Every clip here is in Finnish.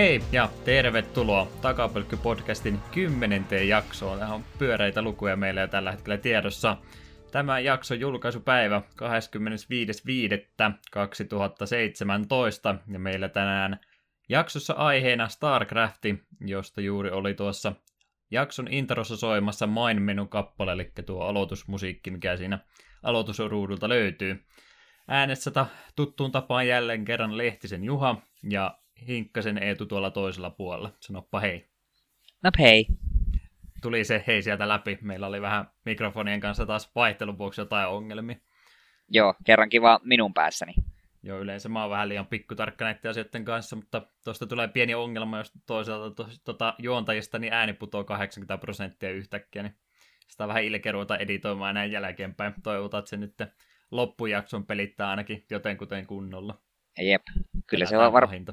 Hei ja tervetuloa Takapölkky-podcastin kymmenenteen jaksoon. Tämä on pyöreitä lukuja meillä tällä hetkellä tiedossa. Tämä jakso julkaisupäivä 25.5.2017 ja meillä tänään jaksossa aiheena StarCrafti, josta juuri oli tuossa jakson introssa soimassa Main Menu kappale, eli tuo aloitusmusiikki, mikä siinä aloitusruudulta löytyy. Äänessä tuttuun tapaan jälleen kerran Lehtisen Juha ja Hinkkasen Eetu tuolla toisella puolella. Sanoppa hei. No hei. Tuli se hei sieltä läpi. Meillä oli vähän mikrofonien kanssa taas vaihtelun vuoksi jotain ongelmia. Joo, kerran kiva minun päässäni. Joo, yleensä mä oon vähän liian pikkutarkka näiden asioiden kanssa, mutta tuosta tulee pieni ongelma, jos toisaalta to, tuota, juontajista niin ääni putoo 80 prosenttia yhtäkkiä, niin sitä vähän ilkeruuta editoimaan näin jälkeenpäin. Toivotaan, että se nyt loppujakson pelittää ainakin jotenkuten kunnolla. Jep, kyllä se on varmaan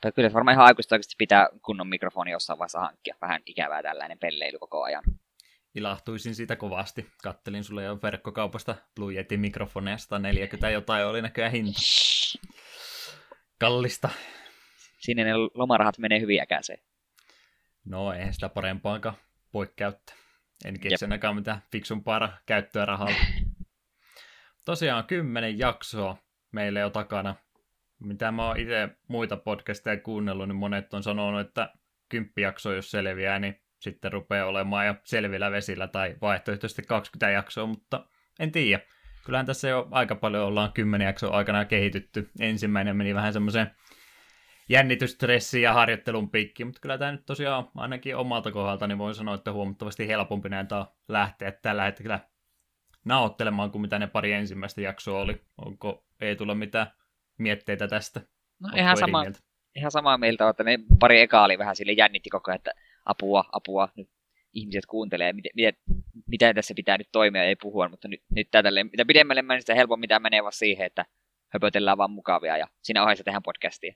tai kyllä varmaan ihan aikuista oikeasti pitää kunnon mikrofoni jossain vaiheessa hankkia. Vähän ikävää tällainen pelleily koko ajan. Ilahtuisin siitä kovasti. Kattelin sulle jo verkkokaupasta Blue Yeti mikrofoneja 140 jotain oli näköjään hinta. Kallista. Sinne ne lomarahat menee hyvin äkäiseen. No eihän sitä parempaankaan voi käyttää. En keksi ainakaan mitään fiksumpaa käyttöä rahalla. Tosiaan kymmenen jaksoa meille jo takana mitä mä oon itse muita podcasteja kuunnellut, niin monet on sanonut, että kymppijakso, jos selviää, niin sitten rupeaa olemaan jo selvillä vesillä tai vaihtoehtoisesti 20 jaksoa, mutta en tiedä. Kyllähän tässä jo aika paljon ollaan kymmenen jakson aikana kehitytty. Ensimmäinen meni vähän semmoiseen jännitysstressiin ja harjoittelun piikki, mutta kyllä tämä nyt tosiaan ainakin omalta kohdalta niin voin sanoa, että huomattavasti helpompi näitä lähteä tällä hetkellä naottelemaan kuin mitä ne pari ensimmäistä jaksoa oli. Onko ei tule mitään mietteitä tästä? No ihan, sama, ihan samaa mieltä, että ne pari ekaa oli vähän sille jännitti koko ajan, että apua, apua, nyt ihmiset kuuntelee, miten, miten, miten tässä pitää nyt toimia ja ei puhua, mutta nyt, nyt tälle, mitä pidemmälle mennään, sitä helpommin mitä menee vaan siihen, että höpötellään vaan mukavia ja siinä ohessa tehdään podcastia.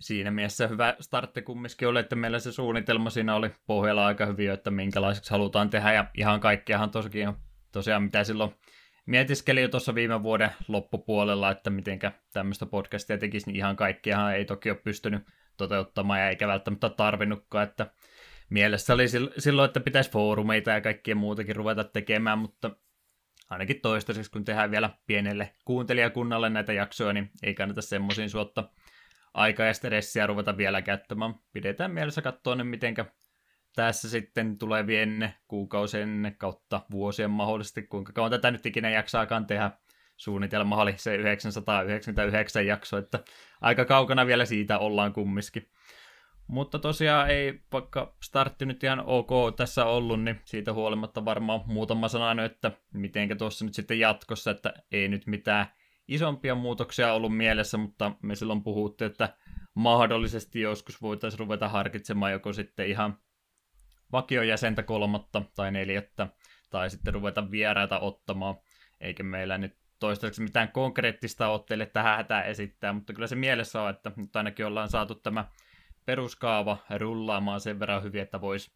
Siinä mielessä hyvä startti kumminkin oli, että meillä se suunnitelma siinä oli pohjalla aika hyvin, että minkälaiseksi halutaan tehdä ja ihan kaikkiahan tosiaan, tosiaan mitä silloin mietiskelin jo tuossa viime vuoden loppupuolella, että mitenkä tämmöistä podcastia tekisi, niin ihan kaikkiahan ei toki ole pystynyt toteuttamaan ja eikä välttämättä tarvinnutkaan, että mielessä oli silloin, että pitäisi foorumeita ja kaikkia muutakin ruveta tekemään, mutta ainakin toistaiseksi, kun tehdään vielä pienelle kuuntelijakunnalle näitä jaksoja, niin ei kannata semmoisiin suotta aikaa ja stressiä ruveta vielä käyttämään. Pidetään mielessä katsoa ne, mitenkä tässä sitten tulevien kuukausien kautta vuosien mahdollisesti, kuinka kauan tätä nyt ikinä jaksaakaan tehdä. Suunnitelma oli se 999 jakso, että aika kaukana vielä siitä ollaan kummiskin. Mutta tosiaan ei, vaikka startti nyt ihan ok tässä ollut, niin siitä huolimatta varmaan muutama sana että mitenkä tuossa nyt sitten jatkossa, että ei nyt mitään isompia muutoksia ollut mielessä, mutta me silloin puhuttiin, että mahdollisesti joskus voitaisiin ruveta harkitsemaan joko sitten ihan vakiojäsentä kolmatta tai neljättä, tai sitten ruveta vieraita ottamaan, eikä meillä nyt toistaiseksi mitään konkreettista otteille tähän hätää esittää, mutta kyllä se mielessä on, että nyt ainakin ollaan saatu tämä peruskaava rullaamaan sen verran hyvin, että voisi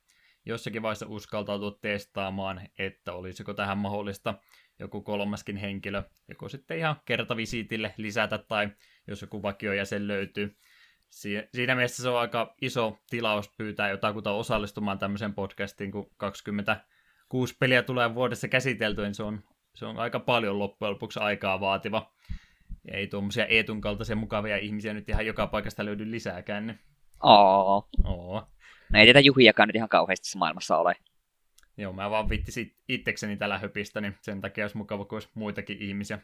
jossakin vaiheessa uskaltautua testaamaan, että olisiko tähän mahdollista joku kolmaskin henkilö, joko sitten ihan kertavisiitille lisätä tai jos joku vakiojäsen löytyy, siinä mielessä se on aika iso tilaus pyytää jotakuta osallistumaan tämmöiseen podcastiin, kun 26 peliä tulee vuodessa käsitelty, niin se on, se on aika paljon loppujen lopuksi aikaa vaativa. Ja ei tuommoisia Eetun kaltaisia mukavia ihmisiä nyt ihan joka paikasta löydy lisääkään. Niin... Oo. Oo. No ei tätä juhiakaan nyt ihan kauheasti tässä maailmassa ole. Joo, mä vaan vittisin itsekseni tällä höpistä, niin sen takia olisi mukava, kun olisi muitakin ihmisiä.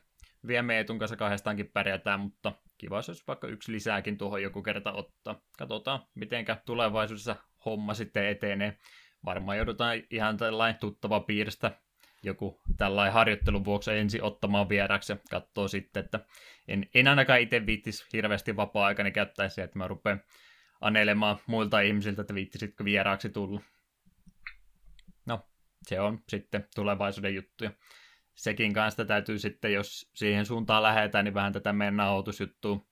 Vielä Meetun kanssa kahdestaankin pärjätään, mutta kiva jos vaikka yksi lisääkin tuohon joku kerta ottaa. Katsotaan, mitenkä tulevaisuudessa homma sitten etenee. Varmaan joudutaan ihan tällainen tuttava piiristä joku tällainen harjoittelun vuoksi ensin ottamaan vieraksi ja katsoo sitten, että en, en ainakaan itse viittis hirveästi vapaa-aikani käyttää se, että mä rupean anelemaan muilta ihmisiltä, että viittisitkö vieraaksi tulla. No, se on sitten tulevaisuuden juttuja sekin kanssa täytyy sitten, jos siihen suuntaan lähdetään, niin vähän tätä meidän nauhoitusjuttua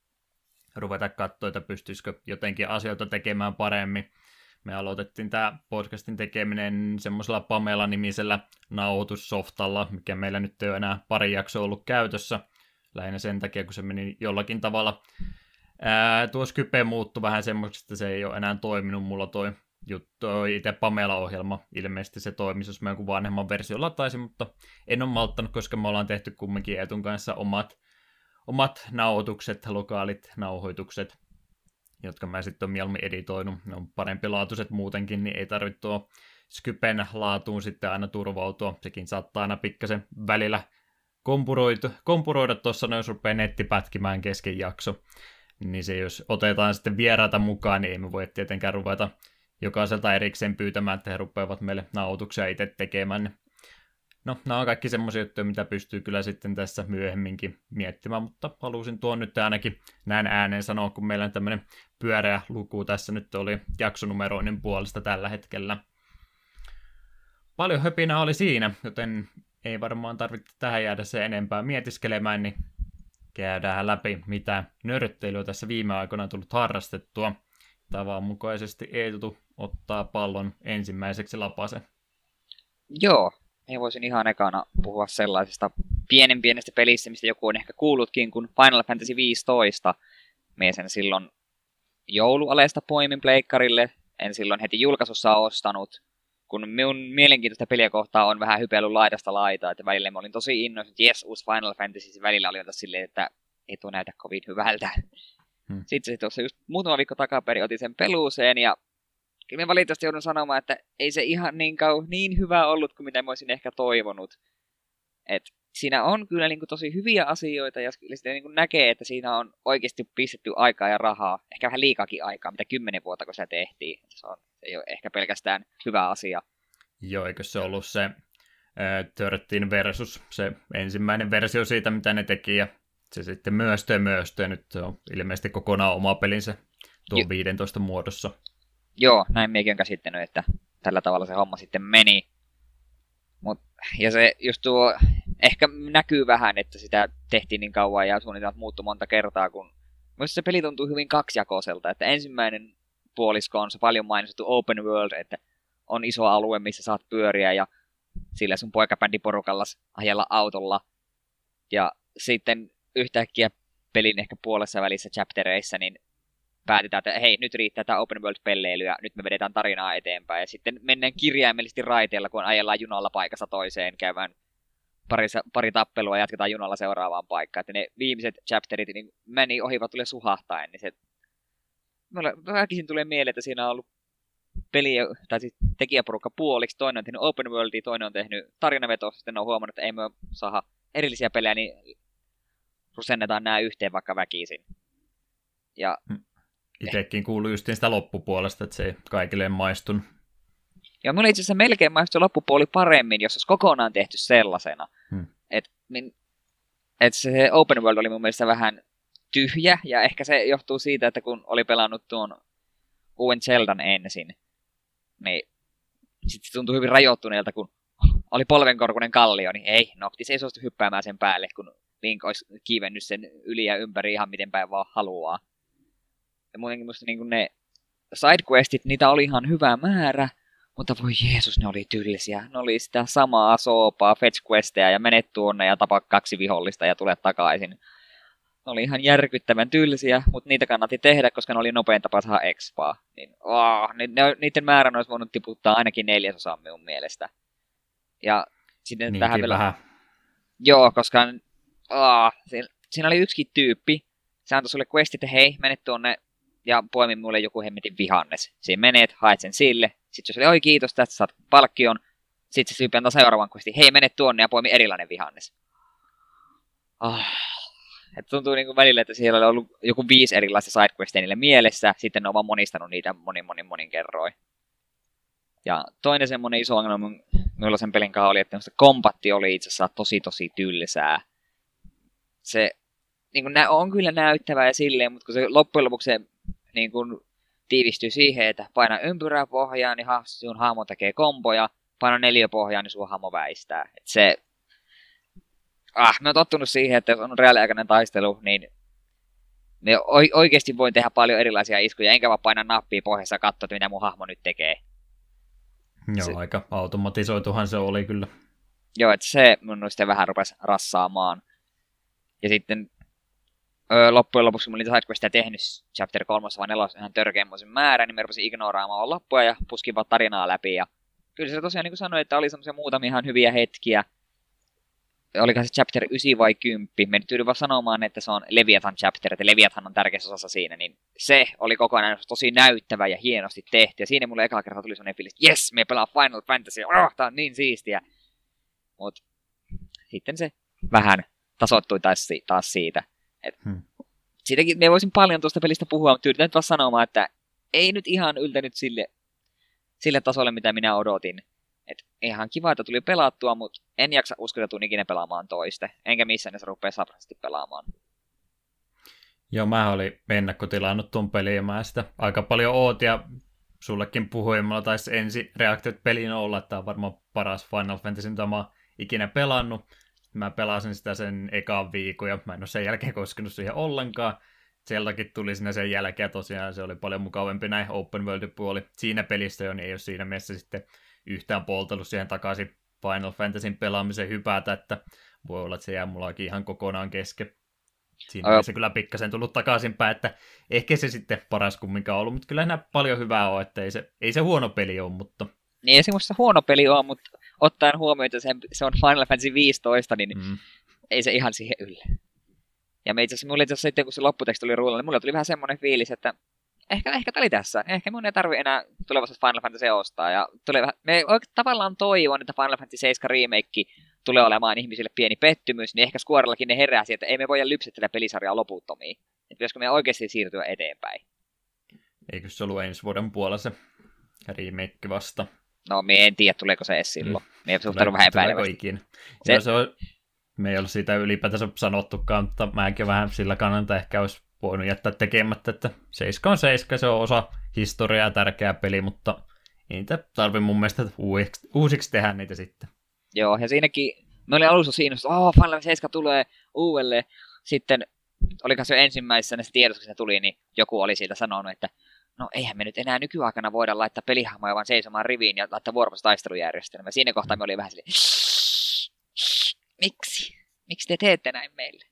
ruveta katsoa, että pystyisikö jotenkin asioita tekemään paremmin. Me aloitettiin tämä podcastin tekeminen semmoisella Pamela-nimisellä nauhoitussoftalla, mikä meillä nyt ei ole enää pari jaksoa ollut käytössä. Lähinnä sen takia, kun se meni jollakin tavalla Ää, tuo Skype muuttui vähän semmoista, että se ei ole enää toiminut mulla toi juttu, itse Pamela-ohjelma. Ilmeisesti se toimisi, jos mä jonkun vanhemman versio lataisin, mutta en ole malttanut, koska me ollaan tehty kumminkin Etun kanssa omat, omat nauhoitukset, lokaalit nauhoitukset, jotka mä sitten on mieluummin editoinut. Ne on parempi laatuiset muutenkin, niin ei tarvitse tuo Skypen laatuun sitten aina turvautua. Sekin saattaa aina pikkasen välillä kompuroida tuossa, jos rupeaa netti pätkimään kesken jakso. Niin se, jos otetaan sitten vieraita mukaan, niin ei me voi tietenkään ruveta jokaiselta erikseen pyytämään, että he rupeavat meille nauhoituksia itse tekemään. No, nämä on kaikki semmoisia juttuja, mitä pystyy kyllä sitten tässä myöhemminkin miettimään, mutta halusin tuon nyt ainakin näin ääneen sanoa, kun meillä on tämmöinen pyöreä luku tässä nyt oli jaksonumeroinen puolesta tällä hetkellä. Paljon höpinä oli siinä, joten ei varmaan tarvitse tähän jäädä se enempää mietiskelemään, niin käydään läpi, mitä nörtteilyä tässä viime aikoina on tullut harrastettua. Tavan mukaisesti Eetu ottaa pallon ensimmäiseksi lapase. Joo, minä voisin ihan ekana puhua sellaisesta pienen pienestä pelistä, mistä joku on ehkä kuullutkin, kun Final Fantasy 15. Mie sen silloin joulualeesta poimin pleikkarille, en silloin heti julkaisussa ostanut, kun minun mielenkiintoista peliä kohtaa on vähän hypeillyt laidasta laitaa, että välillä mä olin tosi innoissa, että jes, uusi Final Fantasy, välillä oli silleen, että ei tuo näytä kovin hyvältä. Hmm. Sitten se tuossa just muutama viikko takaperin otin sen peluuseen ja kyllä mä valitettavasti joudun sanomaan, että ei se ihan niin, kau, niin hyvä ollut kuin mitä mä olisin ehkä toivonut. Et siinä on kyllä niin kuin tosi hyviä asioita ja sitten niin kuin näkee, että siinä on oikeasti pistetty aikaa ja rahaa, ehkä vähän liikakin aikaa, mitä kymmenen vuotta kun se tehtiin. Se, on, se ei ole ehkä pelkästään hyvä asia. Joo, eikö se ollut se äh, versus se ensimmäinen versio siitä, mitä ne teki, ja se sitten myöstö ja myöstö, ja nyt se on ilmeisesti kokonaan oma pelinsä tuo jo. 15 muodossa. Joo, näin miekin on käsittänyt, että tällä tavalla se homma sitten meni. Mut, ja se just tuo, ehkä näkyy vähän, että sitä tehtiin niin kauan ja suunnitelmat muuttu monta kertaa, kun myös se peli tuntuu hyvin kaksijakoiselta, että ensimmäinen puolisko on se paljon mainittu open world, että on iso alue, missä saat pyöriä ja sillä sun poikabändiporukalla ajella autolla. Ja sitten yhtäkkiä pelin ehkä puolessa välissä chaptereissa, niin päätetään, että hei, nyt riittää tämä open world-pelleily ja nyt me vedetään tarinaa eteenpäin. Ja sitten mennään kirjaimellisesti raiteella, kun ajellaan junalla paikassa toiseen käymään pari, pari tappelua ja jatketaan junalla seuraavaan paikkaan. Että ne viimeiset chapterit niin meni ohi vaan tulee suhahtaen, niin se väkisin tulee mieleen, että siinä on ollut peli, tai siis tekijäporukka puoliksi, toinen on tehnyt open worldia, toinen on tehnyt tarinavetoa, sitten on huomannut, että ei me saa erillisiä pelejä, niin rusennetaan nämä yhteen vaikka väkisin. Ja hmm. Itsekin kuuluu just sitä loppupuolesta, että se ei kaikille maistunut. Ja mulla itse asiassa melkein maistui loppupuoli paremmin, jos olisi kokonaan tehty sellaisena. Hmm. Että et se open world oli mun mielestä vähän tyhjä, ja ehkä se johtuu siitä, että kun oli pelannut tuon uuden Zeldan ensin, niin sitten se tuntui hyvin rajoittuneelta, kun oli polvenkorkunen kallio, niin ei, Noctis ei suostu hyppäämään sen päälle, kun Link olisi kiivennyt sen yli ja ympäri ihan miten päin vaan haluaa. Ja muutenkin musta niin ne sidequestit, niitä oli ihan hyvä määrä, mutta voi Jeesus, ne oli tyllisiä. Ne oli sitä samaa soopaa, fetch questeja ja menet tuonne ja tapa kaksi vihollista ja tule takaisin. Ne oli ihan järkyttävän tyylisiä, mutta niitä kannatti tehdä, koska ne oli nopein tapa saada expaa. Niin, oh, ne, ne, niiden määrän olisi voinut tiputtaa ainakin neljäsosan minun mielestä. Ja sitten Niinkin tähän vielä... Vähän. Joo, koska oh, siinä, siinä oli yksikin tyyppi. Se antoi sulle questit, että hei, mene tuonne ja poimi mulle joku hemmetin vihannes. Siinä menet, haet sen sille, sitten jos oli, oi kiitos, tästä saat palkkion, sitten se tyyppi antaa seuraavan questin, hei mene tuonne ja poimi erilainen vihannes. Oh. Et tuntuu niin kuin välillä, että siellä oli ollut joku viisi erilaista sidequestia niille mielessä, sitten ne on vaan monistanut niitä monin monin monin kerroin. Ja toinen semmonen iso ongelma minulla sen pelin kanssa oli, että kompatti oli itse asiassa tosi tosi tylsää. Se niin kuin, on kyllä näyttävää ja silleen, mutta kun se loppujen lopuksi se niin kuin, tiivistyy siihen, että paina ympyrää pohjaan, niin sun hahmo tekee komboja, paina neljä pohjaan, niin sun hahmo väistää. Et se, ah, mä oon tottunut siihen, että jos on reaaliaikainen taistelu, niin me oikeasti voin tehdä paljon erilaisia iskuja, enkä vaan paina nappia pohjassa ja katsoa, mitä mun hahmo nyt tekee. Joo, se, aika automatisoituhan se oli kyllä. Joo, että se mun sitten vähän rupesi rassaamaan. Ja sitten öö, loppujen lopuksi, mä olin sidequestia tehnyt chapter 3 vai 4 ihan törkeämmoisen määrän, niin mä rupesin ignoraamaan loppua ja puskin vaan tarinaa läpi. Ja kyllä se tosiaan niin kuin sanoin, että oli semmoisia muutamia ihan hyviä hetkiä. Olikohan se chapter 9 vai 10? Me nyt vaan sanomaan, että se on Leviathan chapter, että Leviathan on tärkeässä osassa siinä, niin se oli kokonaan tosi näyttävä ja hienosti tehty. Ja siinä mulle eka kerta tuli semmoinen fiilis, yes, me pelaa Final Fantasy, oh, tää on niin siistiä. Mut sitten se vähän tasoittui taas, taas siitä. Et hmm. Siitäkin me voisin paljon tuosta pelistä puhua, mutta yritän vaan sanomaan, että ei nyt ihan yltänyt sille, sille tasolle, mitä minä odotin. Et ihan kiva, että tuli pelattua, mutta en jaksa uskoa, että ikinä pelaamaan toiste. Enkä missään ne rupea saprasti pelaamaan. Joo, mä olin ennakkotilannut tuon pelin ja mä sitä aika paljon oot ja sullekin puhuin, mulla taisi ensi reaktiot peliin olla, että tämä on varmaan paras Final Fantasy, mitä mä oon ikinä pelannut. Mä pelasin sitä sen ekaan viikon ja mä en ole sen jälkeen koskenut siihen ollenkaan. Sieltäkin tuli sinne sen jälkeen tosiaan se oli paljon mukavampi näin open world puoli. Siinä pelissä jo niin ei ole siinä mielessä sitten yhtään poltellut siihen takaisin Final Fantasyn pelaamisen hypätä, että voi olla, että se jää mullakin ihan kokonaan kesken. Siinä se kyllä pikkasen tullut takaisinpäin, että ehkä se sitten paras kumminkaan ollut, mutta kyllä enää paljon hyvää on, että ei se, ei se huono peli ole, mutta... Niin ei se musta huono peli ole, mutta ottaen huomioon, että se, se on Final Fantasy 15, niin mm. ei se ihan siihen yllä. Ja me itse asiassa, mulle itse asiassa sitten, kun se lopputeksti oli ruulla, niin mulle tuli vähän semmoinen fiilis, että ehkä, ehkä tämä oli tässä. Ehkä mun ei tarvi enää tulevassa Final Fantasy ostaa. Ja tuli vähän, me oikein tavallaan toivon, että Final Fantasy 7 remake tulee olemaan ihmisille pieni pettymys, niin ehkä Squarellakin ne heräsi, että ei me voida lypsettää pelisarjaa loputtomiin. Että pitäisikö me oikeasti siirtyä eteenpäin. Eikö se ollut ensi vuoden puolella se remake vasta? No, me en tiedä, tuleeko se edes silloin. Mm. Me ei suhtaudun vähän epäilevästi. Se... No, se on, me ei ole siitä ylipäätänsä sanottukaan, mutta mäkin vähän sillä kannalta ehkä olisi voinut jättää tekemättä, että 7 on 7, se on osa historiaa tärkeä peli, mutta ei niitä tarvi mun mielestä uusiksi, uusiksi tehdä niitä sitten. Joo, ja siinäkin, me olin alussa siinä, että oh, Final 7 tulee uudelleen. Sitten, oliko se ensimmäisessä näissä tiedossa, kun se tuli, niin joku oli siitä sanonut, että no eihän me nyt enää nykyaikana voida laittaa pelihahmoja vaan seisomaan riviin ja laittaa vuoropostaistelujärjestelmä. Siinä kohtaa me oli vähän silleen, miksi? Miksi te teette näin meille?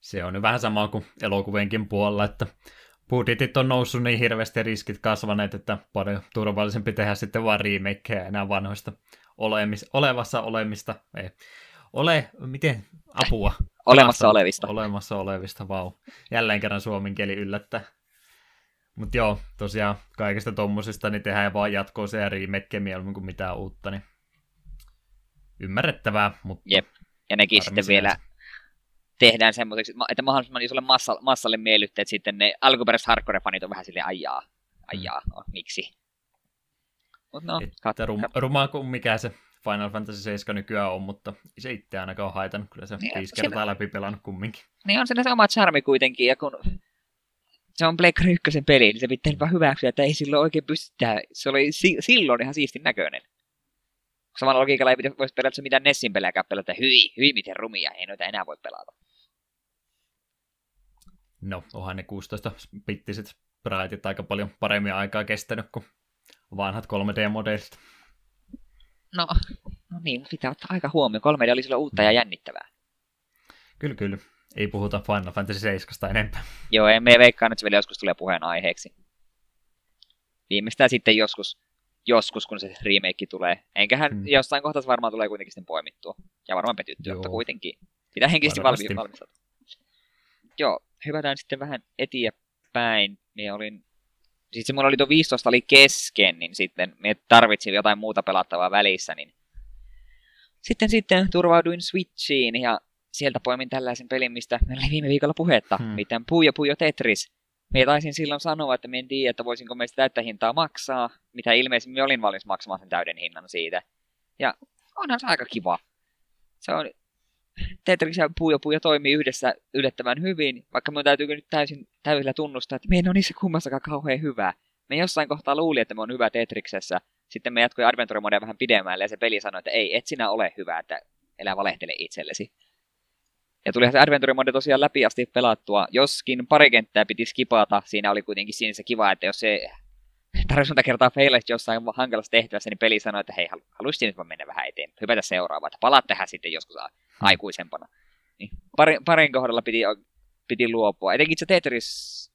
Se on nyt vähän sama kuin elokuvienkin puolella, että budjetit on noussut niin hirveästi riskit kasvaneet, että paljon turvallisempi tehdä sitten vaan remakeja enää vanhoista olemis, olevassa olemista. Ei. Ole, miten, apua. Olemassa olevista. Olemassa olevista, vau. Jälleen kerran suomen kieli yllättää. Mutta joo, tosiaan kaikesta tommosista niin tehdään vaan jatkoa se ja remake mieluummin kuin mitään uutta, niin ymmärrettävää, mutta... Jep, ja nekin sitten vielä tehdään semmoiseksi, että mahdollisimman isolle massa, massalle miellytteet sitten ne alkuperäiset hardcore-fanit on vähän silleen ajaa, ajaa, mm. no, miksi. Mut no, kat, rum, rumaa kuin mikä se Final Fantasy 7 nykyään on, mutta se itse ainakaan on haitannut, kyllä se niin, viisi kertaa läpi pelannut kumminkin. Niin on siinä se oma charmi kuitenkin, ja kun se on Black 1 peli, niin se pitää vaan hyväksyä, että ei silloin oikein pystytä. Se oli si- silloin ihan siistin näköinen. Samalla logiikalla ei pitäisi voisi pelata mitään Nessin pelejäkään pelata, hyi, hyi miten rumia, ei noita enää voi pelata. No, onhan ne 16-bittiset spraitit aika paljon paremmin aikaa kestänyt kuin vanhat 3D-modelit. No, no niin, pitää ottaa aika huomioon. 3D oli silloin uutta ja jännittävää. Kyllä, kyllä. Ei puhuta Final Fantasy 7 enempää. Joo, emme veikkaa, että se vielä joskus tulee puheen aiheeksi. Viimeistään sitten joskus, joskus kun se remake tulee. Enköhän hmm. jossain kohtaa varmaan tulee kuitenkin sitten poimittua. Ja varmaan petyttyä, mutta kuitenkin. Pitää henkisesti valmi- valmistautua. Joo, hyvätään sitten vähän eteenpäin. Minä olin sitten se mulla oli tuo 15 oli kesken, niin sitten me tarvitsin jotain muuta pelattavaa välissä, niin sitten sitten turvauduin Switchiin ja sieltä poimin tällaisen pelin, mistä meillä oli viime viikolla puhetta, hmm. miten Puyo Puyo Tetris. Me taisin silloin sanoa, että me en tiedä, että voisinko meistä täyttä hintaa maksaa, mitä ilmeisemmin olin valmis maksamaan sen täyden hinnan siitä. Ja onhan se aika kiva. Se on Tetris ja Puyo Puyo toimii yhdessä yllättävän hyvin, vaikka minun täytyy nyt täysin täysillä tunnustaa, että me en ole niissä kummassakaan kauhean hyvä. Me jossain kohtaa luuli, että me on hyvä Tetriksessä. Sitten me jatkoi Adventure Modea vähän pidemmälle ja se peli sanoi, että ei, et sinä ole hyvä, että elä valehtele itsellesi. Ja tuli se Adventure Mode tosiaan läpi asti pelattua, joskin pari kenttää piti skipata. Siinä oli kuitenkin siinä se kiva, että jos se tarvitsisi monta kertaa feilaisi jossain hankalassa tehtävässä, niin peli sanoi, että hei, haluaisin nyt mennä vähän eteen, hypätä seuraavaan, että palaat tähän sitten joskus aikuisempana. Niin. Parin, parin kohdalla piti, piti luopua. Etenkin se Tetris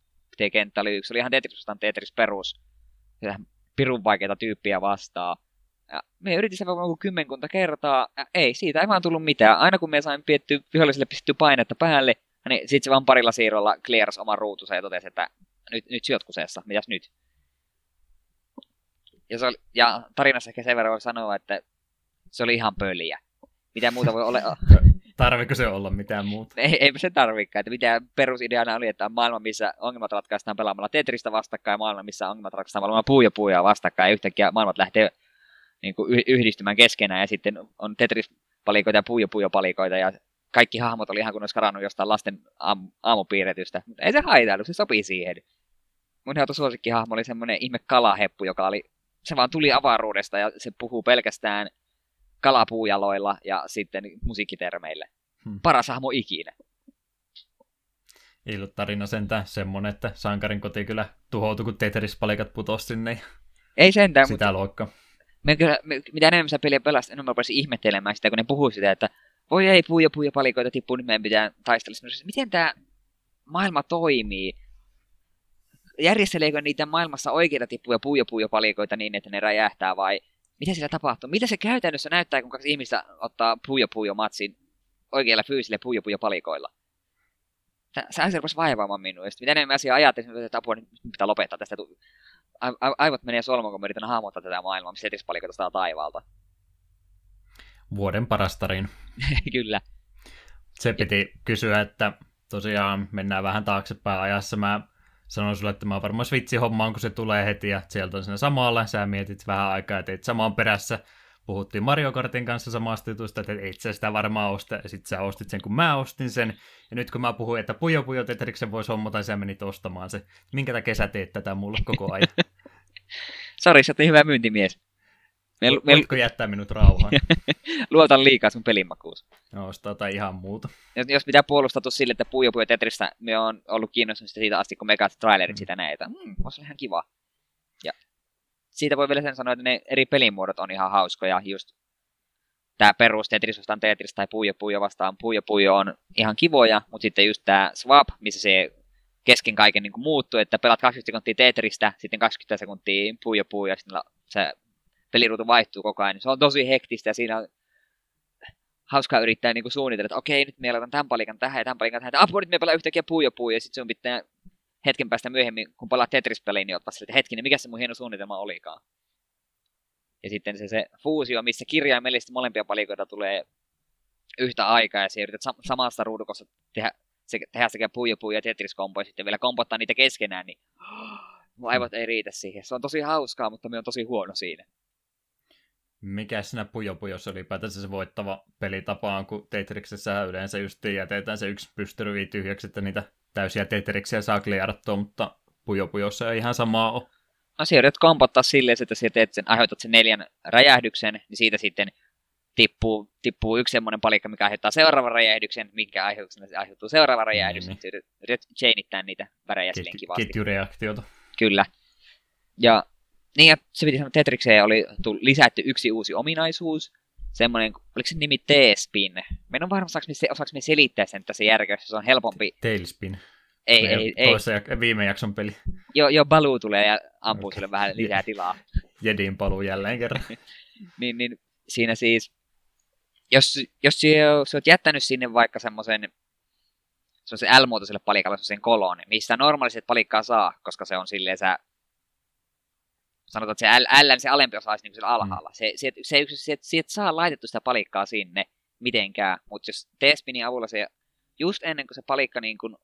kenttä oli yksi. Se oli ihan Tetris Tetris perus. Pirun vaikeita tyyppiä vastaan. Ja me yritin sen varmaan kymmenkunta kertaa. Ja ei, siitä ei vaan tullut mitään. Aina kun me sain pietty viholliselle pistetty painetta päälle, niin sitten se vaan parilla siirrolla clears oman ruutunsa ja totesi, että nyt, nyt syöt kuseessa, mitäs nyt? Ja, se oli, ja tarinassa ehkä sen verran voi sanoa, että se oli ihan pöliä. Mitä muuta voi olla? Tarviko se olla mitään muuta? Ei, eipä se tarvikaan. Että mitä perusideana oli, että on maailma, missä ongelmat ratkaistaan pelaamalla Tetristä vastakkain, ja maailma, missä ongelmat ratkaistaan pelaamalla puuja puuja vastakkain, ja yhtäkkiä maailmat lähtee niin kuin yhdistymään keskenään, ja sitten on Tetris-palikoita ja puuja puuja palikoita, ja kaikki hahmot oli ihan kuin olisi karannut jostain lasten aam- aamupiirretystä. Mutta ei se haitailu, se sopii siihen. Mun suosikkihahmo oli semmoinen ihme kalaheppu, joka oli, se vaan tuli avaruudesta ja se puhuu pelkästään kalapuujaloilla ja sitten musiikkitermeille. Hmm. Paras hahmo ikinä. tarina sentään semmonen, että sankarin koti kyllä tuhoutui, kun Tetris-palikat putosi sinne. Ei sentään, sitä mutta... luokka. Me kyllä, me, mitä enemmän sä peliä pelasit, enemmän mä ihmettelemään sitä, kun ne puhuu sitä, että voi ei, puuja puuja palikoita tippuu, nyt meidän pitää taistella. Miten tämä maailma toimii? Järjesteleekö niitä maailmassa oikeita tippuja puuja puuja palikoita niin, että ne räjähtää vai mitä siellä tapahtuu? Mitä se käytännössä näyttää, kun kaksi ihmistä ottaa puuja puuja matsin oikeilla fyysille puuja puuja palikoilla? Se rupesi vaivaamaan minua. Ja mitä enemmän asiaa ajattelin, että apua, nyt pitää lopettaa tästä. Aivot menee solmuun, kun mä yritän hahmottaa tätä maailmaa, missä Tetris-palikoita saa taivaalta. Vuoden paras tarina. Kyllä. Se piti kysyä, että tosiaan mennään vähän taaksepäin ajassa. Mä sanoin sulle, että mä oon varmaan vitsi hommaan, kun se tulee heti ja sieltä on siinä samalla. Sä mietit vähän aikaa ja teit samaan perässä. Puhuttiin Mario Kartin kanssa samasta jutusta, että et sä sitä varmaan osta, ja sit sä ostit sen, kun mä ostin sen. Ja nyt kun mä puhuin, että Pujo Pujo Tetriksen voisi hommata, sä menit ostamaan se. Minkä takia sä teet tätä mulle koko ajan? Sori, sä hyvä myyntimies. Me, me... Voitko jättää minut rauhaan? Luotan liikaa sun pelimakuus. No, tai ihan muuta. Jos, jos pitää puolustautua sille, että Puyo Puyo Tetristä me on ollut kiinnostunut siitä asti, kun me trailerit mm. sitä näitä. Hmm, olisi ihan kiva. Ja siitä voi vielä sen sanoa, että ne eri pelimuodot on ihan hauskoja. Just tämä perus Tetris vastaan Tetris tai Puyo Puyo vastaan Puyo Puyo on ihan kivoja, mutta sitten just tämä swap, missä se kesken kaiken niin muuttuu, että pelaat 20 sekuntia Tetristä, sitten 20 sekuntia Puyo Puyo, ja sitten se peliruutu vaihtuu koko ajan. Se on tosi hektistä ja siinä on hauskaa yrittää niin suunnitella, että okei, nyt me aletaan tämän palikan tähän ja tämän palikan tähän. Apua, nyt me pelaa yhtäkkiä puu ja puu ja sitten sun pitää hetken päästä myöhemmin, kun palaat Tetris-peliin, niin sille, että hetkinen, mikä se mun hieno suunnitelma olikaan. Ja sitten se, se fuusio, missä kirjaimellisesti molempia palikoita tulee yhtä aikaa ja se yrität sam- samasta ruudukossa tehdä, se, tehdä sekä puu ja puu ja Tetris-kombo ja sitten vielä kompottaa niitä keskenään, niin mun aivot ei riitä siihen. Se on tosi hauskaa, mutta me on tosi huono siinä mikä siinä Pujo Pujossa ylipäätänsä se voittava pelitapa on, kun Tetriksessä yleensä just jätetään se yksi pystyryvi tyhjäksi, että niitä täysiä Tetriksiä saa kliarattua, mutta Pujo Pujossa ei ihan samaa ole. No se yrität kompottaa silleen, että sä teet sen, aiheutat sen neljän räjähdyksen, niin siitä sitten tippuu, tippuu yksi semmoinen palikka, mikä aiheuttaa seuraavan räjähdyksen, minkä aiheutuksena se aiheutuu seuraava räjähdys, niin, niin. yrität chainittää niitä värejä silleen kivasti. Ketjureaktiota. Kyllä. Ja niin, ja se piti sanoa, että Tetrikseen oli lisätty yksi uusi ominaisuus, semmoinen, oliko se nimi T-spin? Me en varma, osaako me, osaako me selittää sen tässä järkeessä, se on helpompi. Tailspin. Ei, ei, ei. Toissa jak- viime jakson peli. Joo, jo Balu tulee ja ampuu okay. sille vähän lisää tilaa. Jedin paluu jälleen kerran. niin, niin, siinä siis, jos, jos sä oot jättänyt sinne vaikka semmoisen se L-muotoiselle palikalle sen kolon, mistä normaaliset palikkaa saa, koska se on silleen sä sanotaan, että se L, L se alempi osa olisi niin siellä alhaalla. Mm. Se, se, se, se, se, se, et saa laitettu sitä palikkaa sinne mitenkään, mutta jos T-spinin avulla se, just ennen kuin se palikka niin kuin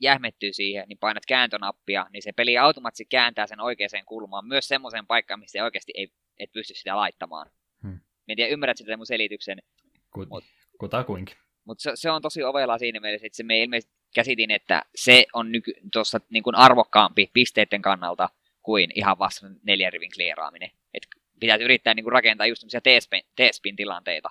jähmettyy siihen, niin painat kääntönappia, niin se peli automaattisesti kääntää sen oikeaan kulmaan, myös semmoiseen paikkaan, missä oikeasti ei et pysty sitä laittamaan. Hmm. En tiedä, ymmärrät sitä mun selityksen. Kut, mut, kutakuinkin. Mutta se, se, on tosi ovelaa siinä mielessä, että se me ilmeisesti käsitin, että se on nyky, tuossa niin kuin arvokkaampi pisteiden kannalta, kuin ihan vasta neljän rivin klieraaminen. Et pitäisi yrittää niin kuin rakentaa just tämmöisiä T-spin tilanteita.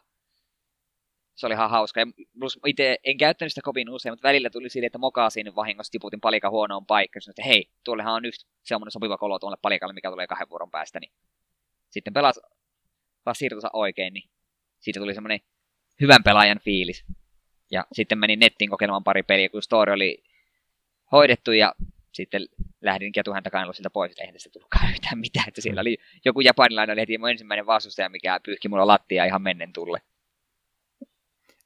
Se oli ihan hauska. Ja plus itse en käyttänyt sitä kovin usein, mutta välillä tuli sille, että mokasin vahingossa tiputin palika huonoon paikkaan. Sanoin, että hei, tuollehan on just semmoinen sopiva kolo tuolle palikalle, mikä tulee kahden vuoron päästä. Niin sitten pelas taas siirtonsa oikein, niin siitä tuli semmoinen hyvän pelaajan fiilis. Ja sitten menin nettiin kokeilemaan pari peliä, kun story oli hoidettu ja sitten lähdin ketuhäntä kainaloa siltä pois, että eihän tästä tullutkaan yhtään mitään. Että siellä oli joku japanilainen oli heti mun ensimmäinen vastustaja, mikä pyyhki mulla lattia ihan mennen tulle.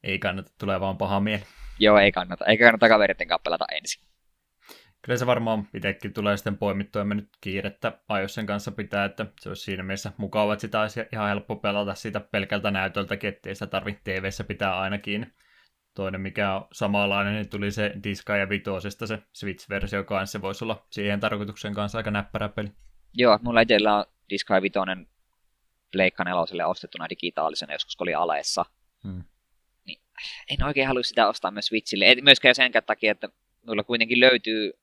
Ei kannata, tulee vaan paha mieli. Joo, ei kannata. Eikä kannata kaveritten kanssa pelata ensin. Kyllä se varmaan itsekin tulee sitten poimittua, ja me nyt kiirettä sen kanssa pitää, että se olisi siinä mielessä mukava, että sitä olisi ihan helppo pelata siitä pelkältä näytöltäkin, ettei sitä tarvitse tv pitää ainakin. Toinen, mikä on samanlainen, niin tuli se Diska ja Vitosesta se Switch-versio kanssa. Se voisi olla siihen tarkoituksen kanssa aika näppärä peli. Joo, mulla itsellä on Diska ja Vitoinen Pleikka neloselle ostettuna digitaalisena joskus, oli aleessa. Hmm. Niin, en oikein halua sitä ostaa myös Switchille. Et myöskään sen takia, että mulla kuitenkin löytyy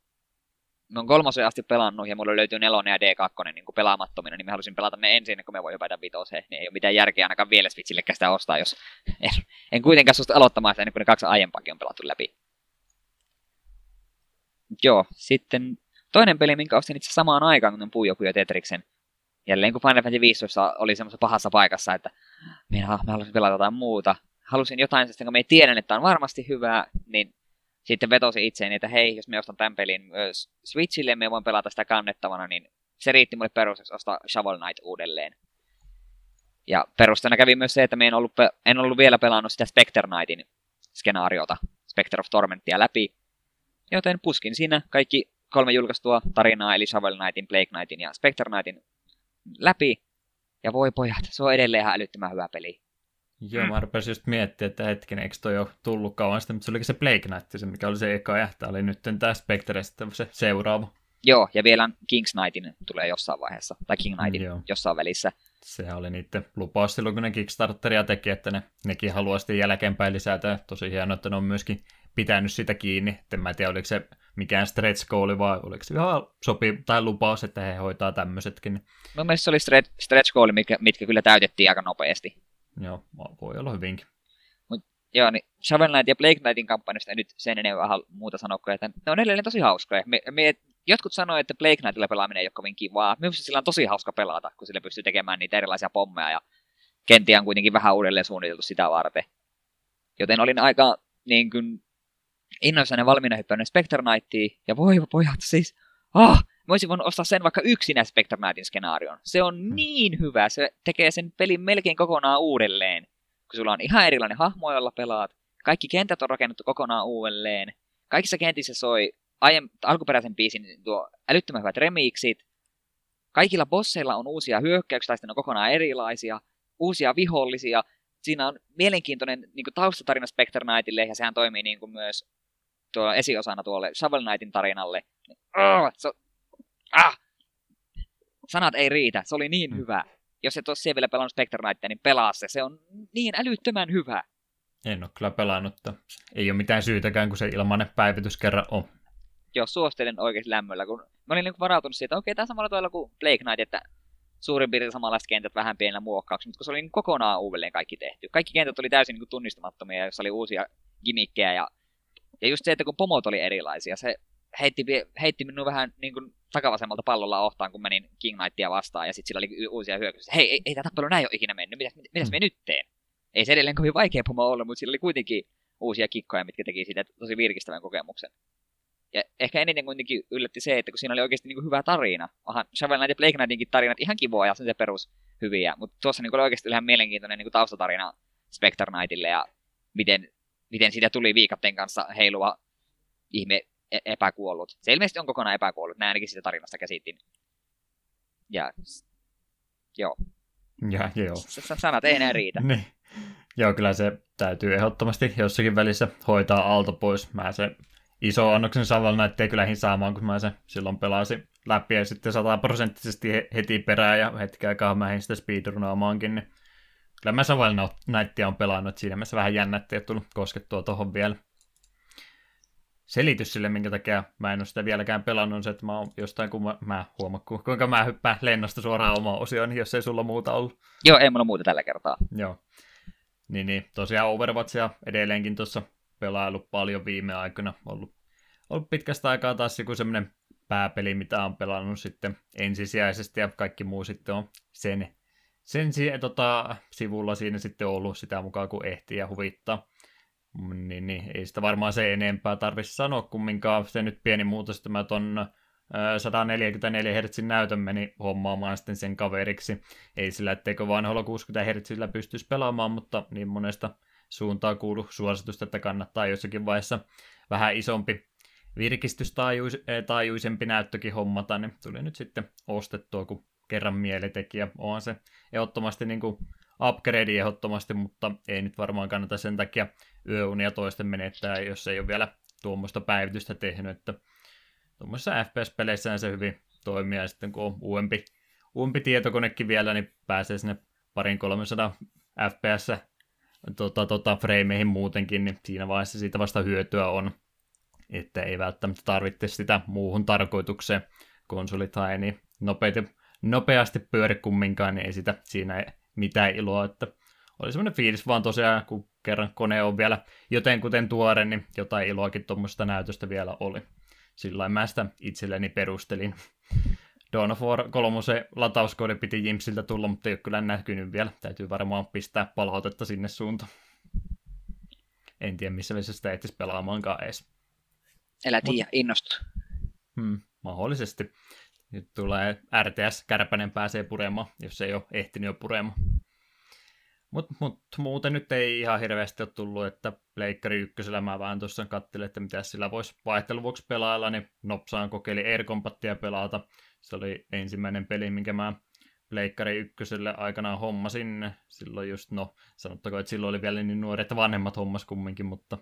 me on kolmosen asti pelannut ja mulla löytyy nelonen ja D2 niin kuin pelaamattomina, niin mä halusin pelata ne ensin, kun me voi hypätä vitoseen. Niin ei ole mitään järkeä ainakaan vielä Switchille sitä ostaa, jos en, en kuitenkaan suostu aloittamaan sitä ennen kuin ne kaksi aiempaakin on pelattu läpi. Joo, sitten toinen peli, minkä ostin itse samaan aikaan kuin Puujoku ja Tetriksen. Jälleen kun Final Fantasy 15 oli semmoisessa pahassa paikassa, että minä, mä halusin pelata jotain muuta. Halusin jotain, kun me tiedän, että on varmasti hyvää, niin sitten vetosi itseeni, että hei, jos me ostan tämän pelin myös Switchille, me voin pelata sitä kannettavana, niin se riitti mulle perusteeksi ostaa Shovel Knight uudelleen. Ja perusteena kävi myös se, että me en ollut, en ollut vielä pelannut sitä Spectre Knightin skenaariota, Spectre of Tormentia läpi, joten puskin siinä kaikki kolme julkaistua tarinaa, eli Shovel Knightin, Plague Knightin ja Spectre Knightin läpi. Ja voi pojat, se on edelleen ihan älyttömän hyvä peli. Joo, mä rupesin just miettimään, että hetken, eikö toi ole tullut kauan sitten, mutta se olikin se Plague Knight, se mikä oli se eka, ja tämä oli nyt tämä Spectre sitten se seuraava. Joo, ja vielä King's Knightin tulee jossain vaiheessa, tai King Knightin Joo. jossain välissä. Sehän oli niiden lupaus silloin, kun ne Kickstarteria teki, että ne, nekin haluaa sitten jälkeenpäin lisätä. Tosi hienoa, että ne on myöskin pitänyt sitä kiinni. En mä tiedä, oliko se mikään stretch goal vai oliko se ihan sopi tai lupaus, että he hoitaa tämmöisetkin. Mun mielestä se oli stretch, stretch goal, mitkä, mitkä kyllä täytettiin aika nopeasti. Joo, voi olla hyvinkin. Mut, joo, niin Shovel Knight ja Blake Knightin kampanjasta nyt sen enemmän muuta sanoa, että ne on edelleen tosi hauskoja. Me, me, jotkut sanoo, että Blake Knightilla pelaaminen ei ole kovin kivaa. Minusta sillä on tosi hauska pelata, kun sillä pystyy tekemään niitä erilaisia pommeja ja kenttiä on kuitenkin vähän uudelleen suunniteltu sitä varten. Joten olin aika niin kuin, innoissani valmiina hyppännyt Spectre Knightiin, ja voi pojat siis, ah, mä olisin voinut ostaa sen vaikka yksinä Spectre Knightin skenaarion. Se on hmm. niin hyvä, se tekee sen pelin melkein kokonaan uudelleen. Kun sulla on ihan erilainen hahmo, jolla pelaat, kaikki kentät on rakennettu kokonaan uudelleen, kaikissa kentissä soi aiem, alkuperäisen biisin tuo älyttömän hyvät remixit, kaikilla bosseilla on uusia hyökkäyksiä, tai on kokonaan erilaisia, uusia vihollisia, siinä on mielenkiintoinen niin kuin taustatarina Spectre Knightille, ja sehän toimii niin kuin myös tuo esiosana tuolle Shovel Knightin tarinalle. Oh, so, ah! Sanat ei riitä, se oli niin mm. hyvä. Jos et ole siellä vielä pelannut Spectre Knightia, niin pelaa se. Se on niin älyttömän hyvä. En ole kyllä pelannut. Ei ole mitään syytäkään, kun se ilmanen päivitys kerran on. Joo, suosittelen oikeasti lämmöllä. Kun mä olin niin varautunut siitä, että okei, tämä samalla tavalla kuin Blake Knight, että suurin piirtein samanlaiset kentät vähän pienellä muokkauksella, mutta kun se oli niin kokonaan uudelleen kaikki tehty. Kaikki kentät oli täysin niin tunnistamattomia, jossa oli uusia gimmikkejä ja ja just se, että kun pomot oli erilaisia, se heitti, heitti minun vähän niin kuin takavasemmalta pallolla ohtaan, kun menin King Knightia vastaan, ja sitten sillä oli uusia hyökkäyksiä. Hei, ei, ei tämä tappelu näin ole ikinä mennyt, mitäs, mitäs mm. me nyt teen? Ei se edelleen kovin vaikea pomo olla, mutta sillä oli kuitenkin uusia kikkoja, mitkä teki siitä tosi virkistävän kokemuksen. Ja ehkä eniten kuitenkin yllätti se, että kun siinä oli oikeasti niin kuin hyvä tarina. Onhan Shovel Knight ja Blake Knightinkin tarinat ihan kivoja ja se perus hyviä, mutta tuossa niin oli oikeasti ihan mielenkiintoinen niin kuin taustatarina Spectre Knightille ja miten miten siitä tuli viikatten kanssa heiluva ihme epäkuollut. Se ilmeisesti on kokonaan epäkuollut, näin ainakin sitä tarinasta käsitin. Ja, joo. Ja, joo. Sanat ei enää riitä. niin. Joo, kyllä se täytyy ehdottomasti jossakin välissä hoitaa alta pois. Mä se iso annoksen Saval näyttää kyllä saamaan, kun mä se silloin pelasin läpi ja sitten sataprosenttisesti heti perään ja hetken aikaa mä sitä speedrunaamaankin, niin Kyllä mä Savel Knightia on pelannut, siinä mielessä vähän jännä, ettei tullut koskettua tuohon vielä. Selitys sille, minkä takia mä en ole sitä vieläkään pelannut, on se, että mä oon jostain, kun mä, mä huomaan, kuinka mä hyppään lennosta suoraan omaan osioon, jos ei sulla muuta ollut. Joo, ei mulla muuta tällä kertaa. Joo. Niin, niin tosiaan Overwatchia edelleenkin tuossa pelailu paljon viime aikoina. Ollut, ollut pitkästä aikaa taas joku semmoinen pääpeli, mitä on pelannut sitten ensisijaisesti ja kaikki muu sitten on sen sen tota, sivulla siinä sitten ollut sitä mukaan, kun ehtii ja huvittaa. Niin, niin, ei sitä varmaan se enempää tarvitsisi sanoa kumminkaan. Se nyt pieni muutos, että mä ton 144 Hz näytön meni hommaamaan sitten sen kaveriksi. Ei sillä, etteikö vanhoilla 60 Hz pystyisi pelaamaan, mutta niin monesta suuntaa kuulu suositusta, että kannattaa jossakin vaiheessa vähän isompi virkistystaajuisempi näyttökin hommata, niin tuli nyt sitten ostettua, kun kerran mielitekijä. Onhan se ehdottomasti niin kuin upgrade ehdottomasti, mutta ei nyt varmaan kannata sen takia yöunia toisten menettää, jos ei ole vielä tuommoista päivitystä tehnyt, että tuommoisessa FPS-peleissä se hyvin toimii, ja sitten kun on uudempi, uudempi tietokonekin vielä, niin pääsee sinne parin 300 FPS tota, tota, frameihin muutenkin, niin siinä vaiheessa siitä vasta hyötyä on, että ei välttämättä tarvitse sitä muuhun tarkoitukseen. Konsoli tai niin nopeasti, nopeasti pyöri kumminkaan, niin ei sitä siinä mitään iloa, että oli semmoinen fiilis vaan tosiaan, kun kerran kone on vielä jotenkuten tuore, niin jotain iloakin tuommoista näytöstä vielä oli. Sillä mä sitä itselleni perustelin. Dawn of War 3 latauskoodi piti Jimsiltä tulla, mutta ei ole kyllä näkynyt vielä. Täytyy varmaan pistää palautetta sinne suuntaan. En tiedä, missä vaiheessa sitä ehtisi pelaamaankaan edes. Elä tiedä, Mut... innostu. Hmm, mahdollisesti. Nyt tulee RTS, Kärpänen pääsee puremaan, jos ei ole ehtinyt jo puremaan. Mutta mut, muuten nyt ei ihan hirveästi ole tullut, että Pleikkari ykkösellä mä vähän tuossa katselin, että mitä sillä voisi vaihteluvuoksi pelailla, niin nopsaan kokeili Air Combatia pelata. Se oli ensimmäinen peli, minkä mä Pleikkari ykköselle aikanaan hommasin. Silloin just, no sanottako, että silloin oli vielä niin nuoret vanhemmat hommas kumminkin, mutta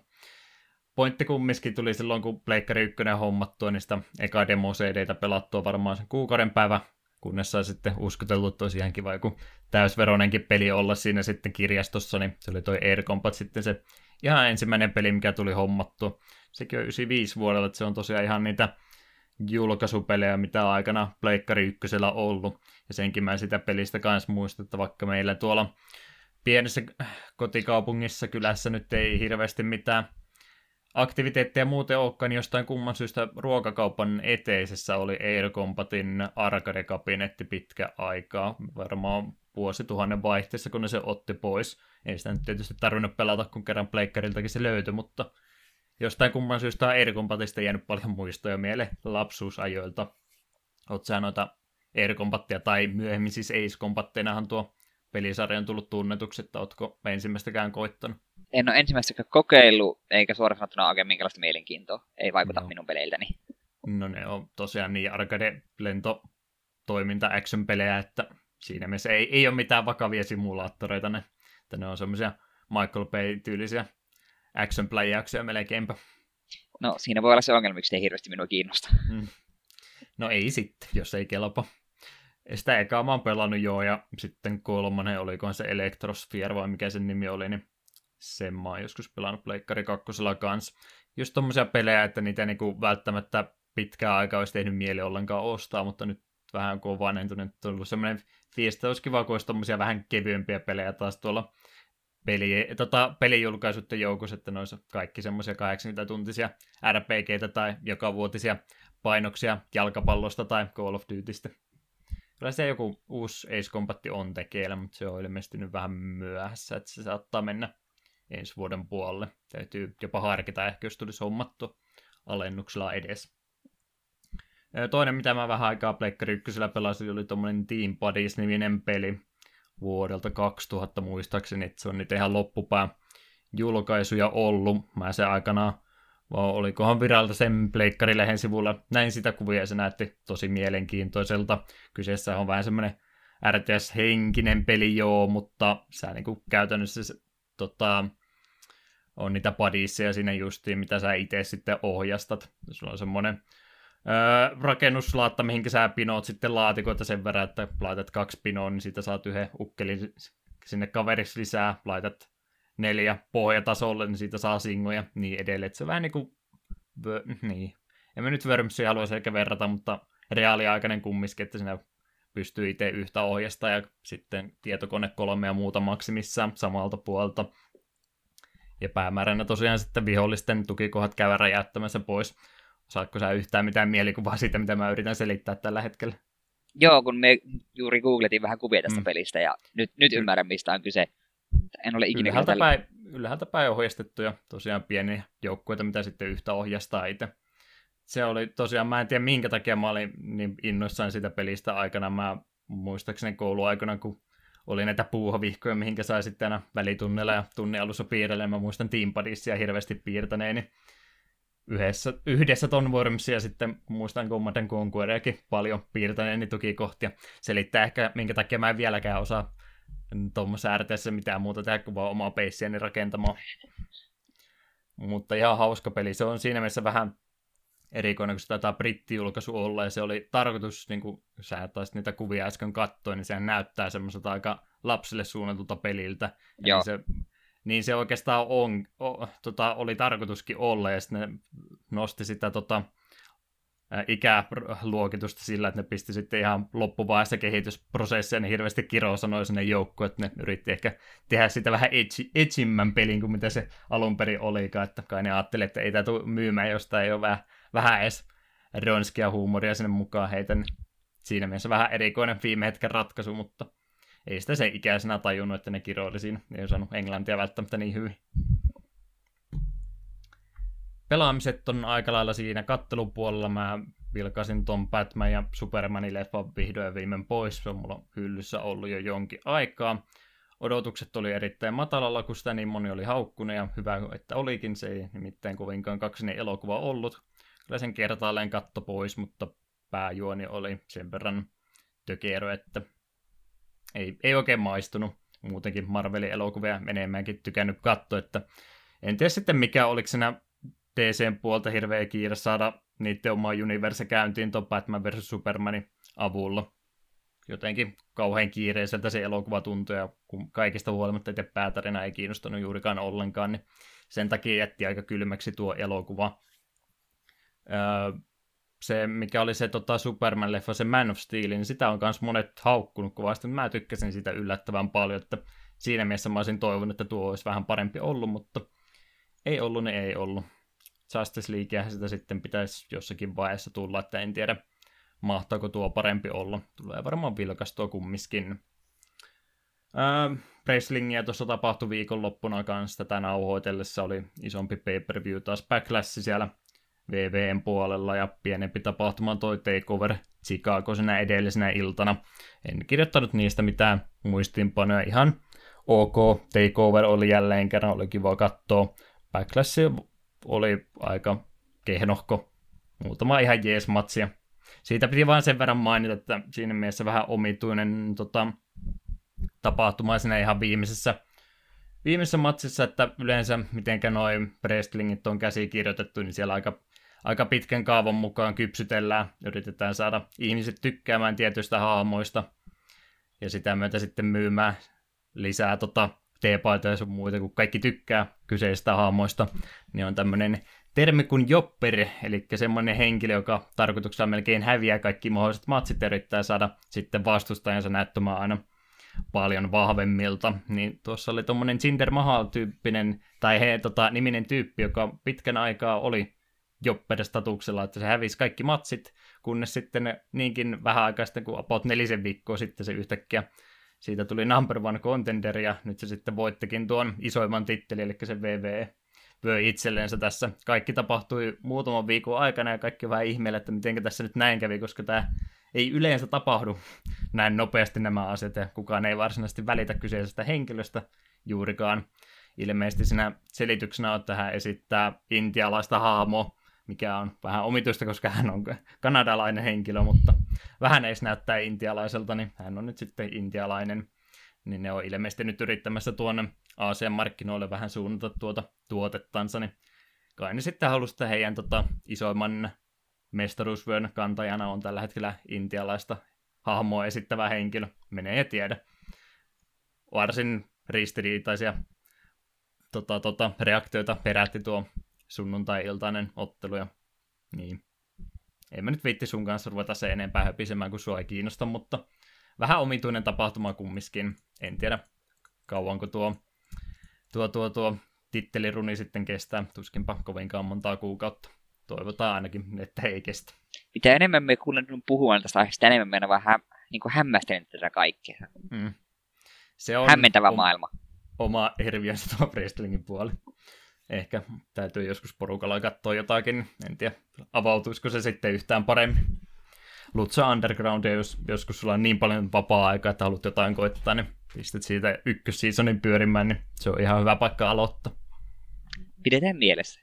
pointti kumminkin tuli silloin, kun Pleikkari ykkönen hommattua, niin sitä eka demo cd pelattua varmaan sen kuukauden päivä kunnes sai sitten uskoteltu, että olisi ihan kiva joku täysveronenkin peli olla siinä sitten kirjastossa, niin se oli toi Air Combat sitten se ihan ensimmäinen peli, mikä tuli hommattu. Sekin on 95 vuodella, että se on tosiaan ihan niitä julkaisupelejä, mitä aikana Pleikkari ykkösellä ollut. Ja senkin mä sitä pelistä kanssa muistan, että vaikka meillä tuolla pienessä kotikaupungissa kylässä nyt ei hirveästi mitään aktiviteetteja muuten olekaan, niin jostain kumman syystä ruokakaupan eteisessä oli Air Combatin arcade-kabinetti pitkä aikaa, varmaan vuosituhannen vaihteessa, kun ne se otti pois. Ei sitä nyt tietysti tarvinnut pelata, kun kerran pleikkariltakin se löytyi, mutta jostain kumman syystä Air Combatista jäänyt paljon muistoja mieleen lapsuusajoilta. Oot sä noita Air Combatia tai myöhemmin siis Ace Combatteinahan tuo pelisarja on tullut tunnetuksi, että ootko ensimmäistäkään koittanut? En ole ensimmäistäkään kokeillut, eikä suoraan sanottuna oikein minkälaista mielenkiintoa. Ei vaikuta no. minun peleiltäni. No ne on tosiaan niin arcade-lento toiminta action-pelejä, että siinä mielessä ei, ei ole mitään vakavia simulaattoreita ne, että ne on semmoisia Michael Bay-tyylisiä action-pläjäyksiä melkeinpä. No siinä voi olla se ongelma, miksi ei hirveästi minua kiinnosta. Mm. No ei sitten, jos ei kelpa. Sitä ekaa mä oon pelannut joo, ja sitten kolmonen, olikohan se Electrosphere vai mikä sen nimi oli, niin sen mä oon joskus pelannut Pleikkari kakkosella kanssa. Just tommosia pelejä, että niitä niinku välttämättä pitkään aikaa olisi tehnyt mieli ollenkaan ostaa, mutta nyt vähän kun on vanhentunut, on ollut semmoinen fiesta, olisi kiva, kun olisi tommosia vähän kevyempiä pelejä taas tuolla peli, tota, pelijulkaisuiden joukossa, että noissa kaikki semmoisia 80-tuntisia RPGtä tai joka vuotisia painoksia jalkapallosta tai Call of Dutystä. Kyllä se joku uusi Ace Combat on tekeillä, mutta se on ilmestynyt vähän myöhässä, että se saattaa mennä ensi vuoden puolelle. Täytyy jopa harkita ehkä, jos tulisi hommattu alennuksella edes. Toinen, mitä mä vähän aikaa Pleikkari 1 pelasin, oli tuommoinen Team Buddies-niminen peli vuodelta 2000 muistaakseni, että se on niitä ihan loppupää julkaisuja ollut. Mä se aikanaan, olikohan viralta sen Pleikkarilehen sivulla, näin sitä kuvia ja se näytti tosi mielenkiintoiselta. Kyseessä on vähän semmoinen RTS-henkinen peli joo, mutta sä niin käytännössä tota, on niitä padisseja siinä justiin, mitä sä itse sitten ohjastat. Sulla on semmoinen öö, rakennuslaatta, mihinkä sä pinoot sitten laatikoita sen verran, että laitat kaksi pinoa, niin siitä saat yhden ukkelin sinne kaveriksi lisää, laitat neljä pohjatasolle, niin siitä saa singoja, niin edelleen. Se vähän niin kuin, niin, en mä nyt Wormsia haluaisi ehkä verrata, mutta reaaliaikainen kumminkin, että siinä pystyy itse yhtä ohjasta ja sitten tietokone kolme ja muuta maksimissaan samalta puolta. Ja päämääränä tosiaan sitten vihollisten tukikohdat käydä räjäyttämässä pois. Saatko sä yhtään mitään mielikuvaa siitä, mitä mä yritän selittää tällä hetkellä? Joo, kun me juuri googletin vähän kuvia tästä mm. pelistä ja nyt, nyt ymmärrän, mistä on kyse. En ole ikinä ylhäältä, päin, ylhäältä päin ohjastettu ja tosiaan pieni joukkueita, mitä sitten yhtä ohjastaa itse. Se oli tosiaan, mä en tiedä minkä takia mä olin niin innoissaan sitä pelistä aikana. Mä muistaakseni kouluaikana, kun oli näitä puuhavihkoja, mihinkä sai sitten aina välitunnella ja tunnin alussa piirrellä. Mä muistan Teampadissia hirveästi piirtäneeni. Yhdessä, yhdessä ton Wormsia sitten muistan Command Conqueriakin paljon piirtäneeni tukikohtia. Selittää ehkä, minkä takia mä en vieläkään osaa tuommoisessa RTssä mitään muuta tehdä kuin vaan omaa peissiäni rakentamaan. Mutta ihan hauska peli. Se on siinä mielessä vähän erikoinen, kun se taitaa brittijulkaisu olla, ja se oli tarkoitus, niin kuin sä taisit niitä kuvia äsken katsoa, niin sehän näyttää semmoiselta aika lapsille suunnatulta peliltä. Joo. Niin se, niin se oikeastaan on, o, tota, oli tarkoituskin olla, ja sitten ne nosti sitä tota, ikäluokitusta sillä, että ne pisti sitten ihan loppuvaiheessa kehitysprosessia niin hirveästi kiroa sanoi sinne joukkoon, että ne yritti ehkä tehdä sitä vähän etsimmän pelin kuin mitä se alun perin olikaan, että kai ne ajatteli, että ei tämä tule myymään, jos tämä ei ole vähän, vähän edes ronskia huumoria sinne mukaan heitä, niin siinä mielessä vähän erikoinen viime hetken ratkaisu, mutta ei sitä se ikäisenä tajunnut, että ne kiroili siinä, ei osannut englantia välttämättä niin hyvin pelaamiset on aika lailla siinä kattelupuolella. Mä vilkasin ton Batman ja Supermanin leffan vihdoin ja viimein pois. Se on mulla hyllyssä ollut jo jonkin aikaa. Odotukset oli erittäin matalalla, kun sitä niin moni oli haukkunut ja hyvä, että olikin. Se ei nimittäin kovinkaan kaksinen elokuva ollut. Kyllä sen kertaalleen katto pois, mutta pääjuoni oli sen verran tökerö, että ei, ei oikein maistunut. Muutenkin Marvelin elokuvia enemmänkin tykännyt katsoa, että en tiedä sitten mikä, oliko siinä DCn puolta hirveä kiire saada niiden oma universe käyntiin tuon Batman vs. Supermanin avulla. Jotenkin kauhean kiireiseltä se elokuva tuntui, ja kun kaikista huolimatta itse päätarina ei kiinnostanut juurikaan ollenkaan, niin sen takia jätti aika kylmäksi tuo elokuva. Öö, se, mikä oli se tota, Superman-leffa, se Man of Steel, niin sitä on myös monet haukkunut kovasti, mä tykkäsin sitä yllättävän paljon, että siinä mielessä mä olisin toivonut, että tuo olisi vähän parempi ollut, mutta ei ollut, niin ei ollut. Justice Leaguea sitä sitten pitäisi jossakin vaiheessa tulla, että en tiedä mahtaako tuo parempi olla. Tulee varmaan vilkastua kummiskin. Äh, Wrestlingia tuossa tapahtui viikonloppuna kanssa tätä nauhoitellessa oli isompi pay-per-view taas Backlash siellä VVn puolella ja pienempi tapahtuma toi Takeover Chicago sinä edellisenä iltana. En kirjoittanut niistä mitään muistiinpanoja, ihan ok. Takeover oli jälleen kerran, oli kiva katsoa. Backlash oli aika kehnohko. Muutama ihan jees matsia. Siitä piti vain sen verran mainita, että siinä mielessä vähän omituinen tota, tapahtuma siinä ihan viimeisessä, viimeisessä matsissa, että yleensä mitenkä noin wrestlingit on käsikirjoitettu, niin siellä aika, aika pitkän kaavan mukaan kypsytellään, yritetään saada ihmiset tykkäämään tietyistä hahmoista. Ja sitä myötä sitten myymään lisää tota, teepaitoja ja muita, kun kaikki tykkää kyseistä hahmoista, niin on tämmöinen termi kuin jopper, eli semmoinen henkilö, joka tarkoituksella melkein häviää kaikki mahdolliset matsit ja yrittää saada sitten vastustajansa näyttämään aina paljon vahvemmilta. Niin tuossa oli tuommoinen Jinder Mahal-tyyppinen, tai he, tota, niminen tyyppi, joka pitkän aikaa oli jopper-statuksella, että se hävisi kaikki matsit, kunnes sitten niinkin vähän aikaa sitten kuin about nelisen viikkoa sitten se yhtäkkiä siitä tuli number one contender ja nyt se sitten voittikin tuon isoimman tittelin, eli se VVE vöi itselleensä tässä. Kaikki tapahtui muutaman viikon aikana ja kaikki vähän ihmeellä, että miten tässä nyt näin kävi, koska tämä ei yleensä tapahdu näin nopeasti nämä asiat ja kukaan ei varsinaisesti välitä kyseisestä henkilöstä juurikaan. Ilmeisesti siinä selityksenä on, että hän esittää intialaista hahmoa, mikä on vähän omituista, koska hän on kanadalainen henkilö, mutta vähän edes näyttää intialaiselta, niin hän on nyt sitten intialainen. Niin ne on ilmeisesti nyt yrittämässä tuonne Aasian markkinoille vähän suunnata tuota tuotettansa, niin kai ne sitten halusi, että heidän tota, isoimman mestaruusvyön kantajana on tällä hetkellä intialaista hahmoa esittävä henkilö. Menee ja tiedä. Varsin ristiriitaisia tota, tota, reaktioita perätti tuo sunnuntai-iltainen ottelu. Ja, niin. En mä nyt viitti sun kanssa ruveta se enempää höpisemään, kun sua ei kiinnosta, mutta vähän omituinen tapahtuma kumminkin. En tiedä, kauanko tuo, tuo, tuo, tuo titteliruni sitten kestää. Tuskinpa kovinkaan montaa kuukautta. Toivotaan ainakin, että ei kestä. Mitä enemmän me kuulen puhuvan tästä aiheesta, enemmän meidän vähän niin hämmästelen tätä kaikkea. Mm. Se on, Hämmentävä on, maailma oma hirviönsä tuo Wrestlingin puoli. Ehkä täytyy joskus porukalla katsoa jotakin, en tiedä, avautuisiko se sitten yhtään paremmin. Lutsa Undergroundia, jos joskus sulla on niin paljon vapaa-aikaa, että haluat jotain koittaa, niin pistät siitä ykkösseasonin pyörimään, niin se on ihan hyvä paikka aloittaa. Pidetään mielessä.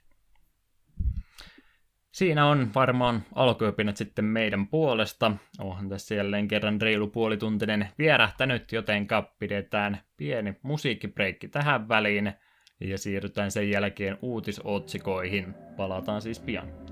Siinä on varmaan alkuopinnat sitten meidän puolesta. Onhan tässä jälleen kerran reilu puolituntinen vierähtänyt, joten pidetään pieni musiikkibreikki tähän väliin ja siirrytään sen jälkeen uutisotsikoihin. Palataan siis pian.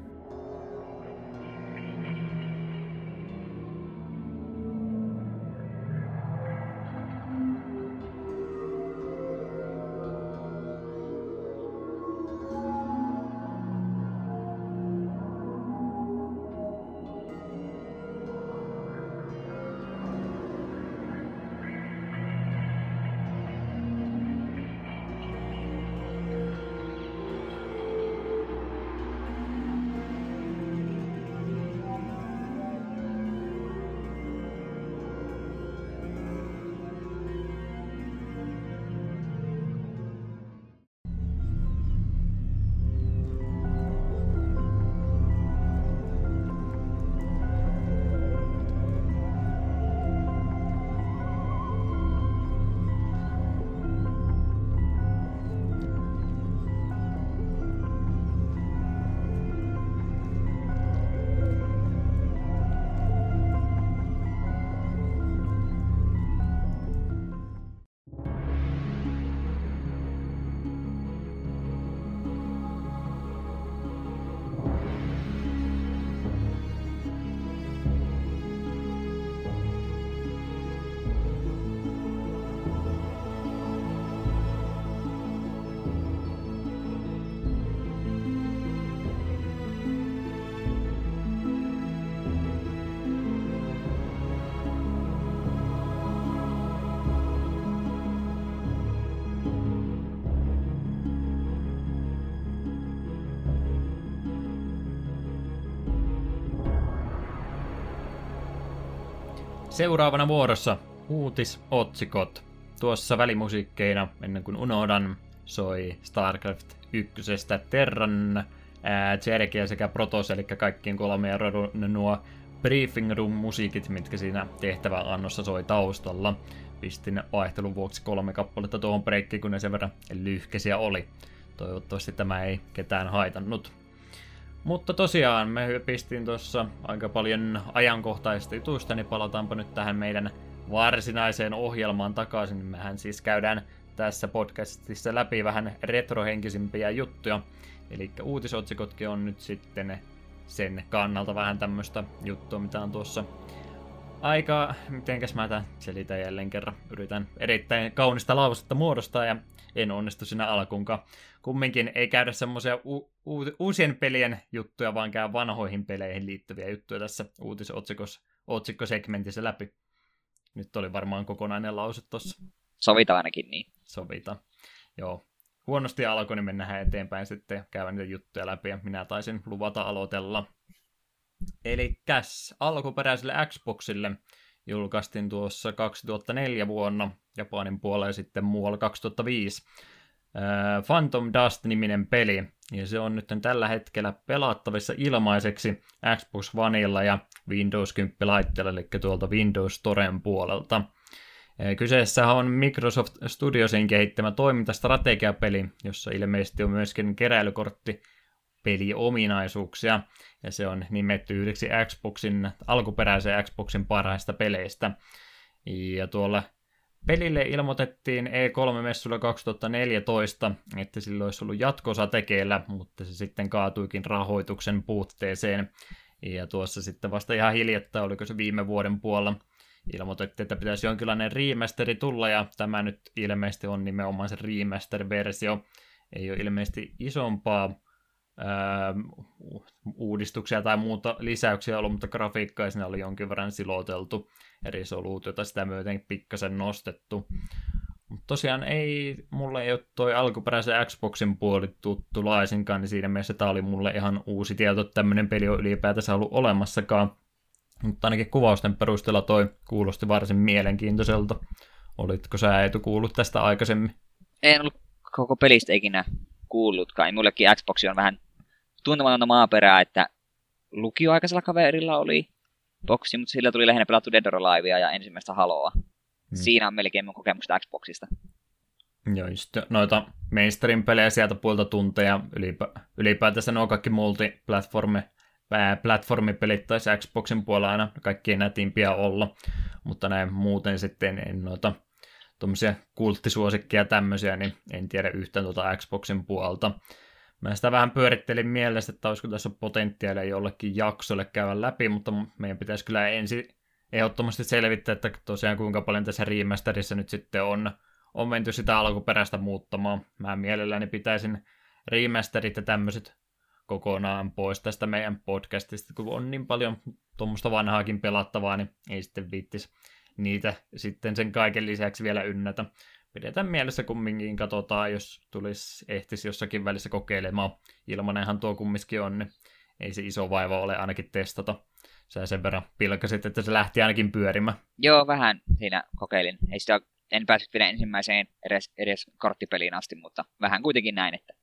Seuraavana vuorossa uutisotsikot. Tuossa välimusiikkeina, ennen kuin unohdan, soi StarCraft 1. Terran Cherkia sekä Protos, eli kaikkien kolmeen rodun nuo briefing room musiikit, mitkä siinä tehtävän annossa soi taustalla. Pistin vaihtelun vuoksi kolme kappaletta tuohon breikkiin, kun ne sen verran lyhkäisiä oli. Toivottavasti tämä ei ketään haitannut. Mutta tosiaan me pistin tuossa aika paljon ajankohtaista jutuista, niin palataanpa nyt tähän meidän varsinaiseen ohjelmaan takaisin. Mehän siis käydään tässä podcastissa läpi vähän retrohenkisimpiä juttuja. Eli uutisotsikotkin on nyt sitten sen kannalta vähän tämmöistä juttua, mitä on tuossa aika, mitenkäs mä tämän selitän jälleen kerran, yritän erittäin kaunista lausetta muodostaa ja en onnistu siinä alkuunkaan. Kumminkin ei käydä semmoisia u- u- uusien pelien juttuja, vaan käy vanhoihin peleihin liittyviä juttuja tässä uutisotsikkosegmentissä läpi. Nyt oli varmaan kokonainen lause tossa. Sovitaan ainakin niin. Sovitaan. Joo. Huonosti alkoi, niin mennään eteenpäin sitten käydä niitä juttuja läpi, ja minä taisin luvata aloitella. Eli käs alkuperäiselle Xboxille julkaistiin tuossa 2004 vuonna Japanin puolella sitten muualla 2005 Phantom Dust-niminen peli, ja se on nyt tällä hetkellä pelattavissa ilmaiseksi Xbox Oneilla ja Windows 10 laitteella, eli tuolta Windows Storen puolelta. Kyseessä on Microsoft Studiosin kehittämä toimintastrategiapeli, jossa ilmeisesti on myöskin keräilykortti peliominaisuuksia, ja se on nimetty yhdeksi Xboxin, alkuperäisen Xboxin parhaista peleistä. Ja tuolla pelille ilmoitettiin E3-messulla 2014, että sillä olisi ollut jatkosa tekeillä, mutta se sitten kaatuikin rahoituksen puutteeseen. Ja tuossa sitten vasta ihan hiljattain, oliko se viime vuoden puolella, ilmoitettiin, että pitäisi jonkinlainen remasteri tulla, ja tämä nyt ilmeisesti on nimenomaan se remaster-versio. Ei ole ilmeisesti isompaa uudistuksia tai muuta lisäyksiä ollut, mutta grafiikkaa siinä oli jonkin verran siloteltu resoluutiota sitä myöten pikkasen nostettu. Mutta tosiaan ei, mulle ei ole toi alkuperäisen Xboxin puoli tuttu laisinkaan, niin siinä mielessä tämä oli mulle ihan uusi tieto, että tämmöinen peli on ylipäätänsä ollut olemassakaan. Mutta ainakin kuvausten perusteella toi kuulosti varsin mielenkiintoiselta. Olitko sä Eetu kuullut tästä aikaisemmin? En ollut koko pelistä ikinä kuullutkaan. Mullekin Xbox on vähän tuntematonta maaperää, että lukioaikaisella kaverilla oli boksi, mutta sillä tuli lähinnä pelattu Dead or Alivea ja ensimmäistä Haloa. Hmm. Siinä on melkein mun kokemukset Xboxista. Joo, just noita mainstream pelejä sieltä puolta tunteja, ylipä, ylipäätänsä nuo kaikki multiplatformi platformipelit tai Xboxin puolella aina kaikkein nätimpiä olla, mutta näin muuten sitten en noita tuommoisia kulttisuosikkeja tämmöisiä, niin en tiedä yhtään tuota Xboxin puolta. Mä sitä vähän pyörittelin mielessä, että olisiko tässä potentiaalia jollekin jaksolle käydä läpi, mutta meidän pitäisi kyllä ensin ehdottomasti selvittää, että tosiaan kuinka paljon tässä remasterissa nyt sitten on, on menty sitä alkuperäistä muuttamaan. Mä mielelläni pitäisin remasterit ja tämmöiset kokonaan pois tästä meidän podcastista, kun on niin paljon tuommoista vanhaakin pelattavaa, niin ei sitten viittis niitä sitten sen kaiken lisäksi vielä ynnätä. Pidetään mielessä kumminkin, katsotaan, jos tulisi ehtisi jossakin välissä kokeilemaan. Ilmanenhan tuo kumminkin on, niin ei se iso vaiva ole ainakin testata. Sä sen verran pilkasit, että se lähti ainakin pyörimään. Joo, vähän siinä kokeilin. Ei sitä, en päässyt vielä ensimmäiseen edes, edes korttipeliin asti, mutta vähän kuitenkin näin, että...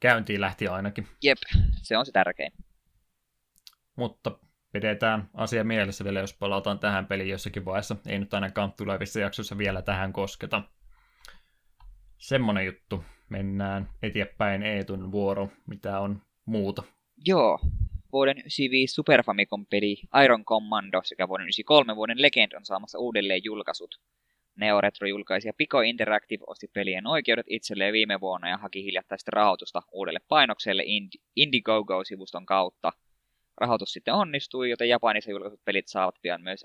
Käyntiin lähti ainakin. Jep, se on se tärkein. Mutta pidetään asia mielessä vielä, jos palataan tähän peliin jossakin vaiheessa. Ei nyt ainakaan tulevissa jaksoissa vielä tähän kosketa. Semmonen juttu. Mennään eteenpäin Eetun vuoro. Mitä on muuta? Joo. Vuoden 95 Super Famicom-peli Iron Commando sekä vuoden 93 vuoden Legend on saamassa uudelleen julkaisut. Neo Retro julkaisi ja Pico Interactive osti pelien oikeudet itselleen viime vuonna ja haki hiljattaista rahoitusta uudelle painokselle Indiegogo-sivuston kautta – rahoitus sitten onnistui, joten Japanissa julkaisut pelit saavat pian myös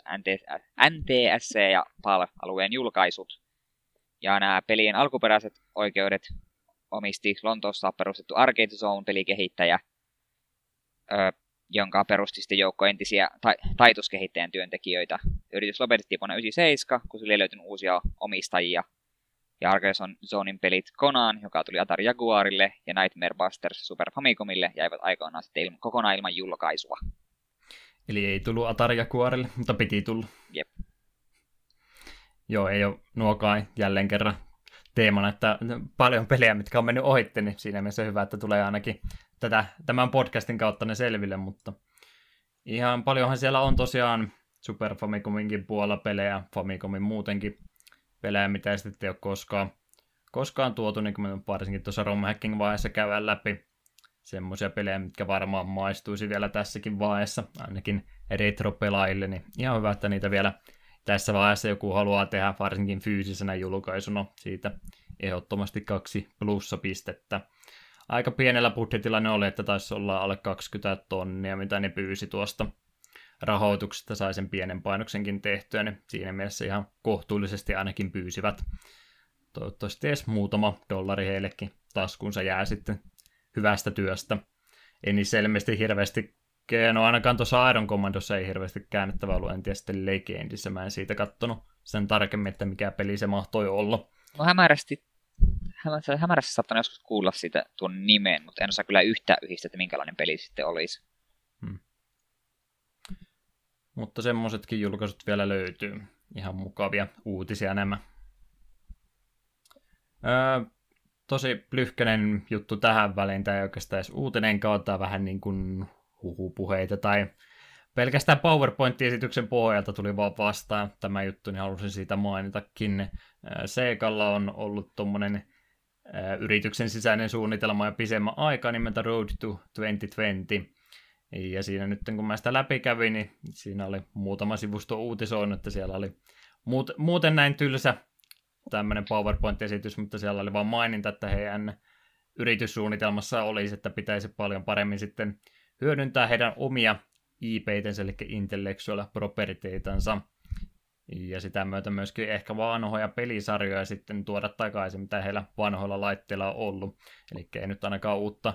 NTSC ja PAL-alueen julkaisut. Ja nämä pelien alkuperäiset oikeudet omisti Lontoossa perustettu Arcade Zone-pelikehittäjä, jonka perusti sitten joukko entisiä ta- taituskehittäjän työntekijöitä. Yritys lopetettiin vuonna 1997, kun sille ei löytynyt uusia omistajia – ja Arcade Zonein pelit Conan, joka tuli Atari Jaguarille, ja Nightmare Busters Super Famicomille, jäivät aikoinaan sitten ilman, kokonaan ilman julkaisua. Eli ei tullut Atari Jaguarille, mutta piti tulla. Jep. Joo, ei ole nuokaan jälleen kerran teemana, että paljon pelejä, mitkä on mennyt ohitte, niin siinä mielessä hyvä, että tulee ainakin tätä, tämän podcastin kautta ne selville, mutta ihan paljonhan siellä on tosiaan Super Famicominkin puolella pelejä, Famicomin muutenkin pelejä, mitä ei sitten ole koskaan, koskaan tuotu, niin kuin varsinkin tuossa ROM vaiheessa käydään läpi semmoisia pelejä, mitkä varmaan maistuisi vielä tässäkin vaiheessa, ainakin retro-pelaajille, niin ihan hyvä, että niitä vielä tässä vaiheessa joku haluaa tehdä, varsinkin fyysisenä julkaisuna, siitä ehdottomasti kaksi pistettä. Aika pienellä budjetilla ne oli, että taisi olla alle 20 tonnia, mitä ne pyysi tuosta rahoituksesta sai sen pienen painoksenkin tehtyä, niin siinä mielessä ihan kohtuullisesti ainakin pyysivät. Toivottavasti edes muutama dollari heillekin taskunsa jää sitten hyvästä työstä. Ei niin selvästi hirveästi, no ainakaan tuossa Iron Commandossa ei hirveästi käännettävä ollut, en tiedä sitten Legendissä, mä en siitä kattonut sen tarkemmin, että mikä peli se mahtoi olla. No hämärästi, hämärästi, saattanut joskus kuulla siitä tuon nimen, mutta en osaa kyllä yhtä yhdistä, että minkälainen peli sitten olisi. Mutta semmoisetkin julkaisut vielä löytyy. Ihan mukavia uutisia nämä. Öö, tosi plyhkänen juttu tähän väliin. Ei oikeastaan edes uutinen kautta vähän niin kuin huhupuheita tai pelkästään PowerPoint-esityksen pohjalta tuli vaan vastaan tämä juttu, niin halusin siitä mainitakin. Seikalla on ollut tuommoinen yrityksen sisäinen suunnitelma ja pisemmän aikaa nimeltä Road to 2020, ja siinä nyt kun mä sitä läpi kävin, niin siinä oli muutama sivusto uutisoinut, että siellä oli muut, muuten näin tylsä tämmöinen PowerPoint-esitys, mutta siellä oli vain maininta, että heidän yrityssuunnitelmassa olisi, että pitäisi paljon paremmin sitten hyödyntää heidän omia IP-tensä, eli intellectual propertyitansa, ja sitä myötä myöskin ehkä vanhoja pelisarjoja sitten tuoda takaisin, mitä heillä vanhoilla laitteilla on ollut. Eli ei nyt ainakaan uutta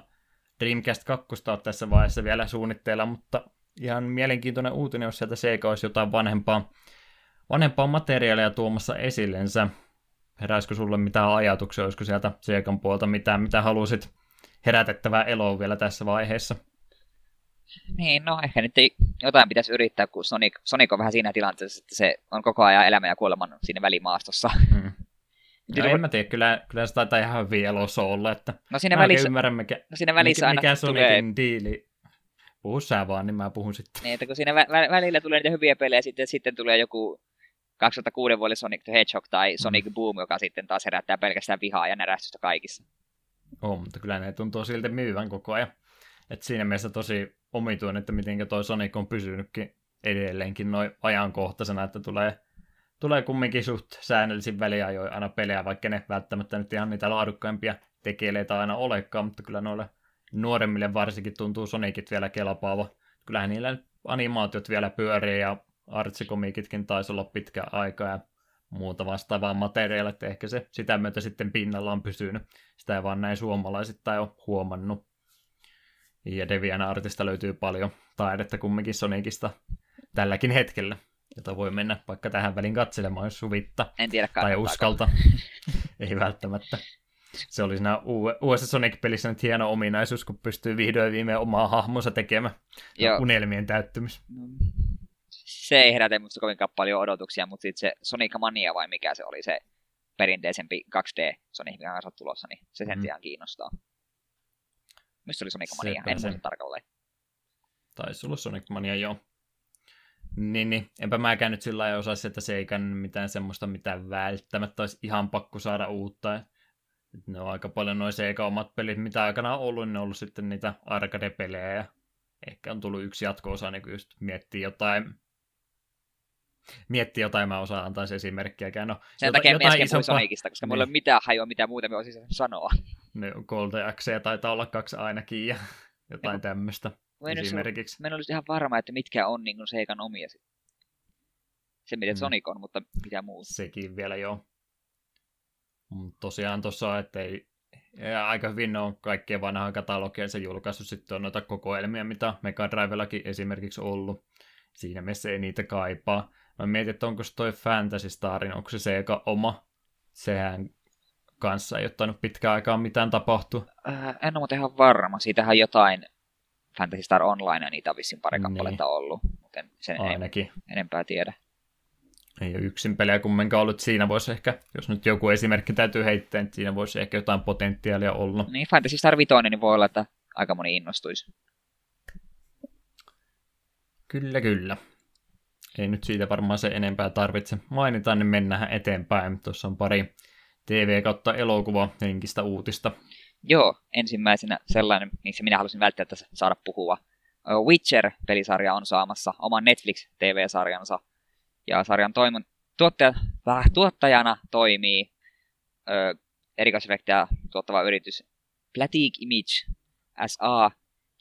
Dreamcast 2 on tässä vaiheessa vielä suunnitteilla, mutta ihan mielenkiintoinen uutinen, jos sieltä Sega olisi jotain vanhempaa, vanhempaa materiaalia tuomassa esillensä. Heräisikö sulle mitään ajatuksia, olisiko sieltä Segan puolta mitään, mitä halusit herätettävää eloa vielä tässä vaiheessa? Niin, no ehkä nyt ei, jotain pitäisi yrittää, kun Sonic, Sonic on vähän siinä tilanteessa, että se on koko ajan elämä ja kuoleman siinä välimaastossa. Hmm. No, en mä tiedä, kyllä, kyllä se taitaa ihan hyvin elossa olla, että no siinä välissä, ymmärrän, mikä, no siinä välissä mikä, mikä Sonicin tulee, diili. Puhu sä vaan, niin mä puhun sitten. niin, että kun siinä vä- vä- välillä tulee niitä hyviä pelejä, sitten, sitten tulee joku 2006 vuoden Sonic the Hedgehog tai Sonic Mm. Boom, joka sitten taas herättää pelkästään vihaa ja närästystä kaikissa. On, mutta kyllä ne tuntuu silti myyvän koko ajan. Et siinä mielessä tosi omituinen, että miten toi Sonic on pysynytkin edelleenkin noin ajankohtaisena, että tulee, tulee kumminkin suht säännöllisin väliajoin aina pelejä, vaikka ne välttämättä nyt ihan niitä laadukkaimpia tekeleitä aina olekaan, mutta kyllä noille nuoremmille varsinkin tuntuu Sonicit vielä kelapaava. Kyllähän niillä animaatiot vielä pyörii ja artsikomikitkin taisi olla pitkä aika ja muuta vastaavaa materiaalia, että ehkä se sitä myötä sitten pinnalla on pysynyt. Sitä ei vaan näin suomalaisittain ole huomannut. Ja Devian Artista löytyy paljon taidetta kumminkin Sonicista tälläkin hetkellä, jota voi mennä vaikka tähän väliin katselemaan, jos suvittaa. En tiedä Tai uskalta. Ei välttämättä. Se oli siinä uudessa Sonic-pelissä nyt hieno ominaisuus, kun pystyy vihdoin viimein omaa hahmonsa tekemään. Joo. Unelmien täyttymys. Se ei herätä musta kovinkaan paljon odotuksia, mutta sitten se Sonic Mania vai mikä se oli se perinteisempi 2D Sonic, mikä on tulossa, niin se sen Mhm. ihan kiinnostaa. Mistä se oli Sonic Sepä Mania? En se. muista tarkalleen. Taisi olla Sonic Mania, joo. Niin, niin. Enpä mäkään nyt sillä lailla osaa sieltä seikan mitään semmoista, mitä välttämättä olisi ihan pakko saada uutta. Et ne on aika paljon noin Seikan omat pelit, mitä aikana on ollut, niin ne on ollut sitten niitä arcade-pelejä ja ehkä on tullut yksi jatko-osa, niin kun just miettii jotain, miettii jotain, mä osaan antaa se esimerkkiäkään. No, Sen jota- takia jotain isompaa- Sonicista, koska mulla ei Niin. ole mitään hajua, mitä muuta me olisin sanoa. Ne Gold ja taitaa olla kaksi ainakin ja jotain Joku- tämmöistä Mä en, olisi, esimerkiksi. mä en olisi ihan varma, että mitkä on niin Seikan omia. Se, miten Mm. Sonic on, mutta mitä muuta. Sekin vielä joo. Mut tosiaan tuossa, että ei, ja aika hyvin ne on kaikkien vanhaa katalogia se julkaissut. Sitten on noita kokoelmia, mitä Mega Drivellakin esimerkiksi ollut. Siinä mielessä ei niitä kaipaa. Mä mietin, että onko se toi Fantasy Starin, onko se se eka oma. Sehän kanssa ei ottanut pitkään aikaa mitään tapahtu. Äh, en ole ihan varma. Siitähän jotain Fantasy Star Online ja niitä on vissiin pari Niin. kappaletta ollut. Mutta en sen en, Ainakin. enempää tiedä. Ei ole yksin pelejä kumminkaan ollut. Siinä voisi ehkä, jos nyt joku esimerkki täytyy heittää, että siinä voisi ehkä jotain potentiaalia olla. Niin Fantasy Star 5, niin voi olla, että aika moni innostuisi. Kyllä, kyllä. Ei nyt siitä varmaan se enempää tarvitse mainita, niin mennään eteenpäin. Tuossa on pari TV kautta elokuva henkistä uutista. Joo, ensimmäisenä sellainen, missä minä halusin välttämättä saada puhua. Witcher-pelisarja on saamassa oman Netflix-TV-sarjansa. Ja sarjan toimon, tuottaja, äh, tuottajana toimii ö, erikoisefektejä tuottava yritys Platique Image SA.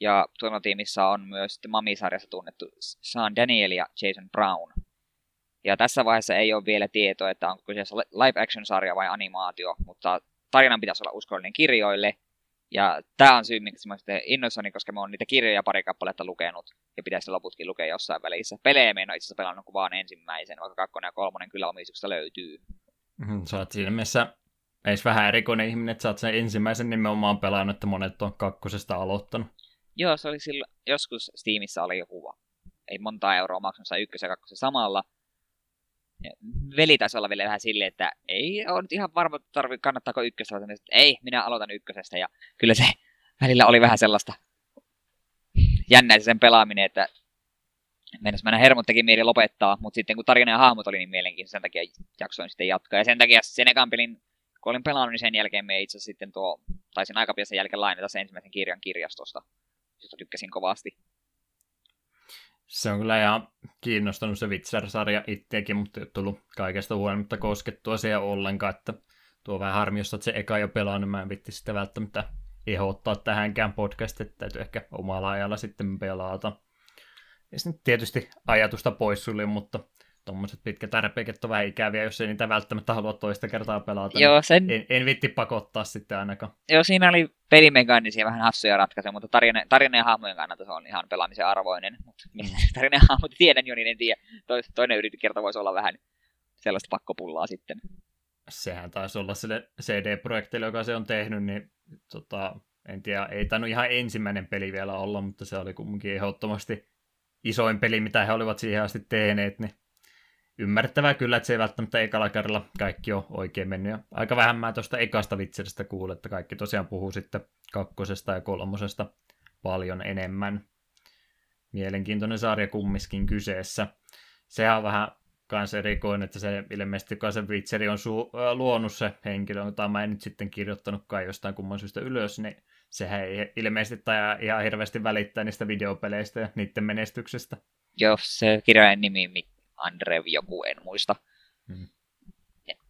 Ja tuotantotiimissä on myös The Mummy-sarjassa tunnettu Sean Daniel ja Jason Brown. Ja tässä vaiheessa ei ole vielä tietoa, että onko kyseessä live-action-sarja vai animaatio, mutta tarinan pitäisi olla uskollinen kirjoille. Ja tämä on syy, miksi mä sitten innoissani, koska mä oon niitä kirjoja pari kappaletta lukenut, ja pitäisi loputkin lukea jossain välissä. Pelejä mä en ole itse asiassa pelannut kuin vaan ensimmäisen, vaikka kakkonen ja kolmonen kyllä omistuksesta löytyy. Mhm, Sä oot siinä mielessä edes vähän erikoinen ihminen, että sä oot sen ensimmäisen nimenomaan pelannut, että monet on kakkosesta aloittanut. Joo, se oli silloin, joskus Steamissa oli joku, ei monta euroa maksanut ykkösen ja kakkosen samalla. Veli taisi olla vielä vähän silleen, että ei ole nyt ihan varma, tarvi, kannattaako vaan että ei, minä aloitan ykkösestä. Ja kyllä se välillä oli vähän sellaista jännää se sen pelaaminen, että mennessä mennä hermot teki mieli lopettaa, mutta sitten kun tarina ja hahmot oli niin mielenkiintoista, sen takia jaksoin sitten jatkaa. Ja sen takia sen ekan pelin, kun olin pelannut, niin sen jälkeen me itse sitten tuo, taisin aika jälkeen lainata sen ensimmäisen kirjan kirjastosta, josta tykkäsin kovasti. Se on kyllä ihan kiinnostanut se Witcher-sarja itseäkin, mutta ei ole tullut kaikesta huolimatta koskettua siihen ollenkaan, että tuo vähän harmi, jos se eka jo pelannut, mä en vitti sitä välttämättä ehdottaa tähänkään podcastiin, että täytyy ehkä omalla ajalla sitten pelata. Ja sitten tietysti ajatusta pois sulje, mutta tuommoiset pitkät RPGt on vähän ikäviä, jos ei niitä välttämättä halua toista kertaa pelata. Joo, sen, niin en, en vitti pakottaa sitten ainakaan. joo, siinä oli pelimekaanisia vähän hassuja ratkaisuja, mutta tarina, tarina ja hahmojen kannalta se on ihan pelaamisen arvoinen. Mutta tarina ja hahmot tiedän jo, niin en tiedä. Tois, toinen yrityskerta voisi olla vähän sellaista pakkopullaa sitten. Sehän taisi olla sille CD-projektille, joka se on tehnyt, niin tota, en tiedä, ei tainnut ihan ensimmäinen peli vielä olla, mutta se oli kumminkin ehdottomasti isoin peli, mitä he olivat siihen asti tehneet, niin ymmärrettävää kyllä, että se ei välttämättä ekalla kerralla kaikki ole oikein mennyt. Ja aika vähän mä tuosta ekasta vitseristä kuulin, että kaikki tosiaan puhuu sitten kakkosesta ja kolmosesta paljon enemmän. Mielenkiintoinen sarja kummiskin kyseessä. Sehän on vähän kans erikoinen, että se ilmeisesti, kun se Witcheri on su- luonut se henkilö, jota mä en nyt sitten kirjoittanutkaan jostain kumman syystä ylös, niin sehän ei ilmeisesti tai ihan hirveästi välittää niistä videopeleistä ja niiden menestyksestä. Joo, se kirjainen nimi Andrev joku, en muista.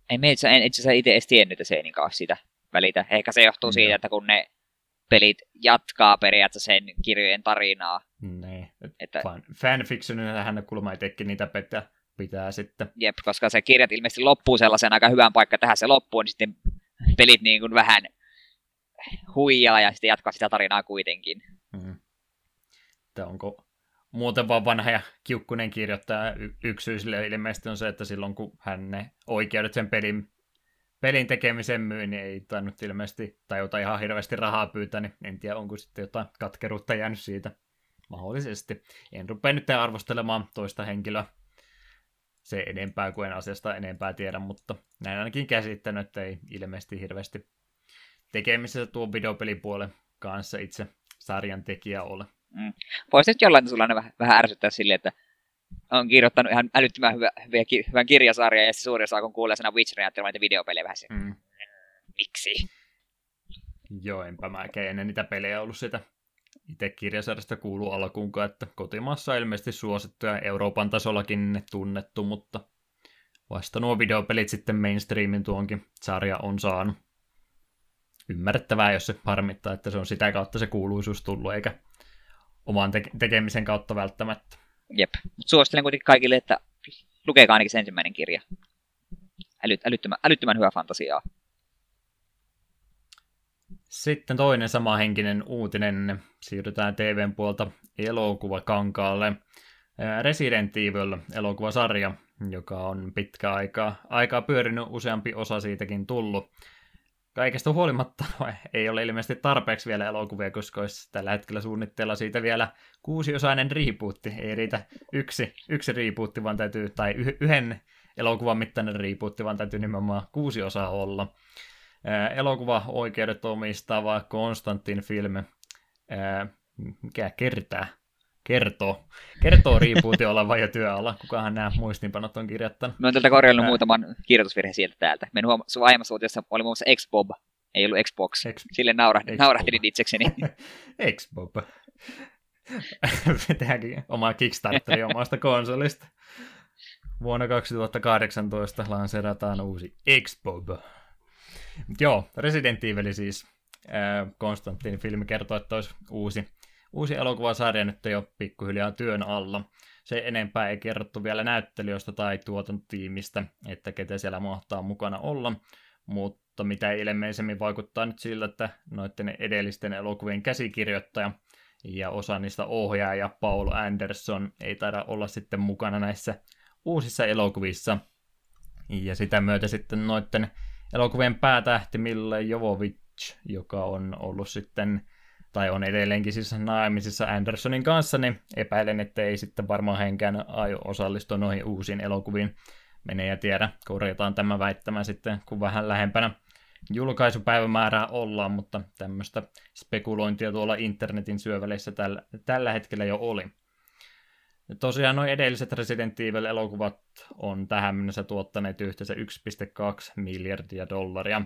Ei me itse, en itse asiassa itse edes tiennyt, että se ei niinkään sitä välitä. Ehkä se johtuu hmm. siitä, että kun ne pelit jatkaa periaatteessa sen kirjojen tarinaa. Niin. Että... Fan, fanfictionina hän kulma itsekin niitä pitää, pitää sitten. Jep, koska se kirjat ilmeisesti loppuu sellaisen aika hyvän paikka tähän se loppuu, niin sitten pelit niin kuin vähän huijaa ja sitten jatkaa sitä tarinaa kuitenkin. Että onko muuten vaan vanha ja kiukkunen kirjoittaja y- yksyisille ilmeisesti on se, että silloin kun hän ne oikeudet sen pelin, pelin tekemisen myy, niin ei tainnut ilmeisesti tai jotain ihan hirveästi rahaa pyytää, niin en tiedä onko sitten jotain katkeruutta jäänyt siitä mahdollisesti. En rupea nyt arvostelemaan toista henkilöä se enempää kuin en asiasta enempää tiedä, mutta näin ainakin käsittänyt, että ei ilmeisesti hirveästi tekemisessä tuo videopelipuolen kanssa itse sarjan tekijä ole. Mm. Voisi nyt jollain tasolla vähän, vähän ärsyttää sille, että on kirjoittanut ihan älyttömän hyvä, hyvä, hyvän kirjasarjan, ja se suuri osa, kun kuulee sana Witcherin, ajattelee niitä videopelejä vähän mm. miksi? Joo, enpä mäkään ennen niitä pelejä ollut sitä itse kirjasarjasta kuuluu alkuunkaan, että kotimaassa on ilmeisesti suosittu ja Euroopan tasollakin tunnettu, mutta vasta nuo videopelit sitten mainstreamin tuonkin sarja on saanut. Ymmärrettävää, jos se harmittaa, että se on sitä kautta se kuuluisuus tullut, eikä oman te- tekemisen kautta välttämättä. Jep. Suosittelen kuitenkin kaikille, että lukekaa ainakin se ensimmäinen kirja. Äly, älyttömän, älyttömän hyvä fantasiaa. Sitten toinen samahenkinen uutinen. Siirrytään TVn puolta elokuvakankaalle. Resident Evil elokuvasarja, joka on pitkä aikaa, aikaa pyörinyt, useampi osa siitäkin tullut kaikesta huolimatta no, ei ole ilmeisesti tarpeeksi vielä elokuvia, koska olisi tällä hetkellä suunnitteilla siitä vielä kuusiosainen riipuutti. Ei riitä yksi, yksi riipuutti, vaan täytyy, tai yhden elokuvan mittainen riipuutti, vaan täytyy nimenomaan kuusi osaa olla. Elokuva-oikeudet omistava Konstantin Film, mikä kertaa, kertoo. Kertoo riipuutin olevan jo työalla. Kukahan nämä muistinpanot on kirjoittanut? Mä oon tältä korjannut muutaman kirjoitusvirheen sieltä täältä. Meidän huom- sun aiemmassa uutiossa oli muun muassa Xbob, ei ollut Xbox. X- Sille naurahdin, naurahdin itsekseni. Xbob. Tehdäänkin oma Kickstarteri omasta konsolista. Vuonna 2018 lanseerataan uusi Xbob. Joo, Resident Evil siis. Konstantin filmi kertoo, että olisi uusi uusi elokuvasarja nyt jo pikkuhiljaa työn alla. Se enempää ei kerrottu vielä näyttelijöistä tai tuotantotiimistä, että ketä siellä mahtaa mukana olla, mutta mitä ilmeisemmin vaikuttaa nyt siltä, että noiden edellisten elokuvien käsikirjoittaja ja osa niistä ohjaaja Paul Anderson ei taida olla sitten mukana näissä uusissa elokuvissa. Ja sitä myötä sitten noiden elokuvien päätähti Mille Jovovich, joka on ollut sitten tai on edelleenkin siis naimisissa Andersonin kanssa, niin epäilen, että ei sitten varmaan henkään aio osallistua noihin uusiin elokuviin. Menee ja tiedä, korjataan tämä väittämä sitten, kun vähän lähempänä julkaisupäivämäärää ollaan, mutta tämmöistä spekulointia tuolla internetin syöväleissä tällä, tällä hetkellä jo oli. Ja tosiaan nuo edelliset Resident Evil-elokuvat on tähän mennessä tuottaneet yhteensä 1,2 miljardia dollaria.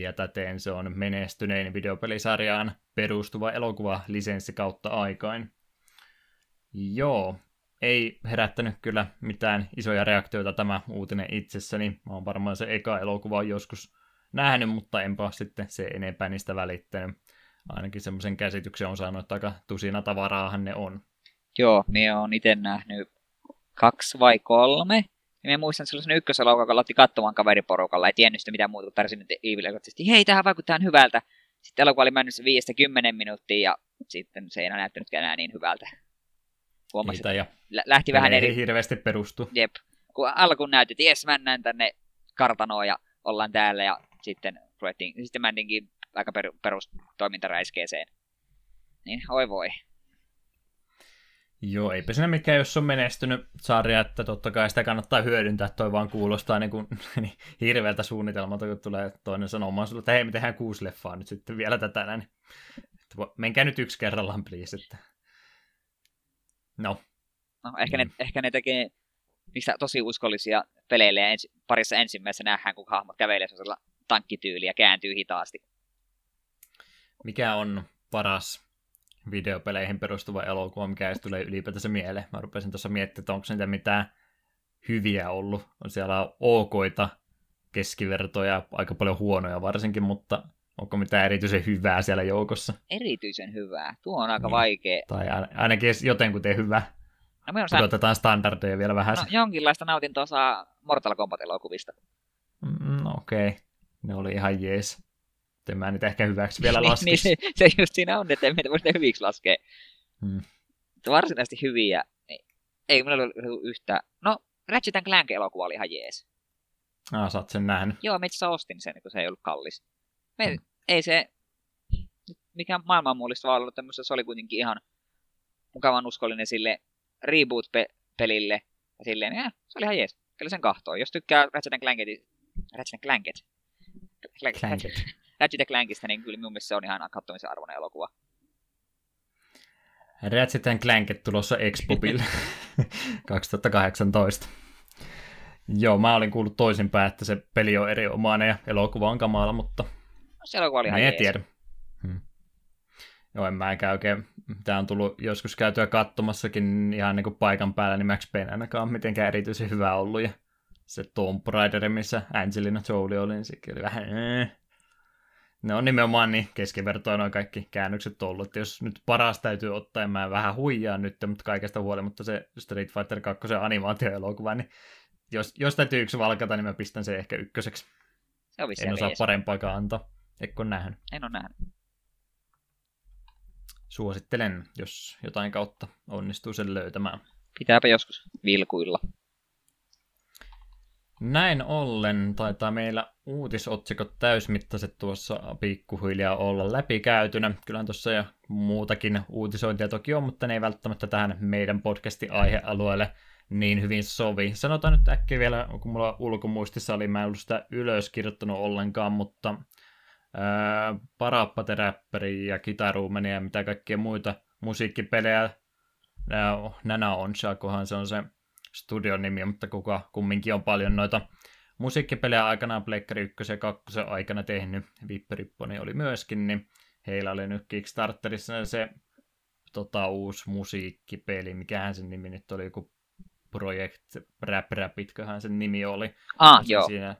Ja täten se on menestynein videopelisarjaan perustuva elokuva lisenssi kautta aikain. Joo, ei herättänyt kyllä mitään isoja reaktioita tämä uutinen itsessäni. Mä oon varmaan se eka elokuva joskus nähnyt, mutta enpä sitten se enempää niistä välittänyt. Ainakin semmoisen käsityksen on saanut, että aika tusina tavaraahan ne on. Joo, me on itse nähnyt kaksi vai kolme ja mä muistan sellaisen ykköselokuvan, joka aloitti katsomaan kaveriporukalla, ei tiennyt sitä mitään muuta kuin Resident Evil, joka hei, tähän vaikuttaa hyvältä. Sitten elokuva oli mennyt 5-10 minuuttia ja sitten se ei enää näyttänytkään enää niin hyvältä. Huomasin, ja lähti vähän eri... Ei hirveästi perustu. Jep. Kun alkuun näytti, että jes, mennään tänne kartanoon ja ollaan täällä ja sitten ruvettiin, sitten mennäänkin aika per, perustoimintaräiskeeseen. Niin, oi voi. Joo, eipä siinä mikään, jos on menestynyt sarja, että totta kai sitä kannattaa hyödyntää, toi vaan kuulostaa niin kuin, niin hirveältä suunnitelmalta, kun tulee toinen sanomaan sulle, että hei, me tehdään kuusi leffaa nyt sitten vielä tätä näin. Että menkää nyt yksi kerrallaan, please. Että... No. no ehkä, mm. ne, ehkä ne tekee niistä tosi uskollisia peleille ja ensi, parissa ensimmäisessä nähdään, kun hahmot kävelee sellaisella tankkityyliä ja kääntyy hitaasti. Mikä on paras videopeleihin perustuva elokuva, mikä ei tulee ylipäätänsä mieleen. Mä rupesin tuossa miettimään, että onko niitä mitään hyviä ollut. On siellä okoita, keskivertoja, aika paljon huonoja varsinkin, mutta onko mitään erityisen hyvää siellä joukossa? Erityisen hyvää? Tuo on aika niin. vaikea. Tai ainakin jotenkuten hyvä. No, me on Otetaan standardeja vielä vähän. No, jonkinlaista nautintoa saa Mortal Kombat-elokuvista. Mm, okei. Okay. Ne oli ihan jees en mä niitä ehkä hyväksi vielä niin, laskisi. niin, se, just siinä on, että en meitä voi hyviksi laskea. Hmm. Varsinaisesti hyviä, niin ei mulla ole yhtä... No, Ratchet Clank-elokuva oli ihan jees. Ah, sä oot sen nähnyt. Joo, mä itse ostin sen, kun se ei ollut kallis. Me, hmm. Ei se... Mikä maailman mullista ollut se oli kuitenkin ihan mukavan uskollinen sille reboot-pelille. Ja silleen, eh, se oli ihan jees. Kyllä sen kahtoo. Jos tykkää Ratchet Clanket, Ratchet Clanket. Clanket. Ratchet Clankista, niin kyllä minun mielestä se on ihan katsomisen arvoinen elokuva. Ratchet Clank tulossa Expopille 2018. Joo, mä olin kuullut toisinpäin, että se peli on erinomainen ja elokuva on kamala, mutta... No, se elokuva oli ihan en tiedä. Hmm. Joo, en mäkään oikein. Tämä on tullut joskus käytyä katsomassakin ihan niin kuin paikan päällä, niin Max Payne ainakaan mitenkään erityisen hyvä ollut. Ja se Tomb Raider, missä Angelina Jolie oli, niin sekin oli vähän... Ee. Ne on nimenomaan niin keskivertoa noin kaikki käännökset ollut. Että jos nyt paras täytyy ottaa, ja mä vähän huijaan nyt, mutta kaikesta huolimatta se Street Fighter 2 animaatioelokuva, niin jos, jos täytyy yksi valkata, niin mä pistän se ehkä ykköseksi. Se on en osaa parempaakaan antaa, eikö nähnyt. En ole nähnyt. Suosittelen, jos jotain kautta onnistuu sen löytämään. Pitääpä joskus vilkuilla. Näin ollen taitaa meillä uutisotsikot täysmittaiset tuossa pikkuhiljaa olla läpikäytynä. Kyllähän tuossa jo muutakin uutisointia toki on, mutta ne ei välttämättä tähän meidän podcastin aihealueelle niin hyvin sovi. Sanotaan nyt äkkiä vielä, kun mulla ulkomuistissa oli, mä en ollut sitä ylös kirjoittanut ollenkaan, mutta parappateräppäri ja kitaruumeni ja mitä kaikkia muita musiikkipelejä, Nana Onsha, kohan se on se studion nimi, mutta kuka kumminkin on paljon noita musiikkipelejä aikanaan Pleikkari 1 ja 2 aikana tehnyt, Vipperipponi oli myöskin, niin heillä oli nyt Kickstarterissa se tota, uusi musiikkipeli, mikähän sen nimi nyt oli, joku Project Rap Rapitköhän sen nimi oli. Ah, joo. Siinä,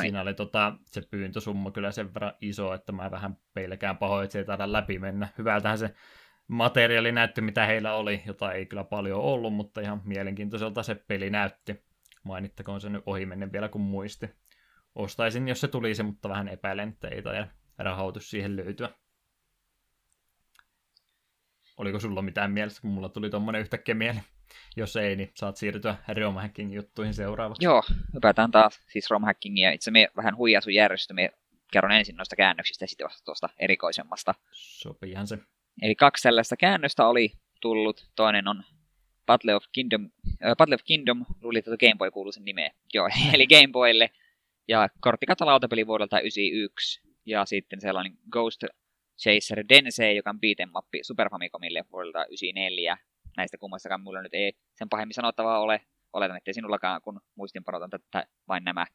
siinä oli tota, se pyyntösumma kyllä sen verran iso, että mä vähän pelkään pahoin, että se ei taida läpi mennä. Hyvältähän se materiaali näytti, mitä heillä oli, jota ei kyllä paljon ollut, mutta ihan mielenkiintoiselta se peli näytti. Mainittakoon se nyt ohi menen vielä kun muisti. Ostaisin, jos se tulisi, mutta vähän epäilen, että ei tai rahoitus siihen löytyä. Oliko sulla mitään mielessä, kun mulla tuli tuommoinen yhtäkkiä mieli? Jos ei, niin saat siirtyä Rom Hacking juttuihin seuraavaksi. Joo, hypätään taas siis Rom Hackingia. Itse me vähän huijasu järjestö. Me kerron ensin noista käännöksistä ja sitten vasta tuosta erikoisemmasta. Sopiihan se. Eli kaksi tällaista käännöstä oli tullut. Toinen on Battle of Kingdom. Äh, Battle of Kingdom, luulin, että Game Boy kuuluu sen nimeen. Joo, eli Game Boylle. Ja korttikata lautapeli vuodelta 91. Ja sitten sellainen Ghost Chaser Densei, joka on beat'em mappi Super Famicomille vuodelta 94. Näistä kummastakaan mulla nyt ei sen pahemmin sanottavaa ole. Oletan, ettei sinullakaan, kun muistinpanotan tätä vain nämä.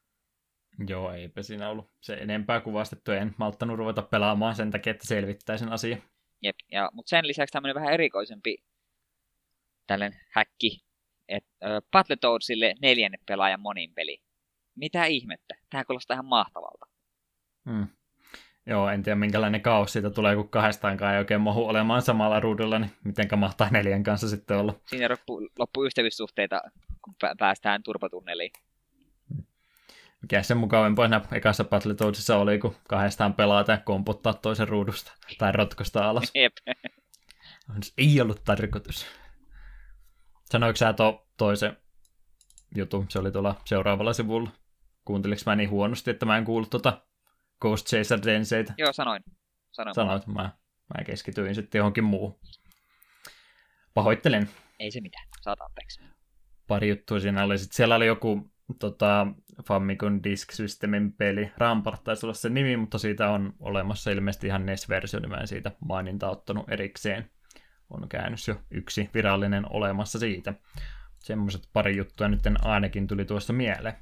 Joo, eipä siinä ollut se enempää kuvastettu. En malttanut ruveta pelaamaan sen takia, että selvittää sen asian. Jep, ja, mutta sen lisäksi tämmöinen vähän erikoisempi tällainen häkki, että Battletoadsille neljänne pelaajan monin peli. Mitä ihmettä? Tämä kuulostaa ihan mahtavalta. Hmm. Joo, en tiedä minkälainen kaos siitä tulee, kun kahdestaankaan ei oikein mahu olemaan samalla ruudulla, niin mitenkä mahtaa neljän kanssa sitten olla. Siinä loppu, loppu ystävyyssuhteita, kun päästään turpatunneliin. Mikä sen mukavampaa siinä ekassa Battletoadsissa oli, kun kahdestaan pelata ja kompottaa toisen ruudusta tai rotkosta alas. Jep. Ei ollut tarkoitus. Sanoiko sä to, toisen jutun? Se oli tuolla seuraavalla sivulla. Kuunteliko mä niin huonosti, että mä en kuullut tuota Ghost Chaser Denseitä? Joo, sanoin. sanoin Sanoit, mä, mä keskityin sitten johonkin muuhun. Pahoittelen. Ei se mitään, saat anteeksi. Pari juttua siinä oli. Sitten siellä oli joku tota, Famicom Disk Systemin peli. Rampart taisi olla se nimi, mutta siitä on olemassa ilmeisesti ihan NES-versio, niin mä en siitä maininta ottanut erikseen. On käännös jo yksi virallinen olemassa siitä. Semmoiset pari juttua nyt ainakin tuli tuossa mieleen.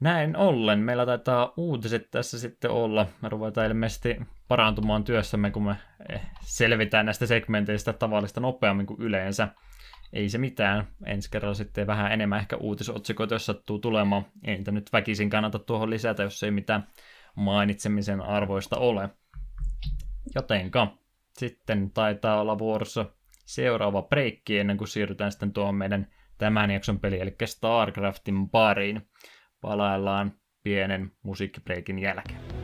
Näin ollen, meillä taitaa uutiset tässä sitten olla. Me ruvetaan ilmeisesti parantumaan työssämme, kun me eh, selvitään näistä segmenteistä tavallista nopeammin kuin yleensä. Ei se mitään. Ensi kerralla sitten vähän enemmän ehkä uutisotsikoita, jos sattuu tulemaan. Ei niitä nyt väkisin kannata tuohon lisätä, jos ei mitään mainitsemisen arvoista ole. Jotenka sitten taitaa olla vuorossa seuraava breikki ennen kuin siirrytään sitten tuohon meidän tämän jakson peli, eli StarCraftin pariin palaillaan pienen musiikkibreikin jälkeen.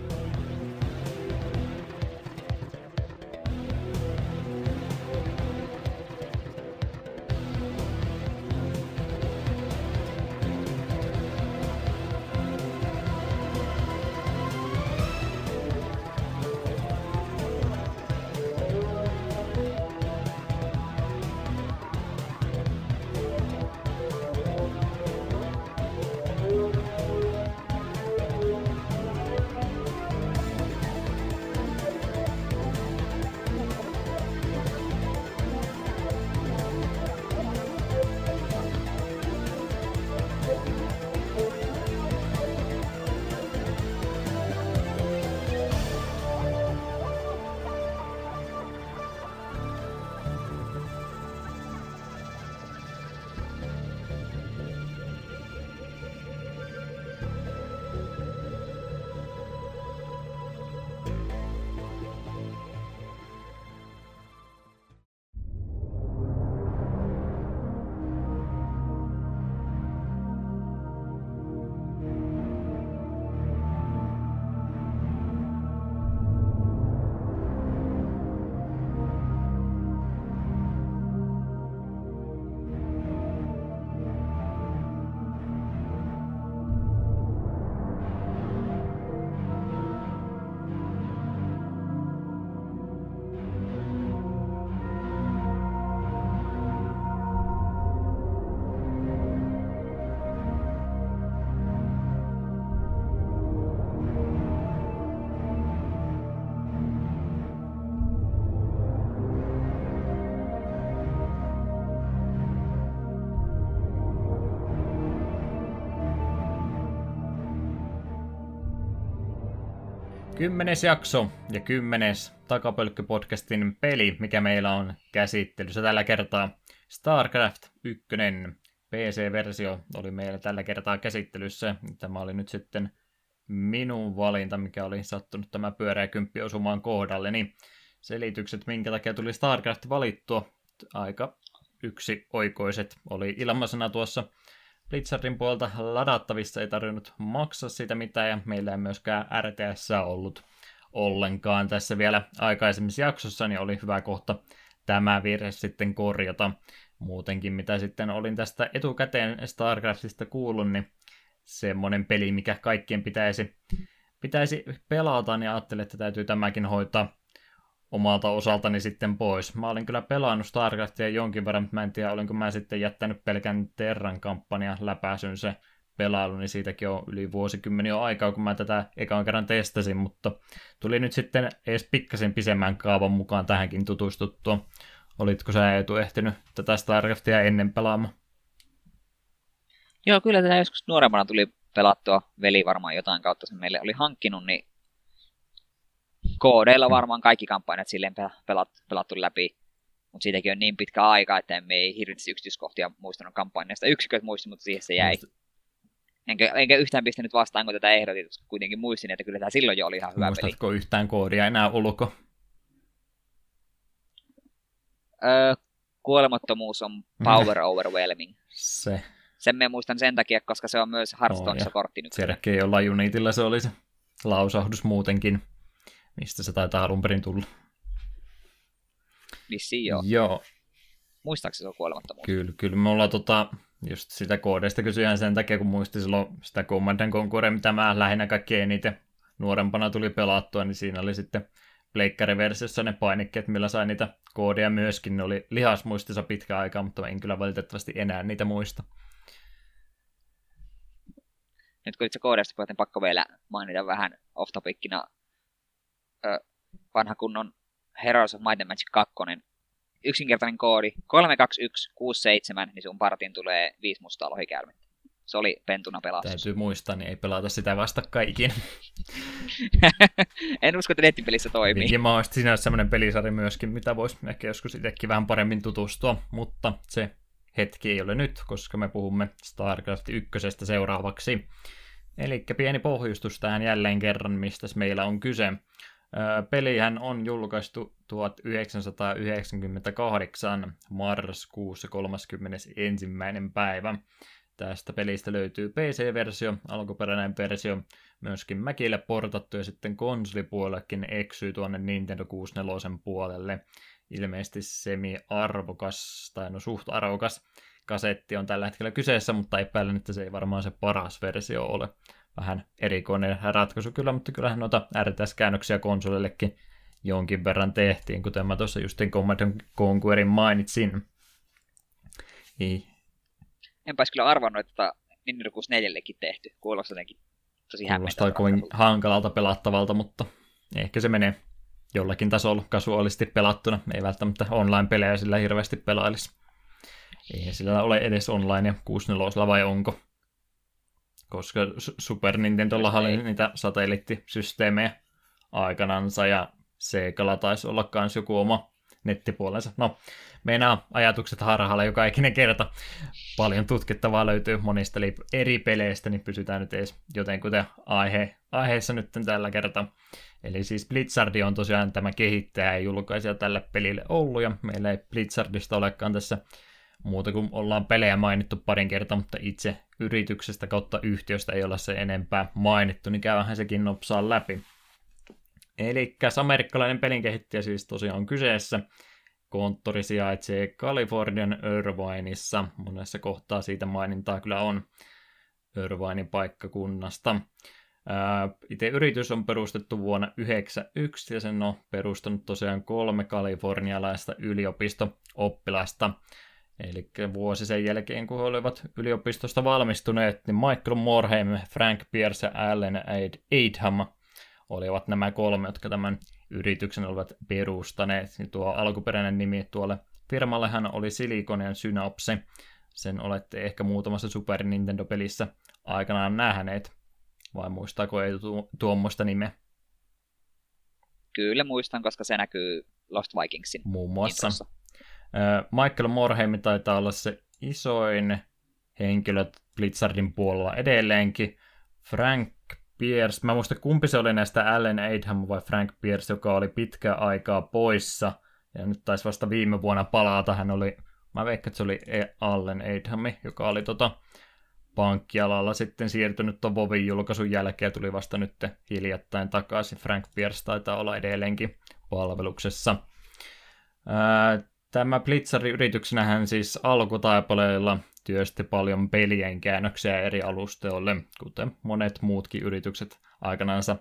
Kymmenes jakso ja kymmenes Takapölkky-podcastin peli, mikä meillä on käsittelyssä tällä kertaa. StarCraft 1 PC-versio oli meillä tällä kertaa käsittelyssä. Tämä oli nyt sitten minun valinta, mikä oli sattunut tämä pyöreä kymppi osumaan kohdalle. Niin selitykset, minkä takia tuli StarCraft valittua, aika yksi oikoiset oli ilmaisena tuossa Blizzardin puolta ladattavissa ei tarvinnut maksaa sitä mitään ja meillä ei myöskään RTS ollut ollenkaan. Tässä vielä aikaisemmissa jaksossa niin oli hyvä kohta tämä virhe sitten korjata. Muutenkin mitä sitten olin tästä etukäteen StarCraftista kuullut, niin semmoinen peli, mikä kaikkien pitäisi, pitäisi pelata, niin ajattelin, että täytyy tämäkin hoitaa omalta osaltani sitten pois. Mä olin kyllä pelannut StarCraftia jonkin verran, mutta mä en tiedä, olinko mä sitten jättänyt pelkän Terran kampanjan läpäisyn se pelailu, niin siitäkin on yli vuosikymmeni jo aikaa, kun mä tätä ekan kerran testasin, mutta tuli nyt sitten edes pikkasen pisemmän kaavan mukaan tähänkin tutustuttua. Olitko sä Eetu ehtinyt tätä StarCraftia ennen pelaamaan? Joo, kyllä tätä joskus nuorempana tuli pelattua. Veli varmaan jotain kautta sen meille oli hankkinut, niin koodeilla varmaan kaikki kampanjat silleen pelat, pelattu läpi. Mutta siitäkin on niin pitkä aika, että emme ei hirveästi yksityiskohtia muistanut kampanjasta. Yksiköt muistin, mutta siihen se jäi. Enkä, enkä yhtään pistänyt vastaan, kun tätä ehdotin, koska kuitenkin muistin, että kyllä tämä silloin jo oli ihan hyvä Muistatko peli. yhtään koodia enää ulko? Öö, kuolemattomuus on power overwhelming. Se. Sen me muistan sen takia, koska se on myös Hearthstoneissa kortti nyt. Sielläkin jollain Unitilla se oli se lausahdus muutenkin mistä se taitaa alun perin tulla. Vissiin joo. Joo. Muistaakseni se on kuolemattomuus? Kyllä, kyllä me ollaan tota, just sitä koodeista kysyjän sen takia, kun muisti silloin sitä Command Conquer, mitä mä lähinnä kaikki eniten nuorempana tuli pelattua, niin siinä oli sitten pleikkariversiossa ne painikkeet, millä sai niitä koodia myöskin. Ne oli lihasmuistissa pitkä aikaa, mutta en kyllä valitettavasti enää niitä muista. Nyt kun itse koodista puhutaan, pakko vielä mainita vähän off-topicina vanha kunnon Heroes of Might and Magic 2. Yksinkertainen koodi 32167, niin sun partin tulee viisi mustaa lohikäärmettä. Se oli pentuna pelastus. Täytyy muistaa, niin ei pelata sitä vastakkain ikinä. en usko, että nettipelissä toimii. Mouse siinä on semmoinen pelisarja myöskin, mitä voisi ehkä joskus itsekin vähän paremmin tutustua, mutta se hetki ei ole nyt, koska me puhumme StarCraft 1 seuraavaksi. Eli pieni pohjustus tähän jälleen kerran, mistä meillä on kyse. Pelihän on julkaistu 1998 marraskuussa 31. päivä. Tästä pelistä löytyy PC-versio, alkuperäinen versio, myöskin Mäkille portattu ja sitten konsolipuolellekin eksyy tuonne Nintendo 64 puolelle. Ilmeisesti semi-arvokas, tai no suht arvokas kasetti on tällä hetkellä kyseessä, mutta epäilen, että se ei varmaan se paras versio ole. Vähän erikoinen ratkaisu kyllä, mutta kyllähän noita RTS-käännöksiä konsolillekin jonkin verran tehtiin, kuten mä tuossa justin Command Conquerin mainitsin. Ei. Enpäs kyllä arvannut, että Nintendo 64 tehty. Kuulostaa jotenkin tosi Kuulostaa kovin hankalalta pelattavalta, mutta ehkä se menee jollakin tasolla kasuaalisti pelattuna. Ei välttämättä online-pelejä sillä hirveästi pelailisi. Eihän sillä ole edes online 64 vai onko? Koska Super Nintendolla oli niitä satelliittisysteemejä aikanansa ja Seikalla taisi olla myös joku oma nettipuolensa. No, meinaa ajatukset harhalle joka ikinen kerta. Paljon tutkittavaa löytyy monista eri peleistä, niin pysytään nyt edes jotenkuten aihe, aiheessa nyt tällä kertaa. Eli siis Blizzard on tosiaan tämä kehittäjä ja julkaisija tälle pelille ollut, ja meillä ei Blizzardista olekaan tässä muuta kuin ollaan pelejä mainittu parin kertaa, mutta itse yrityksestä kautta yhtiöstä ei olla se enempää mainittu, niin käyhän sekin nopsaa läpi. Eli amerikkalainen pelinkehittäjä siis tosiaan on kyseessä. Konttori sijaitsee Kalifornian Irvineissa. Monessa kohtaa siitä mainintaa kyllä on Irvinein paikkakunnasta. itse yritys on perustettu vuonna 1991 ja sen on perustanut tosiaan kolme kalifornialaista yliopisto-oppilasta. Eli vuosi sen jälkeen, kun he olivat yliopistosta valmistuneet, niin Michael Morheim, Frank Pierce ja Allen Aidham olivat nämä kolme, jotka tämän yrityksen olivat perustaneet. Niin tuo alkuperäinen nimi tuolle firmallehan oli Silicon Synapse. Sen olette ehkä muutamassa Super Nintendo-pelissä aikanaan nähneet. Vai muistaako ei tu- tuommoista nimeä? Kyllä muistan, koska se näkyy Lost Vikingsin Muun muassa. Introssa. Michael Morheim taitaa olla se isoin henkilö Blizzardin puolella edelleenkin. Frank Pierce, mä muistan kumpi se oli näistä Allen Aidham vai Frank Pierce, joka oli pitkä aikaa poissa. Ja nyt taisi vasta viime vuonna palata. Hän oli, mä veikkaan, että se oli e- Allen Aidham, joka oli tota pankkialalla sitten siirtynyt tuon Vovin julkaisun jälkeen tuli vasta nyt hiljattain takaisin. Frank Pierce taitaa olla edelleenkin palveluksessa. Tämä Blizzard-yrityksenähän siis alkutaipaleilla työsti paljon pelien käännöksiä eri alustoille, kuten monet muutkin yritykset aikanaansa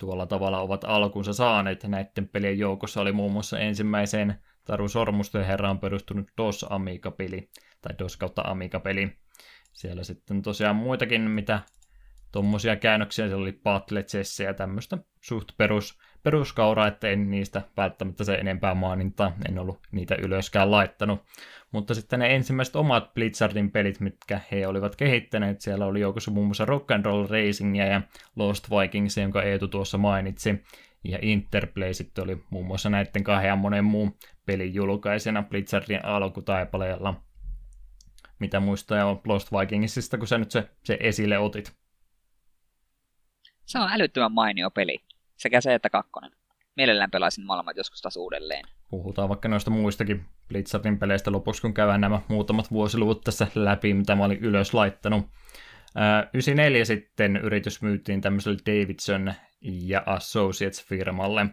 tuolla tavalla ovat alkunsa saaneet. Näiden pelien joukossa oli muun muassa ensimmäiseen Taru Sormusten herraan perustunut DOS Amiga-peli, tai DOS kautta Amiga-peli. Siellä sitten tosiaan muitakin, mitä tuommoisia käännöksiä, siellä oli Chess ja tämmöistä suht perus peruskaura, että en niistä välttämättä se enempää mainintaa, en ollut niitä ylöskään laittanut. Mutta sitten ne ensimmäiset omat Blizzardin pelit, mitkä he olivat kehittäneet, siellä oli joukossa muun muassa Rock and Roll Racingia ja Lost Vikings, jonka Eetu tuossa mainitsi. Ja Interplay sitten oli muun muassa näiden kahden monen muun pelin julkaisena Blizzardin alkutaipaleella. Mitä muistoja on Lost Vikingsista, kun sä nyt se, se esille otit? Se on älyttömän mainio peli. Sekä se että kakkonen. Mielellään pelaisin molemmat joskus taas uudelleen. Puhutaan vaikka noista muistakin Blizzardin peleistä lopuksi, kun käydään nämä muutamat vuosiluvut tässä läpi, mitä mä olin ylös laittanut. 94 sitten yritys myytiin tämmöiselle Davidson ja Associates-firmalle.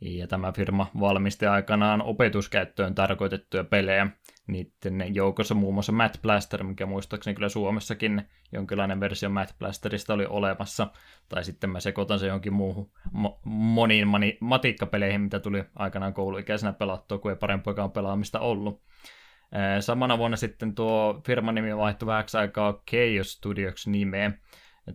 Ja tämä firma valmisti aikanaan opetuskäyttöön tarkoitettuja pelejä. Niiden joukossa muun muassa Matt Blaster, mikä muistaakseni kyllä Suomessakin jonkinlainen versio Matt Blasterista oli olemassa, tai sitten mä sekoitan se johonkin muuhun mo- moniin mani- matikkapeleihin, mitä tuli aikanaan kouluikäisenä pelattua, kun ei parempaakaan pelaamista ollut. Samana vuonna sitten tuo firman nimi vaihtui vähäksi aikaa Chaos Studios nimeen.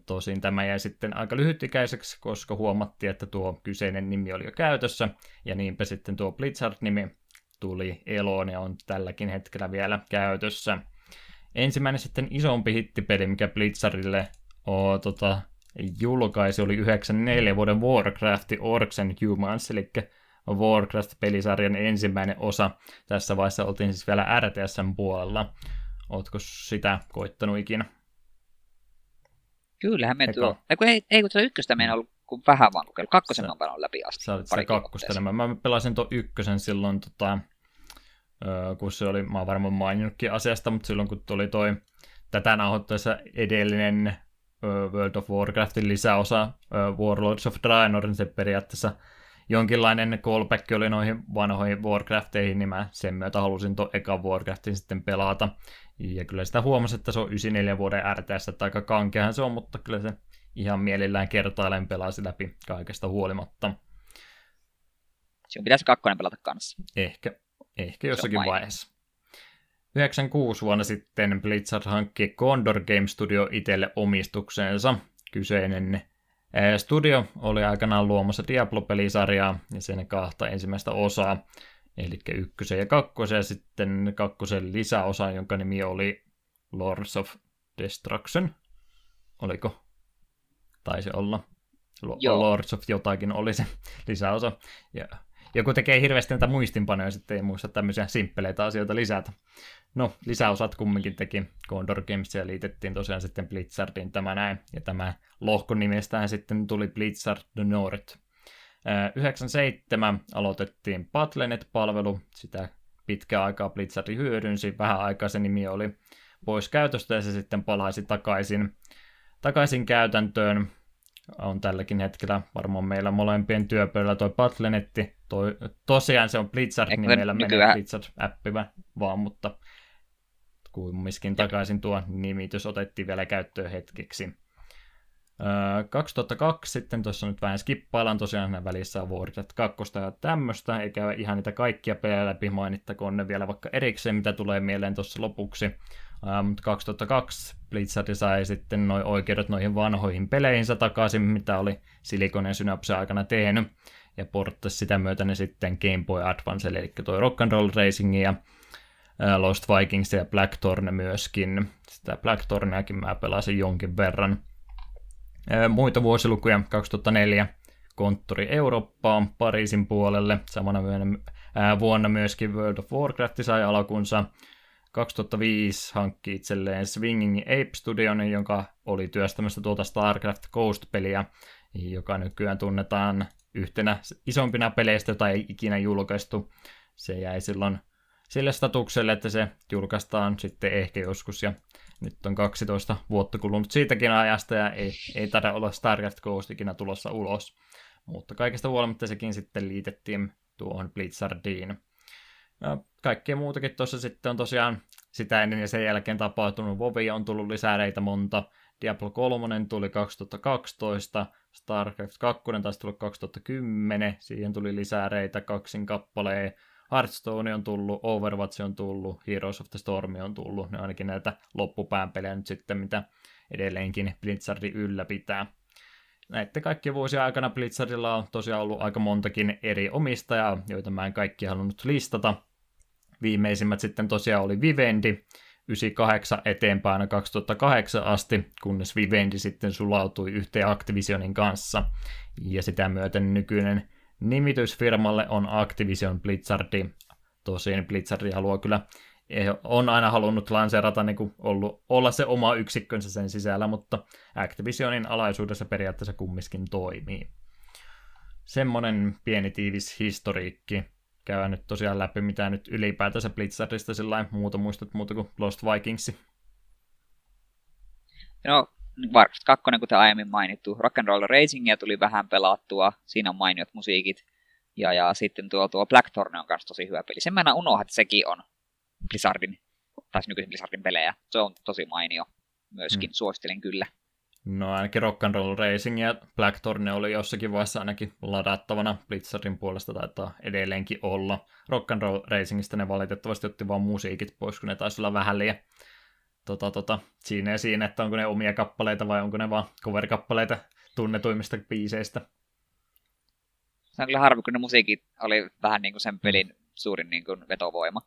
Tosin tämä jäi sitten aika lyhytikäiseksi, koska huomattiin, että tuo kyseinen nimi oli jo käytössä, ja niinpä sitten tuo Blizzard-nimi tuli eloon ja on tälläkin hetkellä vielä käytössä. Ensimmäinen sitten isompi hittipeli, mikä Blizzardille o, tota, julkaisi, oli 94 vuoden Warcraft Orcs and Humans, eli Warcraft-pelisarjan ensimmäinen osa. Tässä vaiheessa oltiin siis vielä RTSn puolella. Ootko sitä koittanut ikinä? Kyllähän me tuo. Ei, kun ei, ei kun tuota ykköstä meidän ollut kuin vähän vaan kokeillut. Kakkosen mä oon läpi asti. Sä olit sitä kakkosta enemmän. Mä pelasin tuon ykkösen silloin, tota, kun se oli, mä oon varmaan maininnutkin asiasta, mutta silloin kun tuli toi tätä nauhoittaessa edellinen World of Warcraftin lisäosa Warlords of Draenor, niin se periaatteessa jonkinlainen callback oli noihin vanhoihin Warcrafteihin, niin mä sen myötä halusin tuon eka Warcraftin sitten pelata. Ja kyllä sitä huomasi, että se on 94 vuoden RTS, että aika kankeahan se on, mutta kyllä se ihan mielellään kertailen pelasi läpi kaikesta huolimatta. Sinun pitäisi kakkonen pelata kanssa. Ehkä, ehkä jossakin vaiheessa. 96 vuonna sitten Blizzard hankki Condor Game Studio itselle omistukseensa. Kyseinen studio oli aikanaan luomassa Diablo-pelisarjaa ja sen kahta ensimmäistä osaa, eli ykkösen ja kakkosen, ja sitten kakkosen lisäosa, jonka nimi oli Lords of Destruction. Oliko? Taisi olla. Joo. Lords of jotakin oli se lisäosa. Ja joku tekee hirveästi näitä muistinpanoja, sitten ei muista tämmöisiä simppeleitä asioita lisätä. No, lisäosat kumminkin teki Condor Games ja liitettiin tosiaan sitten Blizzardin tämä näin. Ja tämä lohko nimestään sitten tuli Blizzard The North. 97 aloitettiin Battle.net-palvelu, sitä pitkää aikaa Blizzard hyödynsi, vähän aikaa se nimi oli pois käytöstä ja se sitten palaisi takaisin, takaisin käytäntöön. On tälläkin hetkellä varmaan meillä molempien työpöydällä toi Battle.net. Toi, tosiaan se on Blizzard-nimellä menee Blizzard-appi vaan, mutta kumminkin takaisin tuo nimitys otettiin vielä käyttöön hetkeksi. 2002 sitten, tuossa nyt vähän skippaillaan tosiaan välissä on Warcraft 2 ja tämmöistä, eikä ihan niitä kaikkia pelejä läpi mainittakoon ne vielä vaikka erikseen, mitä tulee mieleen tuossa lopuksi. Mutta 2002 Blizzard sai sitten noin oikeudet noihin vanhoihin peleihinsä takaisin, mitä oli Silicon ja Synapse aikana tehnyt, ja porttasi sitä myötä ne sitten Game Boy Advance, eli toi Rock'n'Roll Racing ja Lost Vikings ja Blackthorn myöskin. Sitä Blackthorniakin mä pelasin jonkin verran. Muita vuosilukuja 2004 konttori Eurooppaan Pariisin puolelle. Samana vuonna myöskin World of Warcraft sai alkunsa. 2005 hankki itselleen Swinging Ape Studion, jonka oli työstämässä tuota StarCraft Ghost-peliä, joka nykyään tunnetaan yhtenä isompina peleistä, jota ei ikinä julkaistu. Se jäi silloin sille statukselle, että se julkaistaan sitten ehkä joskus, ja nyt on 12 vuotta kulunut siitäkin ajasta, ja ei, ei taida olla StarCraft Ghost ikinä tulossa ulos. Mutta kaikesta huolimatta sekin sitten liitettiin tuohon Blizzardiin. Kaikkea muutakin tuossa sitten on tosiaan sitä ennen ja sen jälkeen tapahtunut. Vovi on tullut lisäreitä monta. Diablo 3 tuli 2012, StarCraft 2 taisi tulla 2010, siihen tuli lisäreitä kaksin kappaleen. Hearthstone on tullut, Overwatch on tullut, Heroes of the Storm on tullut, ne ainakin näitä loppupään pelejä nyt sitten, mitä edelleenkin Blizzardi ylläpitää. Näiden kaikkien vuosien aikana Blizzardilla on tosiaan ollut aika montakin eri omistajaa, joita mä en kaikki halunnut listata. Viimeisimmät sitten tosiaan oli Vivendi, 98 eteenpäin 2008 asti, kunnes Vivendi sitten sulautui yhteen Activisionin kanssa. Ja sitä myöten nykyinen nimitys firmalle on Activision Blizzardi. Tosin Blizzardi haluaa kyllä, eh, on aina halunnut lanseerata niin kuin ollut, olla se oma yksikkönsä sen sisällä, mutta Activisionin alaisuudessa periaatteessa kumminkin toimii. Semmonen pieni tiivis historiikki. Käydään nyt tosiaan läpi, mitä nyt ylipäätänsä Blizzardista sillä muuta muistat muuta kuin Lost Vikingsi. No, Warcraft 2, kuten aiemmin mainittu, Rock'n'Roll Racingia tuli vähän pelattua, siinä on mainiot musiikit. Ja, ja sitten tuo, tuo Blackthorn on myös tosi hyvä peli. Sen mä unohdan, että sekin on Blizzardin, tai nykyisen Blizzardin pelejä. Se on tosi mainio myöskin, mm. suosittelen kyllä. No ainakin Rock and Roll Racing ja Blackthorn oli jossakin vaiheessa ainakin ladattavana Blizzardin puolesta taitaa edelleenkin olla. Rock and Roll Racingista ne valitettavasti otti vaan musiikit pois, kun ne taisi olla vähän liian tota, tota, siinä ja siinä, että onko ne omia kappaleita vai onko ne vaan cover-kappaleita tunnetuimmista biiseistä. Se on kyllä harvi, kun ne musiikit oli vähän niin kuin sen pelin suurin niin kuin vetovoima.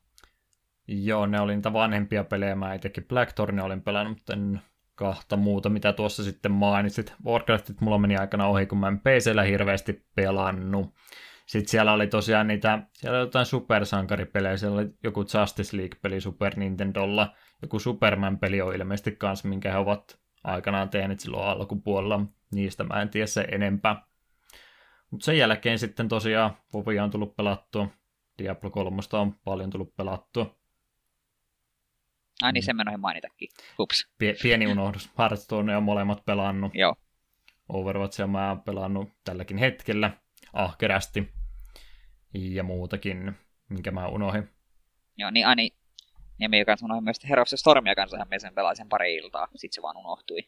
Joo, ne oli niitä vanhempia pelejä. Mä itsekin Blackthornia olin pelannut, mutta en kahta muuta, mitä tuossa sitten mainitsit. Warcraftit mulla meni aikana ohi, kun mä en PCllä hirveästi pelannut. Sitten siellä oli tosiaan niitä, siellä oli jotain supersankaripelejä, siellä oli joku Justice League-peli Super Nintendolla, joku Superman-peli on ilmeisesti kans, minkä he ovat aikanaan tehneet silloin alkupuolella. Niistä mä en tiedä se enempää. Mutta sen jälkeen sitten tosiaan Vovia on tullut pelattua. Diablo 3 on paljon tullut pelattua. Ai niin, mm. sen mä noihin mainitakin. Ups. Pie- pieni unohdus. Hearthstone on molemmat pelannut. Joo. Overwatchia mä oon pelannut tälläkin hetkellä ahkerästi. Ja muutakin, minkä mä unohdin. Joo, niin Ani Niemi, joka unohdin myös Heroes of Stormia kanssa, me sen pelasin pari iltaa, sit se vaan unohtui.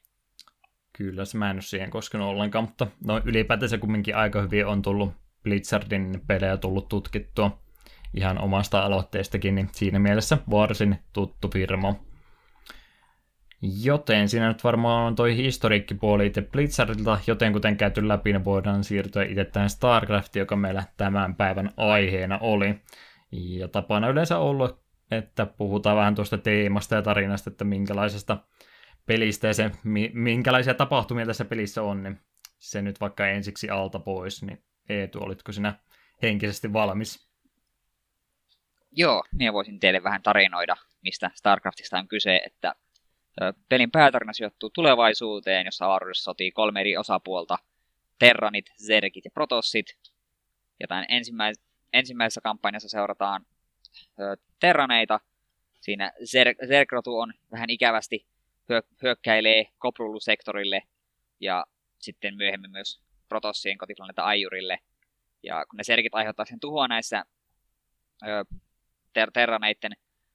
Kyllä, se mä en ole siihen koskenut ollenkaan, mutta no ylipäätään se kumminkin aika hyvin on tullut Blizzardin pelejä tullut tutkittua ihan omasta aloitteestakin, niin siinä mielessä varsin tuttu firma. Joten siinä nyt varmaan on toi historiikkipuoli itse joten kuten käyty läpi, niin voidaan siirtyä itse tähän StarCraftiin, joka meillä tämän päivän aiheena oli. Ja tapana yleensä ollut, että puhutaan vähän tuosta teemasta ja tarinasta, että minkälaisesta pelistä ja se, minkälaisia tapahtumia tässä pelissä on, niin se nyt vaikka ensiksi alta pois, niin Eetu, olitko sinä henkisesti valmis? Joo, niin voisin teille vähän tarinoida, mistä StarCraftista on kyse, että pelin päätarina sijoittuu tulevaisuuteen, jossa avaruudessa sotii kolme eri osapuolta, Terranit, Zergit ja Protossit. Ja tämän ensimmäis- ensimmäisessä kampanjassa seurataan ö, Terraneita. Siinä Zer- Zergrotu on vähän ikävästi hyö- hyökkäilee Koprulu-sektorille ja sitten myöhemmin myös Protossien kotiplaneetta Ajurille. Ja kun ne Zergit aiheuttaa sen tuhoa näissä ter- Terraneiden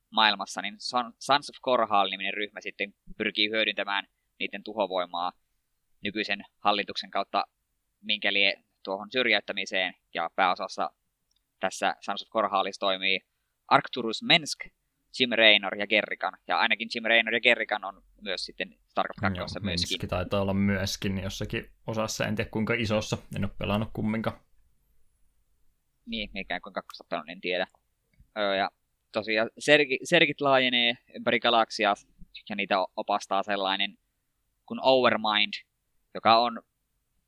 maailmassa, niin Sons of Korhal-niminen ryhmä sitten pyrkii hyödyntämään niiden tuhovoimaa nykyisen hallituksen kautta minkäli tuohon syrjäyttämiseen, ja pääosassa tässä Sons of Korhalissa toimii Arcturus Mensk, Jim Raynor ja Gerrikan, ja ainakin Jim Raynor ja Gerrikan on myös sitten StarCraft 2 myöskin. Menski taitaa olla myöskin jossakin osassa, en tiedä kuinka isossa, en ole pelannut kumminkaan. Niin, mikään kuin kakkosta en tiedä. Ja tosiaan sergi, sergit laajenee ympäri galaksia ja niitä opastaa sellainen kuin Overmind, joka on,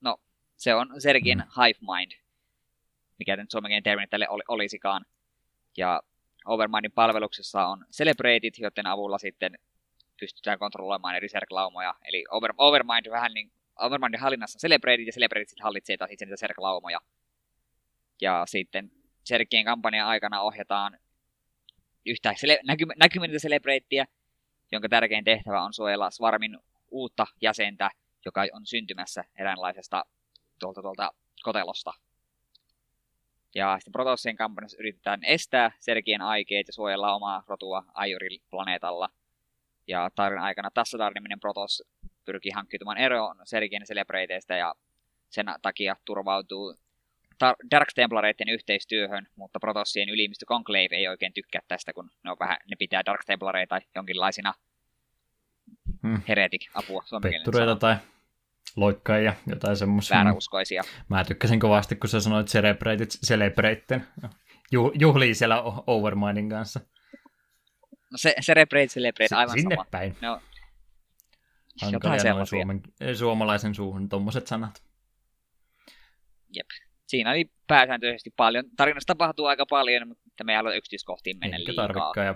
no, se on Sergin mm. Hive Mind, mikä nyt suomenkin termi tälle ol, olisikaan. Ja Overmindin palveluksessa on Celebrated, joiden avulla sitten pystytään kontrolloimaan eri serklaumoja. Eli Over, Overmind vähän niin, Overmindin hallinnassa on Celebrated, ja Celebrated sitten hallitsee taas itse niitä serklaumoja. Ja sitten Sergien kampanjan aikana ohjataan yhtä sele- näky- näkymätöntä celebreittiä, jonka tärkein tehtävä on suojella Svarmin uutta jäsentä, joka on syntymässä eräänlaisesta tuolta, tuolta kotelosta. Ja sitten Protossien kampanjassa yritetään estää Sergien aikeet ja suojella omaa rotua Aiori-planeetalla. Ja tarinan aikana tässä tariniminen Protoss pyrkii hankkiutumaan eroon Sergien celebreiteistä ja sen takia turvautuu Dark Templareiden yhteistyöhön, mutta Protossien ylimistö Conclave ei oikein tykkää tästä, kun ne, on vähän, ne pitää Dark Templareita jonkinlaisina hmm. heretik-apua Pettureita tai loikkaajia, jotain semmoisia. Vääräuskoisia. Mä tykkäsin kovasti, kun sä sanoit Celebrated, Celebraten. Juhlii siellä Overmindin kanssa. No se, Celebrate, Celebrate, aivan Sinne sama. päin. No, Hankalia suomen, suomalaisen suuhun tuommoiset sanat. Jep siinä oli pääsääntöisesti paljon. Tarinassa tapahtuu aika paljon, mutta me ei halua yksityiskohtiin mennä Eikä liikaa. Ja...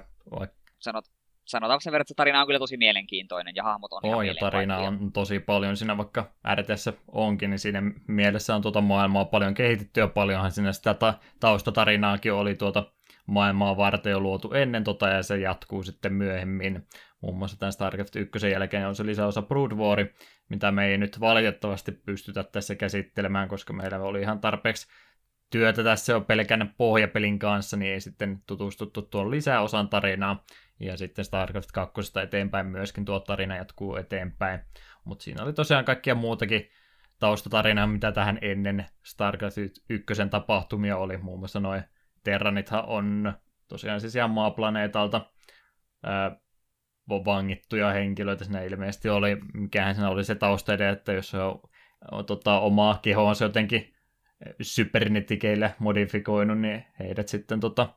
Sanot, sanotaan sen verran, että tarina on kyllä tosi mielenkiintoinen ja hahmot on oh, ja tarina on tosi paljon siinä, vaikka RTS onkin, niin siinä mielessä on tuota maailmaa paljon kehitetty ja paljonhan siinä sitä ta- taustatarinaakin oli tuota maailmaa varten jo luotu ennen tota ja se jatkuu sitten myöhemmin. Muun muassa tämän StarCraft 1 jälkeen on se lisäosa Brood War, mitä me ei nyt valitettavasti pystytä tässä käsittelemään, koska meillä oli ihan tarpeeksi työtä tässä on pelkän pohjapelin kanssa, niin ei sitten tutustuttu tuon lisäosan tarinaa. Ja sitten StarCraft 2 eteenpäin myöskin tuo tarina jatkuu eteenpäin. Mutta siinä oli tosiaan kaikkia muutakin taustatarinaa, mitä tähän ennen StarCraft 1 tapahtumia oli. Muun muassa noin Terranithan on tosiaan siis ihan maaplaneetalta ää, vangittuja henkilöitä. Siinä ilmeisesti oli. Mikähän siinä oli se taustaide, että jos se on, on tota, omaa kehoansa jotenkin supernetikeillä modifikoinut, niin heidät sitten tota,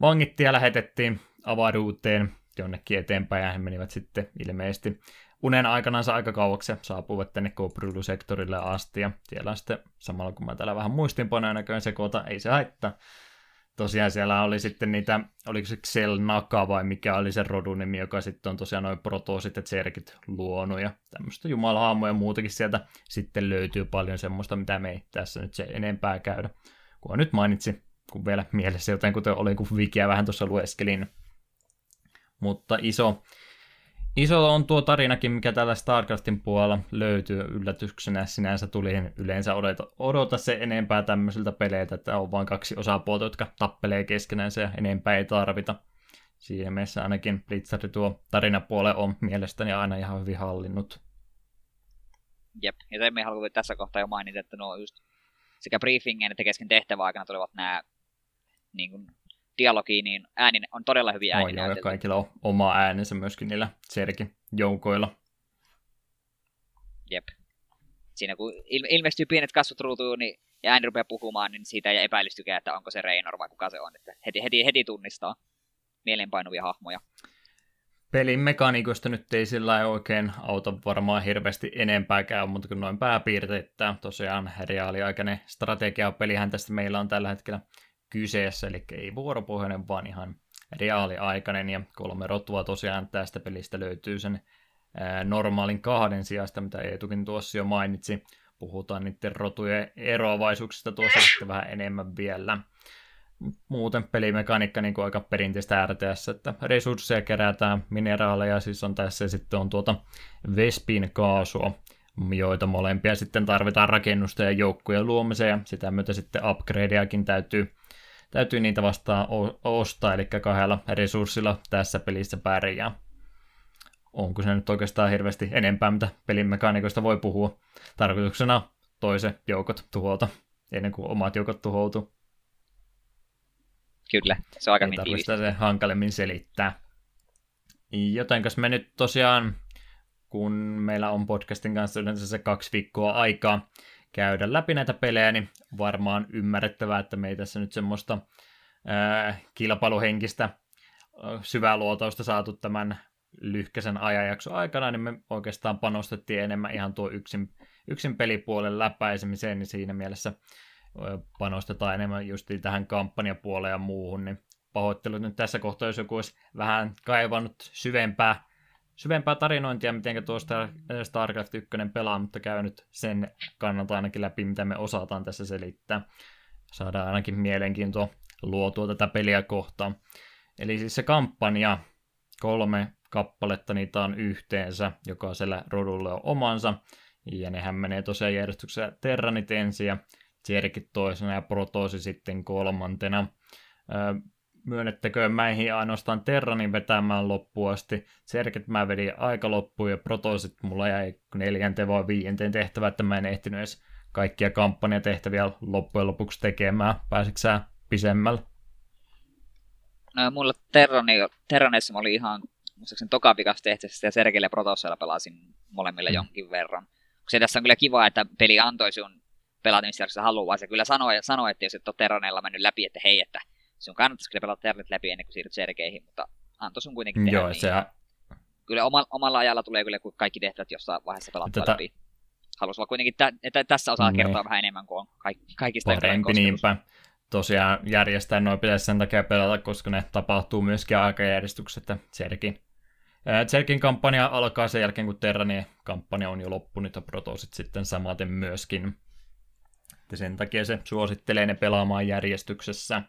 vangittiin ja lähetettiin avaruuteen jonnekin eteenpäin, ja he menivät sitten ilmeisesti unen aikanansa aika kauaksi saapuivat tänne Kobrulu-sektorille asti, ja siellä sitten, samalla kun mä täällä vähän muistinpanoja näköjään sekoita, ei se haittaa, tosiaan siellä oli sitten niitä, oliko se Xel Naka vai mikä oli se rodun nimi, joka sitten on tosiaan noin protoosit ja tserkit luonut ja tämmöistä jumalahaamoja ja muutakin sieltä sitten löytyy paljon semmoista, mitä me ei tässä nyt se enempää käydä. Kun nyt mainitsi, kun vielä mielessä joten kuten oli, kun Wikiä vähän tuossa lueskelin. Mutta iso, Iso on tuo tarinakin, mikä tällä StarCraftin puolella löytyy yllätyksenä. Sinänsä tuli yleensä odota, odota se enempää tämmöisiltä peleiltä, että on vain kaksi osapuolta, jotka tappelee keskenään ja enempää ei tarvita. Siihen mielessä ainakin Blitzard tuo tarinapuole on mielestäni aina ihan hyvin hallinnut. Jep, ja sen me haluamme tässä kohtaa jo mainita, että nuo just sekä briefingen että kesken tehtäväaikana tulevat nämä niin kuin, dialogiin, niin ääni on todella hyvin ääni. Oh, joo, kaikilla on oma äänensä myöskin niillä Serkin joukoilla. Jep. Siinä kun ilmestyy pienet kasvot ruutuun niin, ja ääni rupeaa puhumaan, niin siitä ei epäilystykään, että onko se Reinor vai kuka se on. Että heti, heti, heti tunnistaa mielenpainuvia hahmoja. Pelin mekaniikoista nyt ei sillä oikein auta varmaan hirveästi enempääkään, mutta kun noin pääpiirteitä, tosiaan reaaliaikainen strategiapelihän tästä meillä on tällä hetkellä kyseessä, eli ei vuoropohjainen, vaan ihan reaaliaikainen, ja kolme rotua tosiaan tästä pelistä löytyy sen normaalin kahden sijasta, mitä Eetukin tuossa jo mainitsi. Puhutaan niiden rotujen eroavaisuuksista tuossa sitten vähän enemmän vielä. Muuten pelimekaniikka niin kuin aika perinteistä RTS, että resursseja kerätään, mineraaleja, siis on tässä ja sitten on tuota Vespin kaasua, joita molempia sitten tarvitaan rakennusta ja joukkojen luomiseen, ja sitä myötä sitten upgradeakin täytyy täytyy niitä vastaan ostaa, eli kahdella resurssilla tässä pelissä pärjää. Onko se nyt oikeastaan hirveästi enempää, mitä pelin mekaanikoista voi puhua? Tarkoituksena toiset joukot tuhota ennen kuin omat joukot tuhoutuu. Kyllä, se on aika Ei hyvin se hankalemmin selittää. Jotenkas me nyt tosiaan, kun meillä on podcastin kanssa yleensä se kaksi viikkoa aikaa, käydä läpi näitä pelejä, niin varmaan ymmärrettävää, että me ei tässä nyt semmoista ää, kilpailuhenkistä syvää luotausta saatu tämän lyhkäisen ajanjakson aikana, niin me oikeastaan panostettiin enemmän ihan tuo yksin, yksin pelipuolen läpäisemiseen, niin siinä mielessä panostetaan enemmän just tähän kampanjapuoleen ja muuhun, niin pahoittelut nyt tässä kohtaa, jos joku olisi vähän kaivannut syvempää syvempää tarinointia, miten tuosta StarCraft 1 pelaa, mutta käy nyt sen kannalta ainakin läpi, mitä me osataan tässä selittää. Saadaan ainakin mielenkiintoa luotua tätä peliä kohtaan. Eli siis se kampanja, kolme kappaletta niitä on yhteensä, jokaisella rodulle on omansa, ja nehän menee tosiaan järjestyksessä Terranit ensin ja Tserkit toisena ja Protoosi sitten kolmantena myönnettäköön mäihin ainoastaan Terranin vetämään loppuun asti. Serket mä vedin aika loppuun ja Protosit mulla jäi neljänteen vai viienteen tehtävä, että mä en ehtinyt edes kaikkia kampanjatehtäviä loppujen lopuksi tekemään. Pääsikö sä pisemmällä? No, mulla Terrani, Terranessa oli ihan muistaakseni tokapikas tehtävässä ja Sergelle ja Protosella pelasin molemmilla mm. jonkin verran. Se tässä on kyllä kiva, että peli antoi sun pelata, mistä sä haluaa. Se kyllä sanoi, sanoi, että jos et ole Terranella mennyt läpi, että hei, että sun kannattaisi kyllä pelata Ternet läpi ennen kuin siirryt serkeihin, mutta antoi sun kuitenkin tehdä Joo, niin. Se... Kyllä omalla, omalla ajalla tulee kyllä kaikki tehtävät jossain vaiheessa pelattua Tätä... läpi. Haluaisin olla kuitenkin, tä, että tässä osaa niin. kertoa vähän enemmän kuin on kaikista Parempi niinpä. Tosiaan järjestää noin pitäisi sen takia pelata, koska ne tapahtuu myöskin aikajärjestyksessä, että Serkin Tserkin kampanja alkaa sen jälkeen, kun Terranin kampanja on jo loppunut ja Protosit sitten samaten myöskin. Ja sen takia se suosittelee ne pelaamaan järjestyksessä.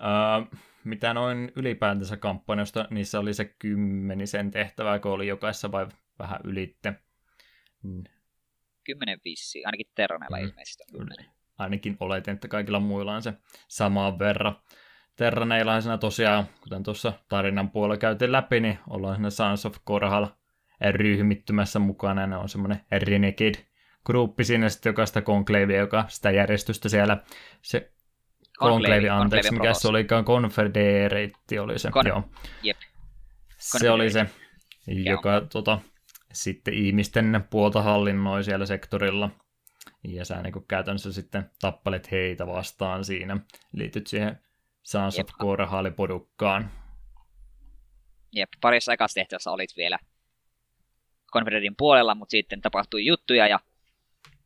Uh, mitä noin ylipäätänsä kampanjoista, niissä oli se kymmenisen tehtävää, kun oli jokaisessa vai vähän ylitte. Mm. Kymmenen vissi, ainakin Terranella mm. ilmeisesti on ainakin oletin, että kaikilla muilla on se samaan verran. Terraneillahan siinä tosiaan, kuten tuossa tarinan puolella käytiin läpi, niin ollaan siinä Sons of Korhal ryhmittymässä mukana. Ne on semmoinen Renegade gruppi siinä sitten, joka sitä Conclavea, joka sitä järjestystä siellä, se Conclave, anteeksi, mikä se olikaan, Confederate oli se, Con- joo. Jep. Se oli se, joka tota, sitten ihmisten puolta hallinnoi siellä sektorilla. Ja sä niin käytännössä sitten tappelet heitä vastaan siinä. Liityt siihen Sons of Korhali-porukkaan. Jep, parissa ekassa tehtävässä olit vielä Confederatein puolella, mutta sitten tapahtui juttuja ja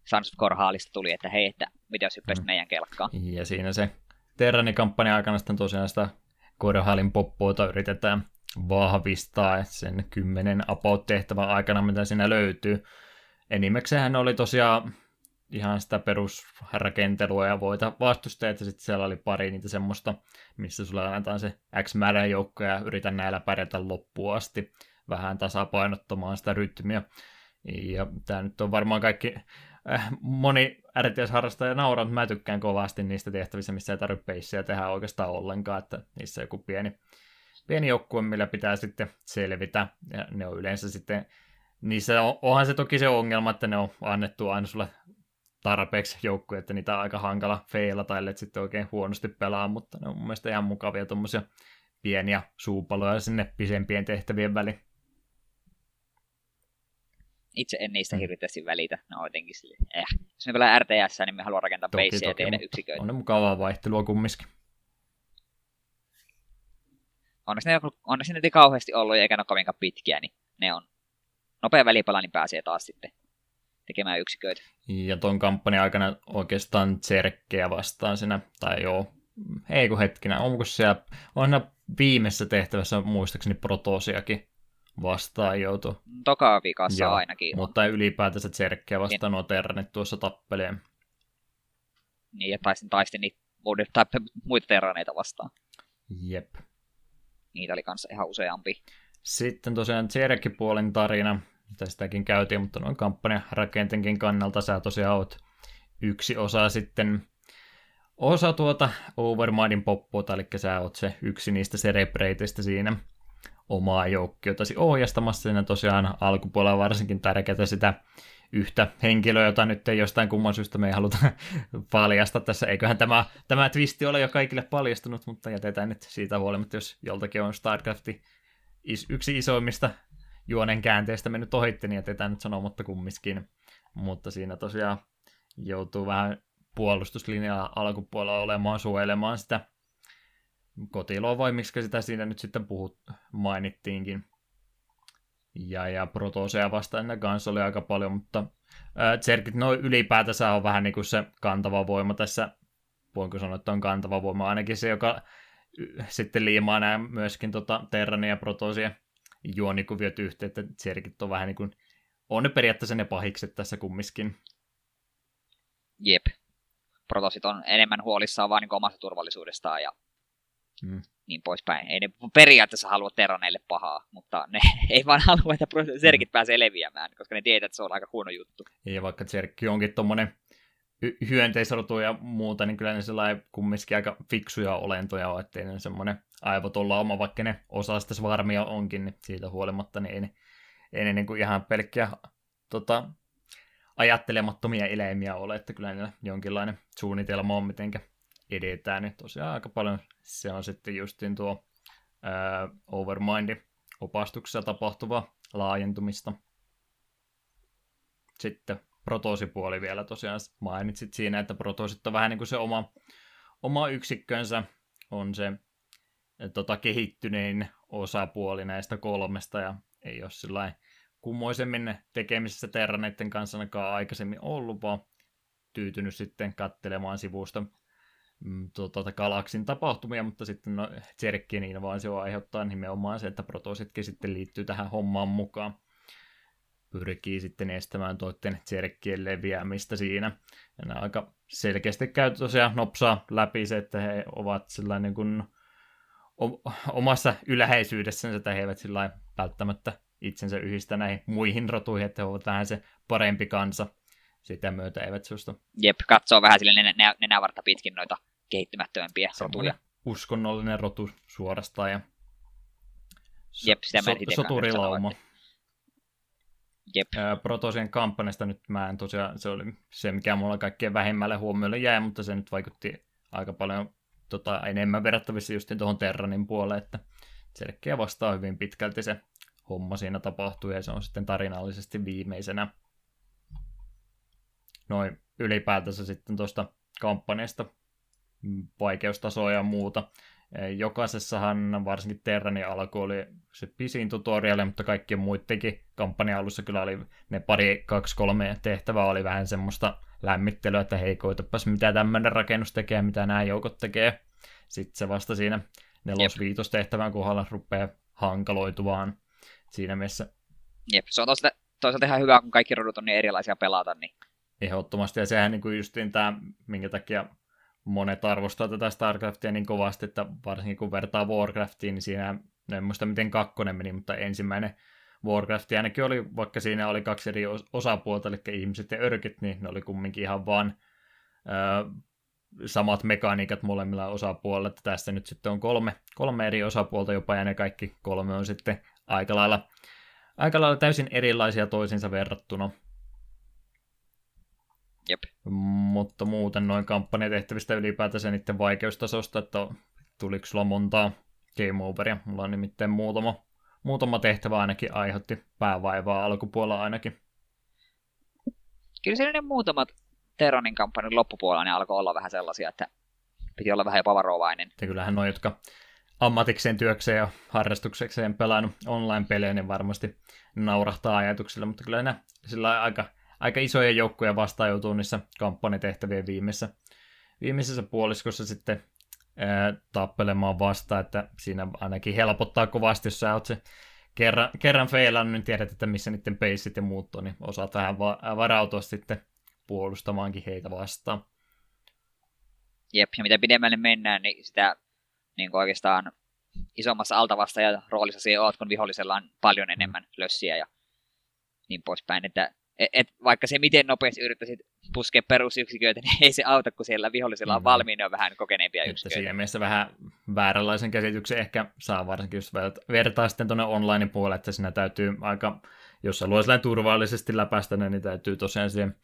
Sons of Korhaalista tuli, että hei, että mitä jos hyppäisit mm. meidän kelkkaan. Ja siinä se Terrani-kampanjan aikana sitten tosiaan sitä Korhaalin poppoota yritetään vahvistaa, että sen kymmenen about-tehtävän aikana, mitä siinä löytyy. Enimmäkseen oli tosiaan ihan sitä perusrakentelua ja voita vastustaa, että sitten siellä oli pari niitä semmoista, missä sulla annetaan se X määrä joukko ja yritän näillä pärjätä loppuun asti vähän tasapainottamaan sitä rytmiä. Ja tämä nyt on varmaan kaikki, moni RTS-harrastaja nauraa, mutta mä tykkään kovasti niistä tehtävistä, missä ei tarvitse peissiä tehdä oikeastaan ollenkaan, että niissä joku pieni, pieni joukkue, millä pitää sitten selvitä, ja ne on yleensä sitten, niissä on, onhan se toki se ongelma, että ne on annettu aina sulle tarpeeksi joukkuja, että niitä on aika hankala feilata, ellei sitten oikein huonosti pelaa, mutta ne on mun mielestä ihan mukavia tuommoisia pieniä suupaloja sinne pisempien tehtävien väliin. Itse en niistä mm. hirveästi välitä, no jotenkin sille, eh. Jos me pelaa RTS, niin me haluamme rakentaa baseja ja tehdä yksiköitä. On ne mukavaa vaihtelua kumminkin. Onneksi ne, onneksi ne ei kauheasti ollut, eikä ne ole kovinkaan pitkiä, niin ne on nopea välipala, niin pääsee taas sitten tekemään yksiköitä. Ja ton kampanjan aikana oikeastaan Tserkkejä vastaan siinä, tai joo, ei kun hetkinen, onko siellä, on viimeisessä tehtävässä muistaakseni Protosiakin vastaan joutu. Toka vikassa Joo, ainakin. Mutta ylipäätänsä Tserkkejä vastaan nuo Terranit tuossa tappeleen. Niin, ja taistin, taistin niitä tai muita Terraneita vastaan. Jep. Niitä oli kanssa ihan useampi. Sitten tosiaan Tserkki-puolen tarina, mitä sitäkin käytiin, mutta noin kampanjan rakenteenkin kannalta sä tosiaan oot yksi osa sitten osa tuota Overmindin poppuota, eli sä oot se yksi niistä cerebreiteistä siinä omaa joukkiotasi ohjastamassa. Siinä tosiaan alkupuolella varsinkin tärkeää sitä yhtä henkilöä, jota nyt ei jostain kumman syystä me ei haluta paljasta tässä. Eiköhän tämä, tämä twisti ole jo kaikille paljastunut, mutta jätetään nyt siitä huolimatta, jos joltakin on StarCrafti yksi isoimmista juonen käänteistä mennyt ohitte, niin jätetään nyt sanomatta kumminkin. Mutta siinä tosiaan joutuu vähän puolustuslinjalla alkupuolella olemaan suojelemaan sitä kotiloa vai miksi sitä siinä nyt sitten puhut, mainittiinkin. Ja, ja Protosea vastaan ne kanssa oli aika paljon, mutta äh, Zerkit noin ylipäätänsä on vähän niin kuin se kantava voima tässä, voinko sanoa, että on kantava voima, ainakin se, joka sitten liimaa nämä myöskin tota Terrania ja Protosia juonikuviot yhteen, että Zerkit on vähän niin kuin, on ne periaatteessa ne pahikset tässä kummiskin. Jep. Protosit on enemmän huolissaan vaan niin omasta turvallisuudestaan ja mm. niin poispäin. Ei ne periaatteessa halua Terraneille pahaa, mutta ne ei vaan halua, että Zerkit mm. pääsee leviämään, koska ne tietää, että se on aika huono juttu. Ja vaikka Zerkki onkin tuommoinen hyönteisrotu ja muuta, niin kyllä ne sellainen kumminkin aika fiksuja olentoja on, ettei ne semmoinen aivotolla oma, vaikka ne osa sitä varmia onkin, niin siitä huolimatta niin ei ne, ei ne niin kuin ihan pelkkiä tota, ajattelemattomia eläimiä ole, että kyllä niillä jonkinlainen suunnitelma on, mitenkä edetään, niin tosiaan aika paljon se on sitten justin tuo ää, Overmindin opastuksessa tapahtuva laajentumista. Sitten protosipuoli vielä tosiaan. Mainitsit siinä, että protosit on vähän niin kuin se oma, oma yksikkönsä. On se tota, kehittynein osapuoli näistä kolmesta ja ei ole sillä kummoisemmin tekemisissä Terraneiden kanssa aikaisemmin ollut, vaan tyytynyt sitten kattelemaan sivusta tuota, galaksin tapahtumia, mutta sitten no, Zerkkien invaasio aiheuttaa nimenomaan se, että protositkin sitten liittyy tähän hommaan mukaan. Pyrkii sitten estämään toitten Zerkkien leviämistä siinä. Ja nämä aika selkeästi käy tosiaan nopsaa läpi se, että he ovat sellainen kuin omassa yläheisyydessänsä, että he eivät sillä välttämättä itsensä yhdistä näihin muihin rotuihin, että he ovat vähän se parempi kansa. sitä myötä eivät suostu. Jep, katsoo vähän sille nenä, nenävarta pitkin noita kehittymättömämpiä rotuja. uskonnollinen rotu suorastaan ja so, Jep, sitä so, soturilauma. Jep. Protosien kampanjasta nyt mä en tosiaan, se oli se, mikä mulla kaikkein vähimmälle huomiolle jäi, mutta se nyt vaikutti aika paljon tota, enemmän verrattavissa just tuohon Terranin puoleen, että selkeä vastaa hyvin pitkälti se homma siinä tapahtuu ja se on sitten tarinallisesti viimeisenä. Noin ylipäätänsä sitten tuosta kampanjasta vaikeustasoa ja muuta. E, jokaisessahan, varsinkin Terranin alku oli se pisin tutoriali, mutta kaikkien muidenkin kampanjan alussa kyllä oli ne pari, kaksi, kolme tehtävää oli vähän semmoista lämmittelyä, että hei, koitapas mitä tämmöinen rakennus tekee, mitä nämä joukot tekee. Sitten se vasta siinä nelos tehtävän kohdalla rupeaa hankaloitumaan siinä mielessä. Jep, se on toisaalta, toisaalta ihan hyvä, kun kaikki rodut on niin erilaisia pelata. Niin... Ehdottomasti, ja sehän niin kuin justiin tämä, minkä takia monet arvostaa tätä StarCraftia niin kovasti, että varsinkin kun vertaa Warcraftiin, niin siinä, en muista miten kakkonen meni, mutta ensimmäinen Warcraft ainakin oli, vaikka siinä oli kaksi eri osapuolta, eli ihmiset ja örkit, niin ne oli kumminkin ihan vaan ö, samat mekaniikat molemmilla osapuolilla, että tässä nyt sitten on kolme, kolme eri osapuolta jopa, ja ne kaikki kolme on sitten aika lailla, aika lailla täysin erilaisia toisinsa verrattuna. Jep. Mutta muuten noin kampanjatehtävistä ylipäätänsä niiden vaikeustasosta, että tuliko sulla montaa game overia? Mulla on nimittäin muutama, muutama tehtävä ainakin aiheutti päävaivaa alkupuolella ainakin. Kyllä siellä ne muutamat Terranin kampanjan loppupuolella ne alkoi olla vähän sellaisia, että piti olla vähän jopa varovainen. Ja kyllähän noin, jotka ammatikseen työkseen ja harrastuksekseen pelannut online-pelejä, niin varmasti naurahtaa ajatuksille, mutta kyllä ne sillä aika, aika isoja joukkoja vastaan joutuu niissä kampanjatehtävien viimeisessä, viimeisessä puoliskossa sitten ää, tappelemaan vastaan, että siinä ainakin helpottaa kovasti, jos sä oot se kerran, kerran feilannut, niin tiedät, että missä niiden peissit ja muut on, niin osaat vähän va- varautua sitten puolustamaankin heitä vastaan. Jep, ja mitä pidemmälle mennään, niin sitä niin kuin oikeastaan isommassa altavasta ja roolissa siihen oot, kun vihollisella on paljon enemmän lössiä ja niin poispäin. Että et, vaikka se miten nopeasti yrittäisit puskea perusyksiköitä, niin ei se auta, kun siellä vihollisella on mm-hmm. valmiina vähän kokeneempia että yksiköitä. Siinä mielessä vähän vääränlaisen käsityksen ehkä saa varsinkin, jos vertaa sitten tuonne online-puolelle, että siinä täytyy aika, jos haluaa turvallisesti läpäistä niin täytyy tosiaan siihen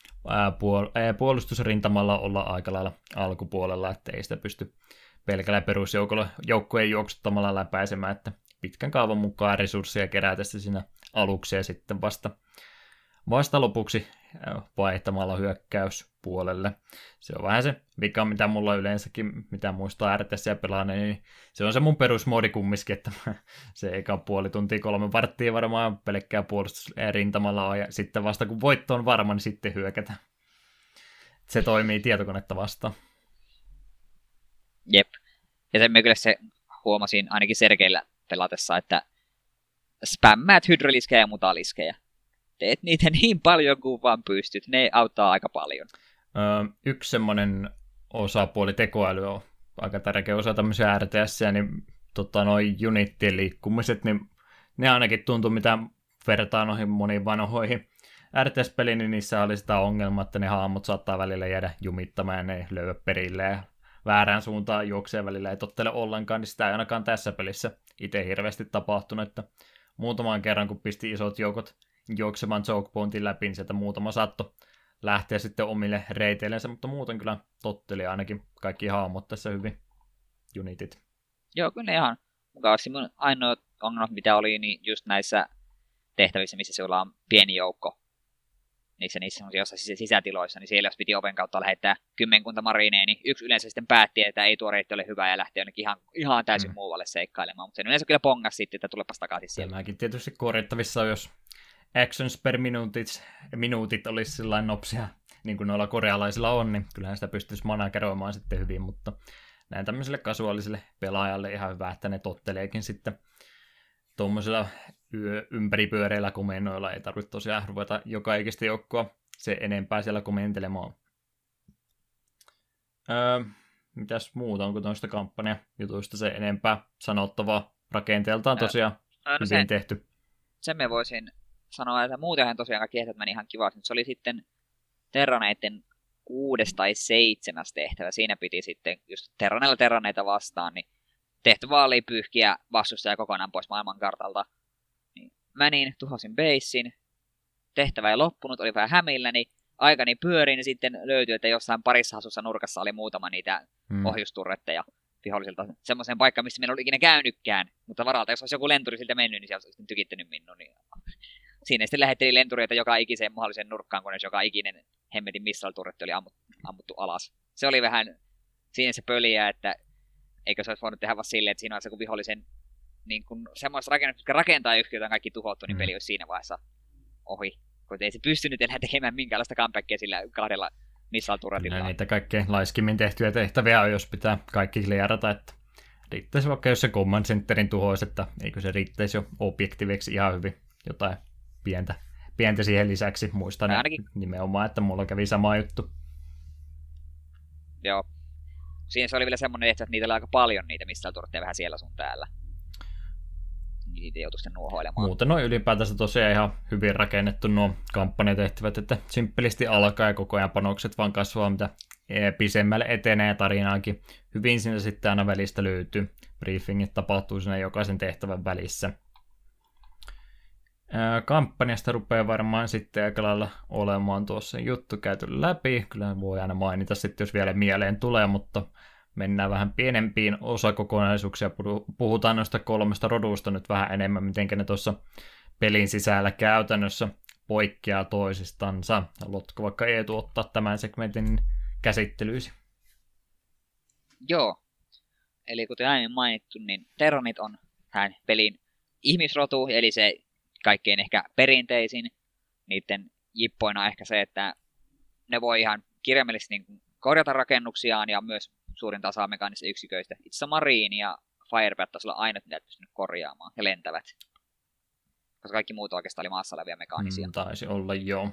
puol- puolustusrintamalla olla aika lailla alkupuolella, että ei sitä pysty pelkällä perusjoukkojen juoksuttamalla läpäisemään, että pitkän kaavan mukaan resursseja kerätessä siinä aluksi ja sitten vasta, vasta lopuksi vaihtamalla hyökkäyspuolelle. Se on vähän se vika, mitä mulla yleensäkin, mitä muistaa RTS ja pelaaneen, niin se on se mun perusmoodi kumminkin, että se eka puoli tuntia, kolme varttia varmaan pelkkää puolustusrintamalla on, ja sitten vasta kun voitto on varma, niin sitten hyökätä. Se toimii tietokonetta vastaan. Jep. Ja sen kyllä se huomasin ainakin Sergeillä pelatessa, että spämmäät hydroliskejä ja mutaliskejä. Teet niitä niin paljon kuin vaan pystyt. Ne auttaa aika paljon. Öö, yksi semmoinen osapuoli tekoäly on aika tärkeä osa tämmöisiä RTS, niin tota, noin unittien liikkumiset, niin ne ainakin tuntuu, mitä vertaa noihin moniin vanhoihin RTS-peliin, niin niissä oli sitä ongelmaa, että ne haamut saattaa välillä jäädä jumittamaan ja ne löyä perille ja väärään suuntaan juoksee välillä ei tottele ollenkaan, niin sitä ei ainakaan tässä pelissä itse hirveästi tapahtunut, että muutaman kerran kun pisti isot joukot juoksemaan chokepointin läpi, niin sieltä muutama saatto lähteä sitten omille reiteillensä, mutta muuten kyllä totteli ainakin kaikki haamut tässä hyvin, unitit. Joo, kyllä ihan mukavasti. Mun ainoa ongelma, mitä oli, niin just näissä tehtävissä, missä se on pieni joukko niissä, niissä jossain sisätiloissa, niin siellä jos piti oven kautta lähettää kymmenkunta marineen, niin yksi yleensä sitten päätti, että ei tuo reitti ole hyvä ja lähti jonnekin ihan, ihan täysin mm. muualle seikkailemaan, mutta sen yleensä kyllä pongas sitten, että tulepas takaisin siellä. Tämäkin tietysti korjattavissa, jos actions per minuutit, minuutit olisi sillä nopsia, niin kuin noilla korealaisilla on, niin kyllähän sitä pystyisi manageroimaan sitten hyvin, mutta näin tämmöiselle kasuaaliselle pelaajalle ihan hyvä, että ne totteleekin sitten tuommoisilla ympäripyöreillä komennoilla ei tarvitse tosiaan ruveta joka ikistä joukkoa se enempää siellä komentelemaan. Öö, mitäs muuta, onko tuosta kampanjajutuista se enempää sanottavaa? Rakenteeltaan tosiaan öö, no hyvin sen, tehty. Sen me voisin sanoa, että muutenhan tosiaan kaikki ehdot meni ihan kivasti. Se oli sitten Terraneiden kuudes tai seitsemäs tehtävä. Siinä piti sitten just Terranella Terraneita vastaan, niin tehtävä oli pyyhkiä vastustaja kokonaan pois maailmankartalta. Niin menin, tuhosin basein, tehtävä ei loppunut, oli vähän hämilläni, aikani pyörin, niin sitten löytyi, että jossain parissa asussa nurkassa oli muutama niitä hmm. ohjusturretteja vihollisilta semmoiseen paikkaan, missä minä ollut ikinä käynytkään. Mutta varalta, jos olisi joku lenturi siltä mennyt, niin se olisi tykittänyt minun. Niin... Siinä sitten lähetteli lentureita joka ikiseen mahdollisen nurkkaan, kunnes joka ikinen hemmetin missile-turretti oli ammuttu, ammuttu alas. Se oli vähän siinä se pöliä, että eikö se olisi voinut tehdä vaan silleen, että siinä vaiheessa kun vihollisen niin kun semmoista rakennukset, jotka rakentaa yhtiötä on kaikki tuhottu, niin mm. peli olisi siinä vaiheessa ohi. Kun ei se pystynyt enää tekemään minkäänlaista comebackia sillä kahdella missile-turretilla. Ja niitä kaikkein laiskimmin tehtyjä tehtäviä on, jos pitää kaikki kliarata, että riittäisi vaikka jos se Command Centerin tuhoisi, että eikö se riittäisi jo objektiiviksi ihan hyvin jotain pientä, pientä siihen lisäksi. Muistan ainakin... nimenomaan, että mulla kävi sama juttu. Joo. Siinä se oli vielä semmoinen että niitä oli aika paljon niitä, missä turtteja vähän siellä sun täällä. Niitä joutui sitten nuohoilemaan. Muuten noin ylipäätänsä tosiaan ihan hyvin rakennettu nuo kampanjatehtävät, että simppelisti alkaa ja koko ajan panokset vaan kasvaa, mitä pisemmälle etenee tarinaakin. Hyvin siinä sitten aina välistä löytyy. Briefingit tapahtuu siinä jokaisen tehtävän välissä kampanjasta rupeaa varmaan sitten aika lailla olemaan tuossa juttu käyty läpi. Kyllä voi aina mainita sitten, jos vielä mieleen tulee, mutta mennään vähän pienempiin osakokonaisuuksia. Puhutaan noista kolmesta rodusta nyt vähän enemmän, miten ne tuossa pelin sisällä käytännössä poikkeaa toisistansa. Haluatko vaikka Eetu ottaa tämän segmentin käsittelyisi? Joo. Eli kuten aiemmin mainittu, niin Terranit on tähän pelin ihmisrotu, eli se kaikkein ehkä perinteisin. Niiden jippoina ehkä se, että ne voi ihan kirjaimellisesti niin korjata rakennuksiaan ja myös suurin osa mekaanisista yksiköistä. Itse Marine ja Firebat taisi olla ainut, mitä pystynyt korjaamaan ja lentävät. Koska kaikki muut oikeastaan oli maassa olevia mekaanisia. Mm, taisi olla jo.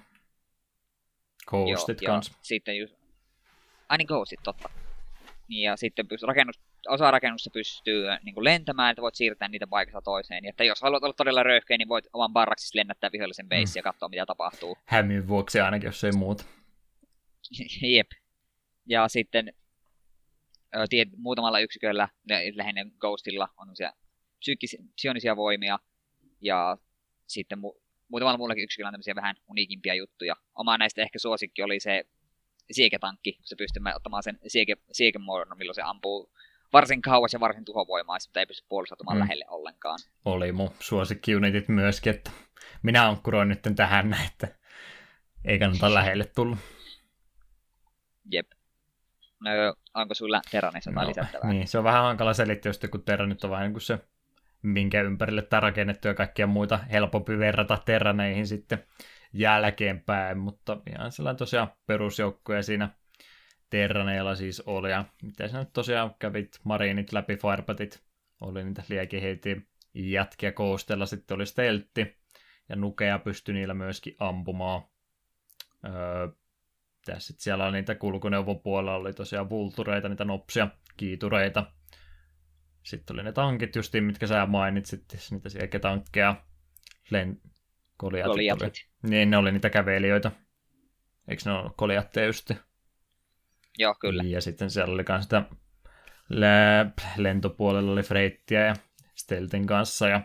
Ghostit joo, kans. Joo. Sitten just... Ai niin, Ghostit, totta. Niin, ja sitten pystyy rakennus, osa rakennusta pystyy niin kuin lentämään, että voit siirtää niitä paikasta toiseen. Ja että jos haluat olla todella röyhkeä, niin voit oman barraksissa lennättää vihollisen base mm. ja katsoa, mitä tapahtuu. Hämmin vuoksi ainakin, jos ei muuta. Jep. Ja sitten tiet, muutamalla yksiköllä, lähinnä Ghostilla, on psyykkisiä, psionisia voimia. Ja sitten mu- muutamalla muullakin yksiköllä on tämmöisiä vähän uniikimpia juttuja. Oma näistä ehkä suosikki oli se sieketankki, kun se pystyy ottamaan sen sieke, siekemuodon, milloin se ampuu varsin kauas ja varsin tuhovoimaisesti, mutta ei pysty puolustautumaan mm. lähelle ollenkaan. Oli mun suosikkiunitit myöskin, että minä ankkuroin nyt tähän, että ei kannata lähelle tulla. Jep. No, onko sulla Terranissa jotain no, lisättävää? Niin, se on vähän hankala selittää, jos kun Terranit on vähän niin kuin se, minkä ympärille tämä rakennettu ja kaikkia muita helpompi verrata Terraneihin sitten jälkeenpäin, mutta ihan sellainen tosiaan perusjoukkoja siinä Terraneilla siis oli, ja mitä sä nyt tosiaan kävit marinit läpi Firepatit, oli niitä liekiheiti jätkiä koostella, sitten oli steltti, ja nukea pystyi niillä myöskin ampumaan. Öö, tässä sitten siellä oli niitä kulkuneuvon puolella, oli tosiaan vultureita, niitä nopsia, kiitureita. Sitten oli ne tankit justiin, mitkä sä mainitsit, niitä sieketankkeja, len... koliatit. koliatit. Niin, ne oli niitä kävelijöitä. Eikö ne ole koliatteja just? Joo, kyllä. Ja sitten siellä oli myös sitä lentopuolella oli Freittiä ja Steltin kanssa ja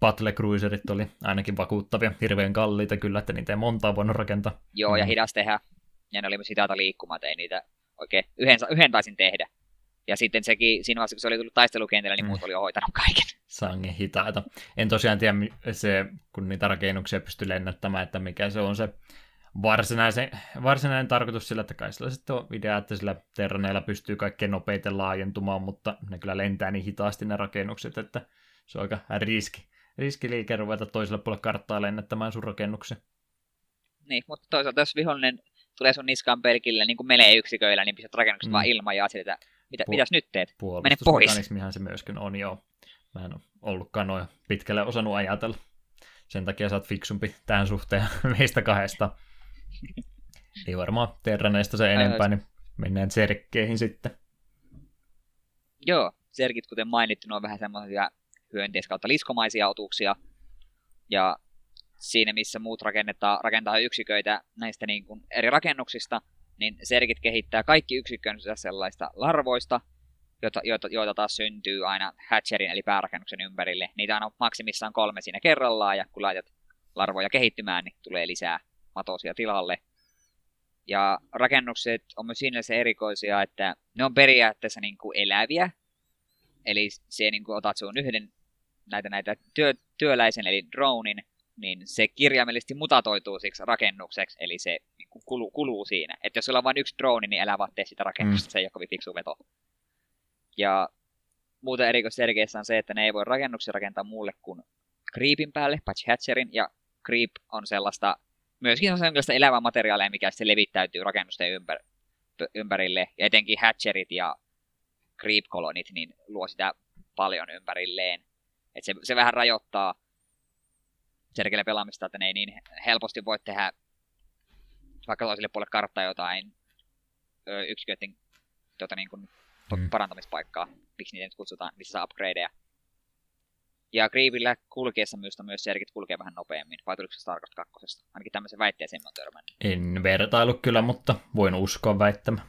Battle Cruiserit oli ainakin vakuuttavia, hirveän kalliita kyllä, että niitä ei montaa voinut rakentaa. Joo, ja mm. hidas tehdä. Ja ne oli myös hitaata liikkumaan, ei niitä oikein yhden, yhden taisin tehdä. Ja sitten sekin, siinä vaiheessa kun se oli tullut taistelukentällä, niin mm. muut oli jo hoitanut kaiken. Sangen hitaita. En tosiaan tiedä, se, kun niitä rakennuksia pystyy lennättämään, että mikä se on se varsinaisen, varsinainen tarkoitus sillä, että kai sillä sitten on idea, että sillä terraneilla pystyy kaikkein nopeiten laajentumaan, mutta ne kyllä lentää niin hitaasti ne rakennukset, että se on aika riski, riskiliike ruveta toiselle puolelle karttaa lennättämään sun rakennuksen. Niin, mutta toisaalta jos vihollinen tulee sun niskaan pelkillä niin kuin melee yksiköillä, niin pistät rakennukset mm. vaan ilman ja että mitä, Pu- mitäs nyt teet? Mene pois. se myöskin on, joo. Mä en ole ollutkaan noin pitkälle osannut ajatella. Sen takia sä oot fiksumpi tähän suhteen meistä kahdesta. Ei varmaan Terraneista se enempää, niin mennään serkkeihin sitten. Joo, serkit, kuten mainittu, ne on vähän semmoisia hyönteis kautta liskomaisia otuksia. Ja siinä, missä muut rakennetaan, rakentaa yksiköitä näistä niin kuin eri rakennuksista, niin Sergit kehittää kaikki yksikkönsä sellaista larvoista, joita, joita, joita taas syntyy aina hatcherin eli päärakennuksen ympärille. Niitä on maksimissaan kolme siinä kerrallaan, ja kun laitat larvoja kehittymään, niin tulee lisää matosia tilalle. Ja rakennukset on myös siinä se erikoisia, että ne on periaatteessa niin kuin eläviä. Eli se niin kuin otat sun yhden näitä, näitä työ, työläisen eli dronein, niin se kirjaimellisesti mutatoituu siksi rakennukseksi, eli se niin kuin kuluu, kuluu siinä. Että jos sulla on vain yksi drone, niin älä vaan tee sitä rakennusta, mm. se ei ole kovin fiksu veto. Ja muuten erikoista on se, että ne ei voi rakennuksia rakentaa muulle kuin Creepin päälle, paitsi Hatcherin, ja Creep on sellaista, myöskin on sellaista elävää materiaalia, mikä se levittäytyy rakennusten ympär, ympärille, ja etenkin Hatcherit ja Creep-kolonit, niin luo sitä paljon ympärilleen. Et se, se vähän rajoittaa Sergelle pelaamista, että ne ei niin helposti voi tehdä vaikka toiselle puolelle karttaa jotain yksiköiden tuota, niin kuin, mm. parantamispaikkaa, miksi niitä nyt kutsutaan, missä saa upgradeja. Ja Grievillä kulkeessa myös, myös Sergit kulkee vähän nopeammin, vai tuliko se Starcraft 2? Ainakin tämmöisen väitteeseen on törmännyt. En vertailu kyllä, mutta voin uskoa väittämä.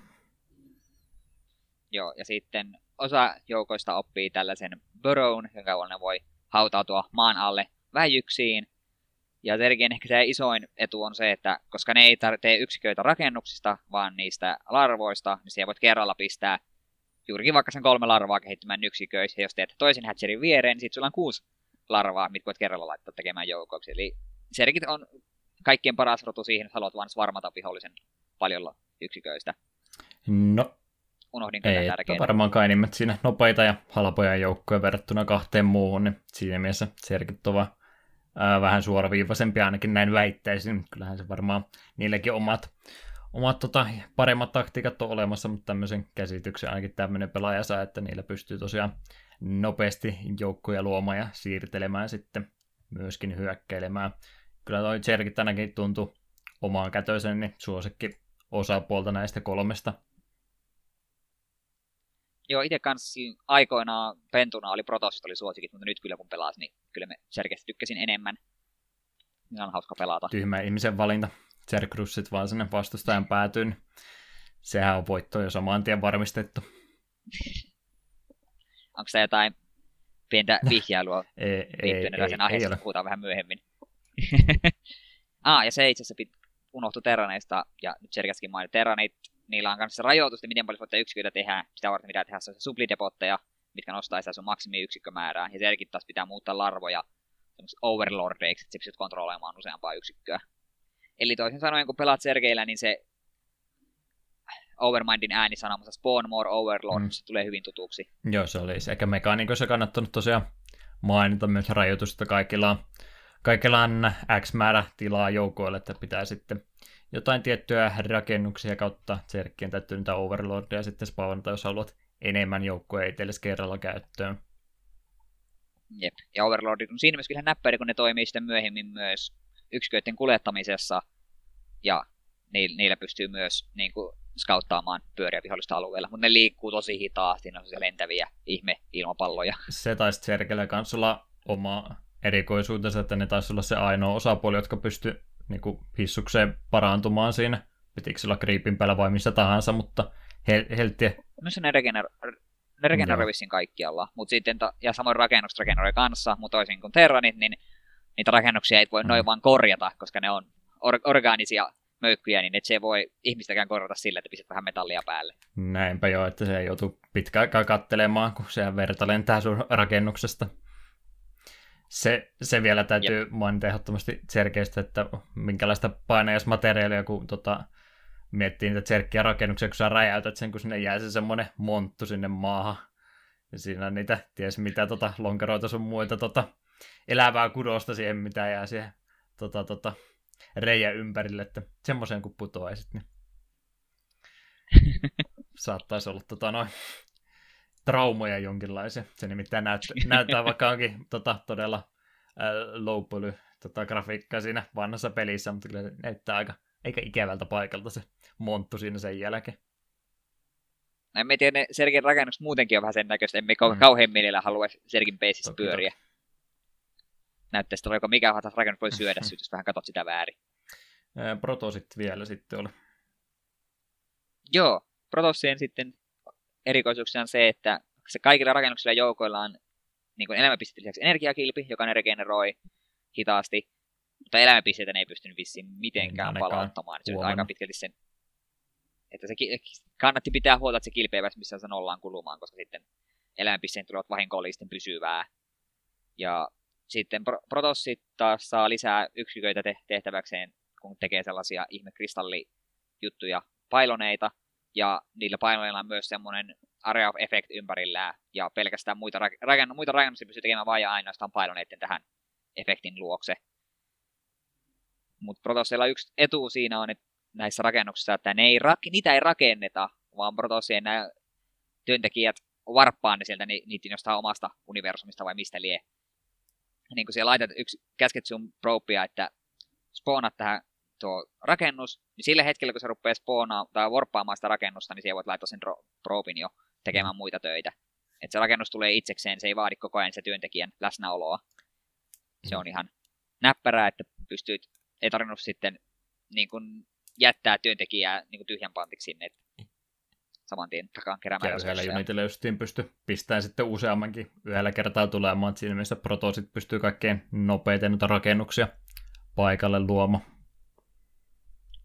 Joo, ja sitten osa joukoista oppii tällaisen burrown, jonka avulla ne voi hautautua maan alle väijyksiin. Ja Sergien ehkä se isoin etu on se, että koska ne ei tee yksiköitä rakennuksista, vaan niistä larvoista, niin siellä voit kerralla pistää juurikin vaikka sen kolme larvaa kehittymään yksiköissä, jos teet toisen hatcherin viereen, niin sitten sulla on kuusi larvaa, mitkä voit kerralla laittaa tekemään joukoksi. Eli Sergit on kaikkien paras rotu siihen, että haluat vain varmata vihollisen paljon yksiköistä. No, unohdin Ei, tärkeää. varmaan kai nimet siinä nopeita ja halpoja joukkoja verrattuna kahteen muuhun, niin siinä mielessä Sergit on ää, vähän suoraviivaisempia ainakin näin väittäisin. Kyllähän se varmaan niilläkin omat omat tota, paremmat taktiikat on olemassa, mutta tämmöisen käsityksen ainakin tämmöinen pelaaja saa, että niillä pystyy tosiaan nopeasti joukkoja luomaan ja siirtelemään sitten myöskin hyökkäilemään. Kyllä toi Jerkit ainakin tuntuu omaan kätöisen, niin suosikki osapuolta näistä kolmesta. Joo, itse kanssa aikoinaan pentuna oli Protossit oli suosikit, mutta nyt kyllä kun pelasin, niin kyllä me selkeästi tykkäsin enemmän. On hauska pelata. Tyhmä ihmisen valinta. Zerkrussit vaan sinne vastustajan päätyyn. Niin sehän on voitto jo saman tien varmistettu. Onko se jotain pientä vihjailua ei, ei, ei, sen aiheesta, puhutaan vähän myöhemmin. ah, ja se itse asiassa pit, unohtui Terraneista, ja nyt Sergaskin mainitsi Terraneit, niillä on kanssa rajoitusta, miten paljon voitte yksiköitä tehdä, sitä varten pitää tehdä sublidepotteja, mitkä nostaa sitä sun maksimi yksikkömäärää, ja Sergit taas pitää muuttaa larvoja overlordeiksi, että sä pystyt kontrolloimaan useampaa yksikköä. Eli toisin sanoen, kun pelaat Sergeillä, niin se Overmindin ääni sanomassa Spawn More Overlord, mm. se tulee hyvin tutuksi. Joo, se oli sekä mekaanikoissa kannattanut tosiaan mainita myös rajoitusta kaikilla on, kaikilla on X määrä tilaa joukoille, että pitää sitten jotain tiettyjä rakennuksia kautta Zerkkien täytyy niitä Overlordia sitten spawnata, jos haluat enemmän joukkoja itsellesi kerralla käyttöön. Jep, ja Overlordit on siinä mielessä kyllä näppäri, kun ne toimii sitten myöhemmin myös yksiköiden kuljettamisessa, ja niillä pystyy myös niin kuin, skauttaamaan pyöriä vihollista alueella, mutta ne liikkuu tosi hitaasti, ne on se lentäviä ihme-ilmapalloja. Se taisi Sergellä kanssa olla oma erikoisuutensa, että ne taisi olla se ainoa osapuoli, jotka pysty niin kuin, hissukseen parantumaan siinä. Pitikö sillä kriipin päällä vai missä tahansa, mutta hel- heltti. No se ne, regener- ne regeneroi kaikkialla, mutta sitten, ta- ja samoin rakennukset regeneroi kanssa, mutta toisin kuin Terranit, niin niitä rakennuksia ei voi mm. noin vaan korjata, koska ne on or- orgaanisia möykkyjä, niin et se voi ihmistäkään korjata sillä, että pistät vähän metallia päälle. Näinpä jo, että se joutuu pitkään aikaa kattelemaan, kun se verta lentää sun rakennuksesta. Se, se vielä täytyy Jep. mainita ehdottomasti selkeästi, että minkälaista painajasmateriaalia, kun tota, miettii niitä tserkkiä rakennuksia, kun sä räjäytät sen, kun sinne jää se semmoinen monttu sinne maahan. Ja siinä on niitä, ties mitä tota, lonkeroita sun muita tota, elävää kudosta siihen, mitä jää siihen tota, tota, reijä ympärille, että semmoiseen kun putoaisit, niin saattaisi olla tota, noin traumoja jonkinlaisia. Se nimittäin näyttää, näyttää vaikka onkin tota, todella äh, low poly tota, grafiikkaa siinä vanhassa pelissä, mutta kyllä näyttää aika, eikä ikävältä paikalta se monttu siinä sen jälkeen. En tiedä, ne Sergin rakennukset muutenkin on vähän sen näköistä, emme mm. kauhean mielellä halua Sergin peisissä pyöriä. näyttää sitten, oliko mikä rakennus voi syödä syyt, jos vähän katsot sitä väärin. Protosit vielä sitten oli. Joo, Protossien sitten erikoisuuksia on se, että se kaikilla rakennuksilla ja joukoilla on niin kuin elämäpisteen lisäksi energiakilpi, joka ne regeneroi hitaasti, mutta elämäpisteitä ne ei pystynyt vissiin mitenkään Ainakaan palauttamaan. Se on aika pitkälti sen, että se kannatti pitää huolta, että se kilpi ei missä se nollaan kulumaan, koska sitten elämänpisteen tulevat vahinkollisten pysyvää. Ja sitten Protossit taas saa lisää yksiköitä tehtäväkseen, kun tekee sellaisia ihmekristallijuttuja, pailoneita, ja niillä pailoneilla on myös semmoinen area of effect ympärillään, ja pelkästään muita, rakenn- muita rakennuksia pystyy tekemään vain ja ainoastaan pailoneiden tähän efektin luokse. Mutta Protosseilla yksi etu siinä on, että näissä rakennuksissa, että ne ei rak- niitä ei rakenneta, vaan Protossien nämä työntekijät varppaa ne sieltä ni- niitä jostain omasta universumista vai mistä lie. Niin kun siellä laitat yksi, käsket sun propia, että spoonat tähän tuo rakennus, niin sillä hetkellä, kun se rupeaa spoonaa tai warppaamaan sitä rakennusta, niin siellä voit laittaa sen probin jo tekemään mm. muita töitä. Että se rakennus tulee itsekseen, se ei vaadi koko ajan se työntekijän läsnäoloa. Se on mm. ihan näppärää, että pystyt, ei tarvinnut sitten niin kun, jättää työntekijää niin kun tyhjän pantiksi sinne, että saman tien takaan keräämään Ja yhdellä Unitilla justiin pysty pistämään sitten useammankin yhdellä kertaa tulemaan, että siinä mielessä protosit pystyy kaikkein nopeiten noita rakennuksia paikalle luomaan.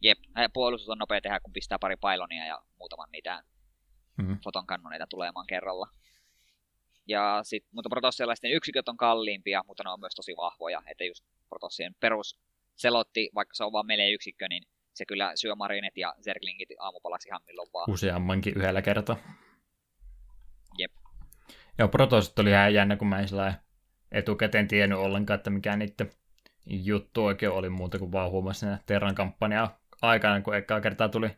Jep, puolustus on nopea tehdä, kun pistää pari pailonia ja muutaman niitä mm-hmm. fotonkannoneita tulemaan kerralla. Ja sit, mutta protossialaisten yksiköt on kalliimpia, mutta ne on myös tosi vahvoja. Että just protossien perus selotti, vaikka se on vaan melee yksikkö, niin se kyllä syö marinet ja zerglingit aamupalaksi ihan milloin vaan. Useammankin yhdellä kertaa. Jep. Joo, protosit oli ihan jännä, kun mä en sillä etukäteen tiennyt ollenkaan, että mikä niiden juttu oikein oli muuta kuin vaan huomasin Terran kampanjaa aikana, kun ekaa kertaa tuli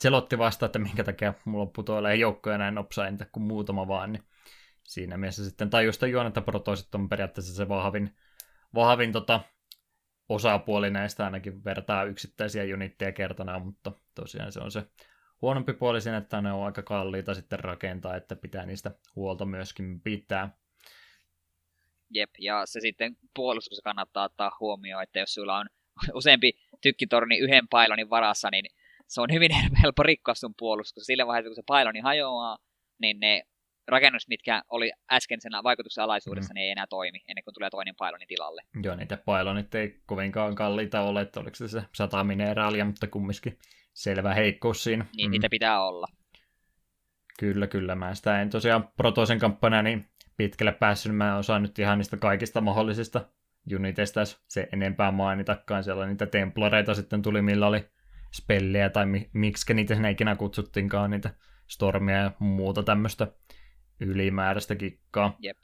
selotti vasta, että minkä takia mulla putoilee joukkoja näin nopsainta kuin muutama vaan, niin siinä mielessä sitten tajusta juon, että protoiset on periaatteessa se vahvin, vahvin tota, osapuoli näistä ainakin vertaa yksittäisiä unitteja kertana, mutta tosiaan se on se huonompi puoli siinä, että ne on aika kalliita sitten rakentaa, että pitää niistä huolta myöskin pitää. Jep, ja se sitten puolustuksessa kannattaa ottaa huomioon, että jos sulla on useampi tykkitorni yhden pailonin varassa, niin se on hyvin helppo rikkoa sun puolustus. Sillä vaiheessa, kun se pailoni hajoaa, niin ne rakennus, mitkä oli äsken sen vaikutuksen alaisuudessa, mm. ne ei enää toimi ennen kuin tulee toinen pailoni tilalle. Joo, niitä pailonit ei kovinkaan kalliita ole, että oliko se se sata mineraalia, mutta kumminkin selvä heikkous siinä. Niin, mm. niitä pitää olla. Kyllä, kyllä. Mä sitä en tosiaan protoisen kampanja niin pitkälle päässyt. Mä osaan nyt ihan niistä kaikista mahdollisista uniteista se enempää mainitakaan. Siellä niitä templareita sitten tuli, millä oli spellejä tai mi- miksi niitä sinne ikinä kutsuttiinkaan, niitä stormia ja muuta tämmöistä ylimääräistä kikkaa. Jep.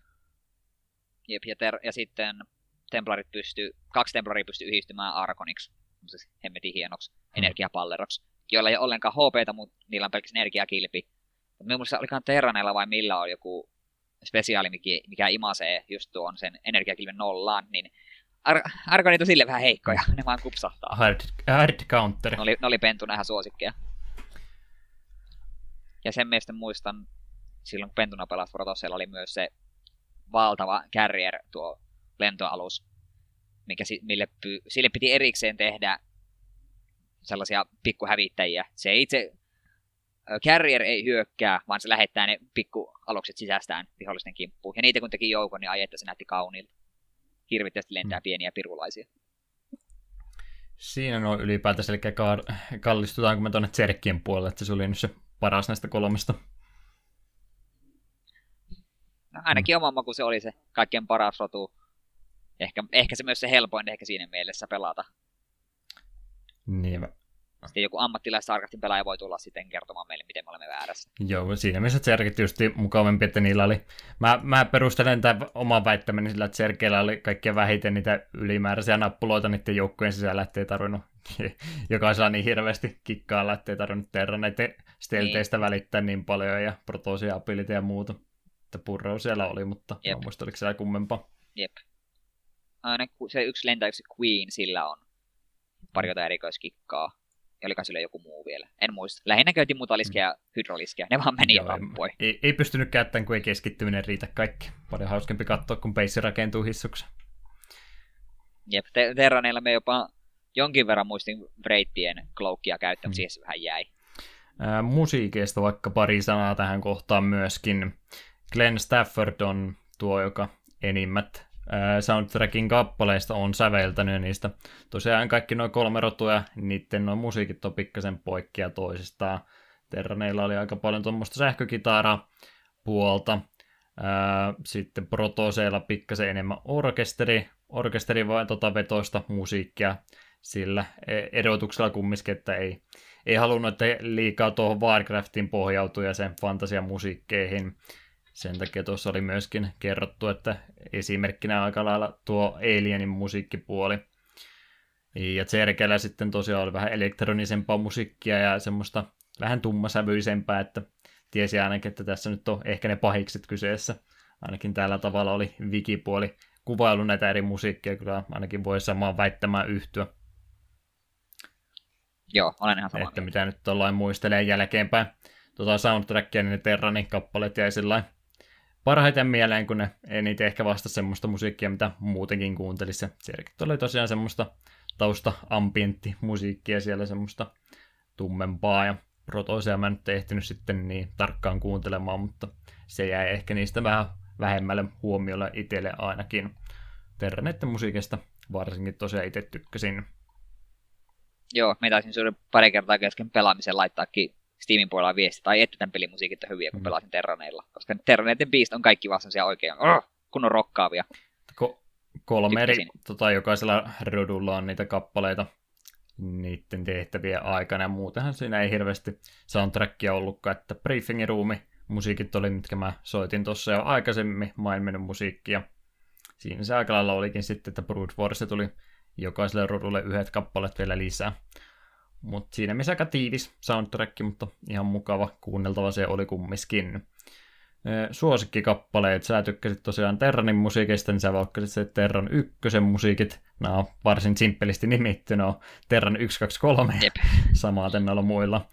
Jep, ja, ter- ja sitten templarit pystyy, kaksi templaria pystyy yhdistymään Arkoniksi, siis hemmetin hienoksi, hmm. energiapalleroksi, joilla ei ole ollenkaan HPtä, mutta niillä on pelkästään energiakilpi. Mutta minusta olikaan Terraneilla vai millä on joku spesiaali, mikä, mikä imasee just tuon sen energiakilven nollaan, niin Ar- Argonit on sille vähän heikkoja, ne vaan kupsahtaa. Hard, hard counter. Ne oli, ne oli pentuna ihan suosikkeja. Ja sen mielestä muistan, silloin kun pentuna pelasi Protosella oli myös se valtava carrier, tuo lentoalus, mikä mille sille piti erikseen tehdä sellaisia pikkuhävittäjiä. Se itse Carrier ei hyökkää, vaan se lähettää ne pikkualukset sisästään vihollisten kimppuun. Ja niitä kun teki joukon, niin ai että se näytti kauniilta. Hirvittävästi lentää mm. pieniä pirulaisia. Siinä on ylipäätänsä, eli kallistutaanko me tuonne Tserkkien puolelle, että se oli nyt se paras näistä kolmesta. No, ainakin mm. oman maku se oli se kaikkein paras rotu. Ehkä, ehkä se myös se helpoin ehkä siinä mielessä pelata. Niin, sitten joku ammattilaistarkastin pelaaja voi tulla sitten kertomaan meille, miten me olemme väärässä. Joo, siinä mielessä Zergit just mukavampi, että niillä oli... Mä, mä perustelen tämän oman väittämäni sillä, että Zergeillä oli kaikkein vähiten niitä ylimääräisiä nappuloita niiden joukkojen sisällä, ettei tarvinnut jokaisella niin hirveästi kikkailla, ettei tarvinnut Terra näiden stelteistä niin. välittää niin paljon ja protosia, ability ja muuta. Että purreu siellä oli, mutta Jep. mä muista, oliko siellä kummempaa. Jep. Aina se yksi lentäyksi Queen, sillä on pari jotain erikoiskikkaa ja oliko sille joku muu vielä. En muista. Lähinnä käytiin mutaliskeja ja hydroliskeja. Ne vaan meni Joo, ja tappoi. Ei, ei, pystynyt käyttämään, kun ei keskittyminen riitä kaikki. Paljon hauskempi katsoa, kun peissi rakentuu hissuksi. Jep, Terraneilla me jopa jonkin verran muistin Breittien kloukkia käyttää, mm. siihen vähän jäi. Ää, musiikeista vaikka pari sanaa tähän kohtaan myöskin. Glenn Stafford on tuo, joka enimmät soundtrackin kappaleista on säveltänyt, niistä tosiaan kaikki noin kolme rotuja, niiden noin musiikit on pikkasen poikkea toisistaan. Terraneilla oli aika paljon tuommoista sähkökitaraa puolta, sitten Protoseilla pikkasen enemmän orkesteri, orkesteri vai tota vetoista musiikkia, sillä e, erotuksella kumminkin, että ei, ei halunnut, että liikaa tuohon Warcraftin pohjautuu ja sen fantasiamusiikkeihin. Sen takia tuossa oli myöskin kerrottu, että esimerkkinä aika lailla tuo Alienin musiikkipuoli. Ja Zergellä sitten tosiaan oli vähän elektronisempaa musiikkia ja semmoista vähän tummasävyisempää, että tiesi ainakin, että tässä nyt on ehkä ne pahikset kyseessä. Ainakin tällä tavalla oli wikipuoli kuvailu näitä eri musiikkia, kyllä ainakin voi samaan väittämään yhtyä. Joo, olen ihan samaa Että mitä nyt ollaan muistelee jälkeenpäin. Tota soundtrackia, niin ne Terranin kappaleet jäi sillä parhaiten mieleen, kun ne niitä ehkä vasta semmoista musiikkia, mitä muutenkin kuuntelisi. Sielläkin oli tosiaan semmoista tausta ambientti musiikkia siellä semmoista tummempaa ja protoisia mä nyt ehtinyt sitten niin tarkkaan kuuntelemaan, mutta se jäi ehkä niistä vähän vähemmälle huomiolle itselle ainakin. Terranetten musiikista varsinkin tosiaan itse tykkäsin. Joo, me taisin pari kertaa kesken pelaamisen laittaakin Steamin puolella viesti, tai että tämän pelin musiikit on hyviä, kun mm. pelasin Terraneilla. Koska Terraneiden biist on kaikki vaan sellaisia oikein oh, kun on rokkaavia. Ko- kolme eri, tota, jokaisella rodulla on niitä kappaleita niiden tehtäviä aikana, ja muutenhan siinä ei hirveästi soundtrackia ollutkaan, että briefingin ruumi musiikit oli, mitkä mä soitin tuossa jo aikaisemmin, maailmen musiikkia. Siinä se aika lailla olikin sitten, että Brood Force tuli jokaiselle rodulle yhdet kappaleet vielä lisää. Mutta siinä missä aika tiivis soundtrack, mutta ihan mukava kuunneltava se oli kummiskin. Suosikkikappaleet, sä tykkäsit tosiaan Terranin musiikista, niin sä valkkasit se Terran ykkösen musiikit. Nämä on varsin simppelisti nimitty, no Terran 1, 2, 3 Jep. samaten noilla muilla.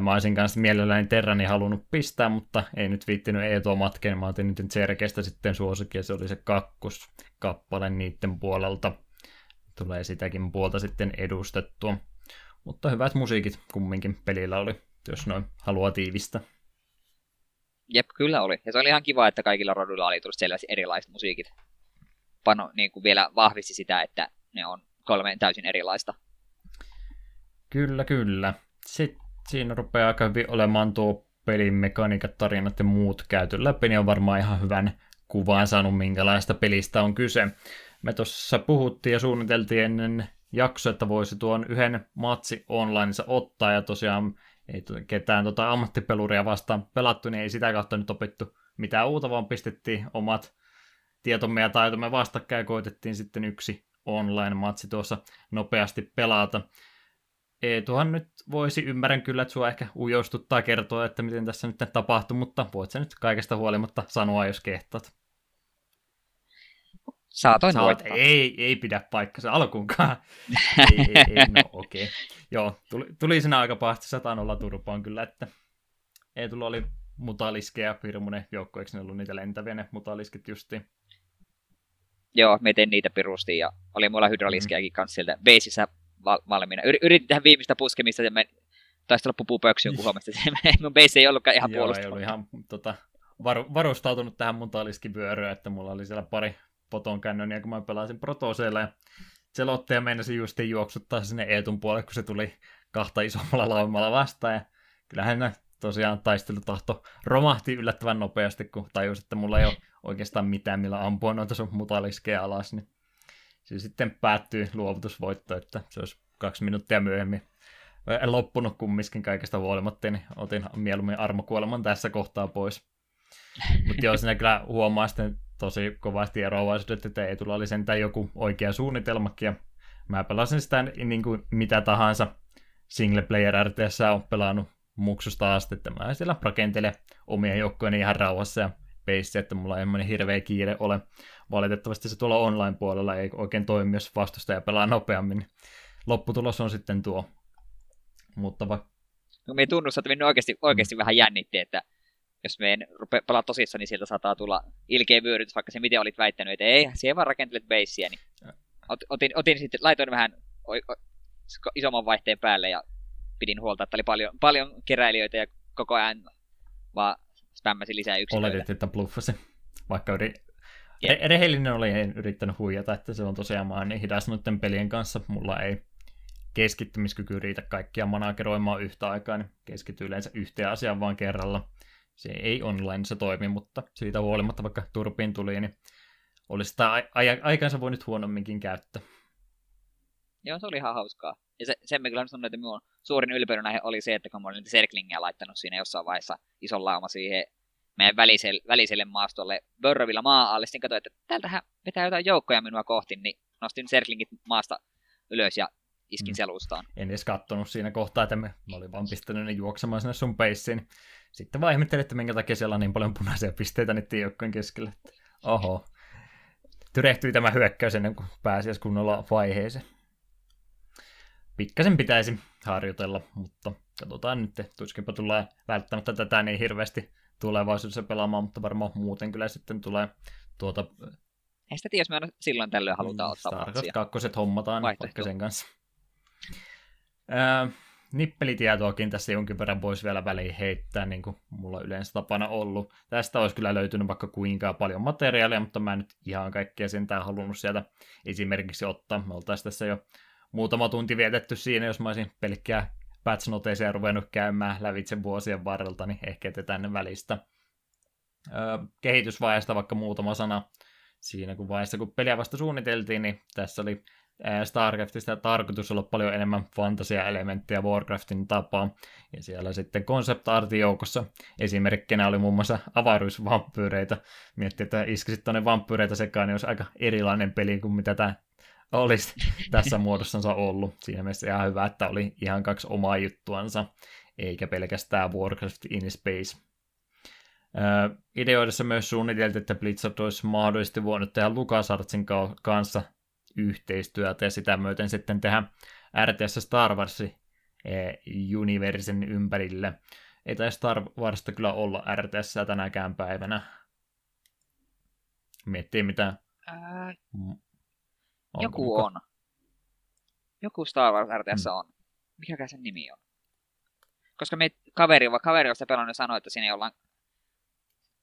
Mä olisin kanssa mielelläni Terrani halunnut pistää, mutta ei nyt viittinyt Eetoa matkeen. Mä otin nyt Serkestä sitten suosikki, ja se oli se kakkoskappale niiden puolelta. Tulee sitäkin puolta sitten edustettua. Mutta hyvät musiikit kumminkin pelillä oli, jos noin haluaa tiivistä. Jep, kyllä oli. Ja se oli ihan kiva, että kaikilla roduilla oli tullut selvästi erilaiset musiikit. Pano niin kuin vielä vahvisti sitä, että ne on kolme täysin erilaista. Kyllä, kyllä. Sitten siinä rupeaa aika hyvin olemaan tuo pelin mekaniikat, tarinat ja muut käyty läpi, niin on varmaan ihan hyvän kuvaan saanut, minkälaista pelistä on kyse. Me tuossa puhuttiin ja suunniteltiin ennen jakso, että voisi tuon yhden matsi online ottaa, ja tosiaan ei ketään tota ammattipeluria vastaan pelattu, niin ei sitä kautta nyt opittu mitään uutta, vaan pistettiin omat tietomme ja taitomme vastakkain ja koitettiin sitten yksi online-matsi tuossa nopeasti pelata. Eetuhan nyt voisi, ymmärrän kyllä, että sua ehkä ujostuttaa kertoa, että miten tässä nyt tapahtui, mutta voit sä nyt kaikesta huolimatta sanoa, jos kehtaat. Saatoin Saat, voittaa. Ei, ei pidä paikkansa alkuunkaan. ei, ei, ei, no okei. Okay. Joo, tuli, tuli siinä aika pahasti satanolla turpaan kyllä, että ei tullut oli mutaliskeja hirmuinen joukko, eikö ne ollut niitä lentäviä ne mutaliskit justiin? Joo, me tein niitä pirusti ja oli mulla hydraliskejakin mm. kanssa sieltä beisissä val- valmiina. Yr- yritin tehdä viimeistä puskemista ja me taisi olla pupupöksy kun huomasi, että mun beisi ei ollutkaan ihan puolustava. Joo, ei ollut ihan tota, var- varustautunut tähän mutaliskivyöryyn, että mulla oli siellä pari Poton Cannonia, kun mä pelasin Protoseella, ja selottaja meinasi justiin juoksuttaa sinne Eetun puolelle, kun se tuli kahta isommalla laumalla vastaan, ja kyllähän tosiaan taistelutahto romahti yllättävän nopeasti, kun tajus, että mulla ei ole oikeastaan mitään, millä ampua noita sun mutaliskeja alas, niin se sitten päättyi luovutusvoitto, että se olisi kaksi minuuttia myöhemmin loppunut kumminkin kaikesta huolimatta, niin otin mieluummin armokuoleman tässä kohtaa pois. Mutta joo, sinä kyllä huomaa sitten tosi kovasti eroavaisuudet, että ei tulla oli sentään joku oikea suunnitelmakin, ja mä pelasin sitä niin kuin mitä tahansa single player RTS on pelannut muksusta asti, että mä siellä rakentele omia joukkoja ihan rauhassa ja peissi, että mulla ei semmoinen hirveä kiire ole. Valitettavasti se tuolla online-puolella ei oikein toimi, jos vastustaja pelaa nopeammin. Lopputulos on sitten tuo. Mutta va- no, me tunnussa, että minun oikeasti, oikeasti vähän jännitti, että jos me en rupea pelaa tosissaan, niin sieltä saattaa tulla ilkeä vyörytys, vaikka se miten olit väittänyt, että ei, siihen vaan rakentelet beissiä, niin otin, otin sitten, laitoin vähän isomman vaihteen päälle ja pidin huolta, että oli paljon, paljon keräilijöitä ja koko ajan vaan spämmäsin lisää yksiköitä. Oletit, että bluffasi, vaikka yri... Re- rehellinen oli, en yrittänyt huijata, että se on tosiaan mä niin hidas noiden pelien kanssa. Mulla ei keskittymiskyky riitä kaikkia manageroimaan yhtä aikaa, niin keskity yleensä yhteen asiaan vaan kerralla. Se ei online se toimi, mutta siitä huolimatta vaikka turpiin tuli, niin olisi sitä aikansa voinut huonomminkin käyttää. Joo, se oli ihan hauskaa. Ja se, sen mä kyllä sanon, että minun suurin ylpeyden aihe oli se, että kun mä olin niitä serklingejä laittanut siinä jossain vaiheessa ison lauma siihen meidän väliselle, väliselle maastolle Börrovilla maa alle, sitten katsoin, että täältähän vetää jotain joukkoja minua kohti, niin nostin serklingit maasta ylös ja iskin mm. selustaan. En edes kattonut siinä kohtaa, että me, mä olin vaan pistänyt ne juoksemaan sinne sun peissiin. Sitten vaan ihmettelin, että minkä takia siellä on niin paljon punaisia pisteitä niiden joukkojen keskellä. Oho. Tyrehtyi tämä hyökkäys ennen kuin pääsi kunnolla vaiheeseen pikkasen pitäisi harjoitella, mutta katsotaan nyt, tuskinpa tulee välttämättä tätä niin hirveästi tulevaisuudessa pelaamaan, mutta varmaan muuten kyllä sitten tulee tuota... Ei sitä tiedä, jos me silloin tällöin halutaan niin, ottaa Starcraft kakkoset hommataan vaikka sen kanssa. Ää, nippelitietoakin tässä jonkin verran voisi vielä väliin heittää, niin kuin mulla yleensä tapana ollut. Tästä olisi kyllä löytynyt vaikka kuinka paljon materiaalia, mutta mä en nyt ihan kaikkea sentään halunnut sieltä esimerkiksi ottaa. Me oltaisiin tässä jo muutama tunti vietetty siinä, jos mä olisin pelkkää patch noteisia ruvennut käymään lävitse vuosien varrelta, niin ehkä jätetään välistä. Öö, kehitysvaiheesta vaikka muutama sana siinä, kun vaiheessa kun peliä vasta suunniteltiin, niin tässä oli StarCraftista tarkoitus olla paljon enemmän fantasia-elementtejä Warcraftin tapaa. Ja siellä sitten concept artin joukossa esimerkkinä oli muun muassa avaruusvampyyreitä. Miettii, että iskisit tuonne vampyyreitä sekaan, niin olisi aika erilainen peli kuin mitä tämä olisi tässä muodossansa ollut. Siinä mielessä ihan hyvä, että oli ihan kaksi omaa juttuansa, eikä pelkästään Warcraft in Space. Äh, ideoidessa myös suunniteltiin, että Blizzard olisi mahdollisesti voinut tehdä LucasArtsin kanssa yhteistyötä ja sitä myöten sitten tehdä RTS Star Wars Universen ympärille. Ei taisi Star Warsta kyllä olla RTS tänäkään päivänä. Miettii mitä Ää, Onko Joku muka? on. Joku Star Wars RTS hmm. on. Mikäkään sen nimi on? Koska me kaveri, kaveri josta pelannut sanoi, että siinä jollain,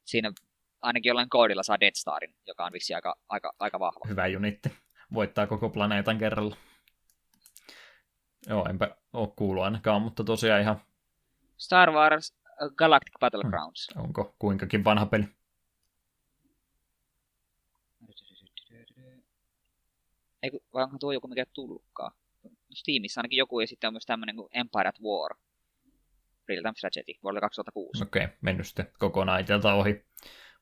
siinä ainakin jollain koodilla saa Death Starin, joka on vissi aika, aika, aika vahva. Hyvä unitti. Voittaa koko planeetan kerralla. Joo, enpä ole kuullut ainakaan, mutta tosiaan ihan... Star Wars Galactic Battlegrounds. Hmm. Onko kuinkakin vanha peli? Ei, vai onko tuo joku mikä tullutkaan? Steamissa ainakin joku, ja sitten on myös tämmöinen kuin Empire at War. Real Time Strategy vuodelta 2006. Okei, okay, mennyt sitten kokonaan iteltä ohi.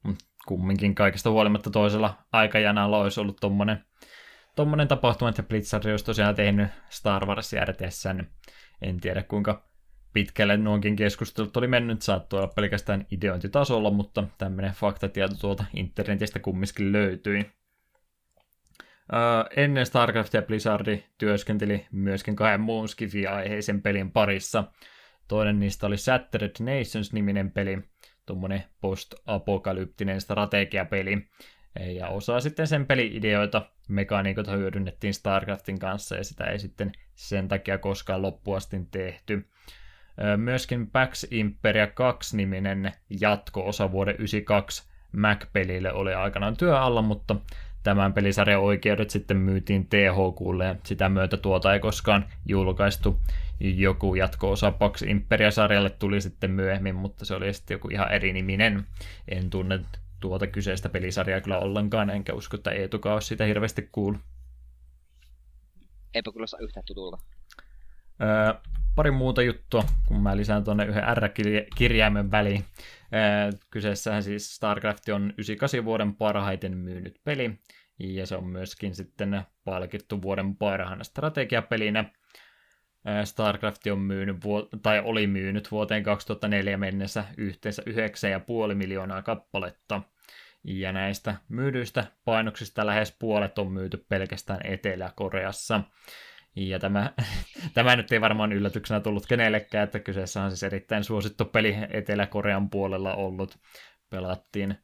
Mutta kumminkin kaikesta huolimatta toisella aikajanalla olisi ollut tommonen, tommonen tapahtuma, että Blizzard olisi tosiaan tehnyt Star Wars RTS, niin en tiedä kuinka pitkälle nuonkin keskustelut oli mennyt, saattoi olla pelkästään ideointitasolla, mutta tämmöinen faktatieto tuolta internetistä kumminkin löytyi. Uh, ennen StarCraftia Blizzardi työskenteli myöskin kahden muun Skifi-aiheisen pelin parissa. Toinen niistä oli Shattered Nations-niminen peli, tuommoinen post-apokalyptinen strategiapeli. Ja osa sitten sen peli-ideoita, mekaniikoita hyödynnettiin StarCraftin kanssa, ja sitä ei sitten sen takia koskaan loppuasti tehty. Myöskin Pax Imperia 2-niminen jatko-osa vuoden 92 Mac-pelille oli aikanaan työ alla, mutta tämän pelisarjan oikeudet sitten myytiin THQlle ja sitä myötä tuota ei koskaan julkaistu. Joku jatko-osa Pax Imperia-sarjalle tuli sitten myöhemmin, mutta se oli sitten joku ihan eri niminen. En tunne tuota kyseistä pelisarjaa kyllä ollenkaan, enkä usko, että Eetuka olisi sitä hirveästi kuullut. Eipä kuulosta yhtään tutulta. Öö, pari muuta juttua, kun mä lisään tuonne yhden R-kirjaimen väliin. Öö, kyseessähän siis StarCraft on 98 vuoden parhaiten myynyt peli, ja se on myöskin sitten palkittu vuoden parhaana strategiapelinä. StarCraft on myynyt, tai oli myynyt vuoteen 2004 mennessä yhteensä 9,5 miljoonaa kappaletta. Ja näistä myydyistä painoksista lähes puolet on myyty pelkästään Etelä-Koreassa. Ja tämä, tämä nyt ei varmaan yllätyksenä tullut kenellekään, että kyseessä on siis erittäin suosittu peli Etelä-Korean puolella ollut. Pelattiin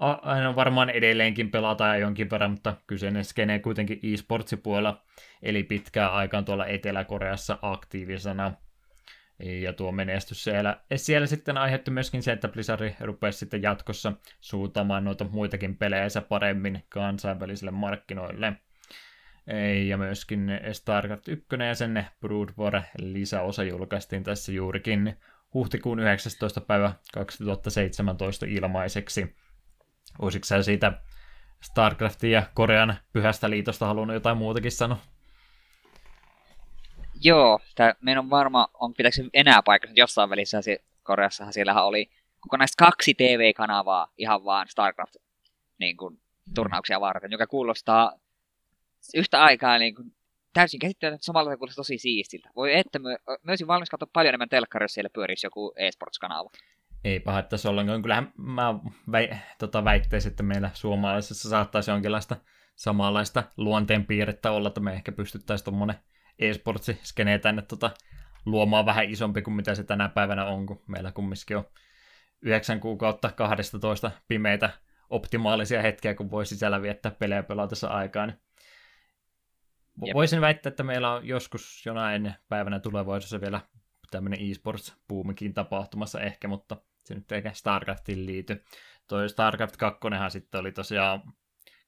aina varmaan edelleenkin pelataan jonkin verran, mutta kyseinen skene kuitenkin e-sportsipuolella, eli pitkään aikaan tuolla Etelä-Koreassa aktiivisena. Ja tuo menestys siellä, siellä sitten aiheutti myöskin se, että Blizzard rupesi sitten jatkossa suutamaan noita muitakin pelejä paremmin kansainvälisille markkinoille. Ja myöskin StarCraft 1 ja sen Brood War lisäosa julkaistiin tässä juurikin huhtikuun 19. päivä 2017 ilmaiseksi. Olisitko sä siitä StarCraftin ja Korean pyhästä liitosta halunnut jotain muutakin sanoa? Joo, tämä on varma, on pitääkö enää paikassa, jossain välissä Koreassahan siellähän oli kokonaista kaksi TV-kanavaa ihan vaan StarCraft niin kuin, turnauksia varten, joka kuulostaa yhtä aikaa niin kuin, täysin käsittämättä samalla kuulostaa tosi siistiltä. Voi että, mä, mä olisin valmis katsoa paljon enemmän telkkari, jos siellä pyörisi joku eSports-kanava. Ei pahattaisi ollenkaan. Kyllähän mä väi, tota, väittäisin, että meillä suomalaisessa saattaisi jonkinlaista samanlaista luonteenpiirrettä olla, että me ehkä pystyttäisiin tuommoinen e-sportsi skenee tänne tota, luomaan vähän isompi kuin mitä se tänä päivänä on, kun meillä kumminkin on 9 kuukautta 12 pimeitä optimaalisia hetkiä, kun voi sisällä viettää pelejä pelatessa aikaa, niin Jep. Voisin väittää, että meillä on joskus jonain päivänä tulevaisuudessa vielä tämmöinen e-sports-puumikin tapahtumassa ehkä, mutta se nyt eikä StarCraftiin liity. Toi StarCraft 2 sitten oli tosiaan,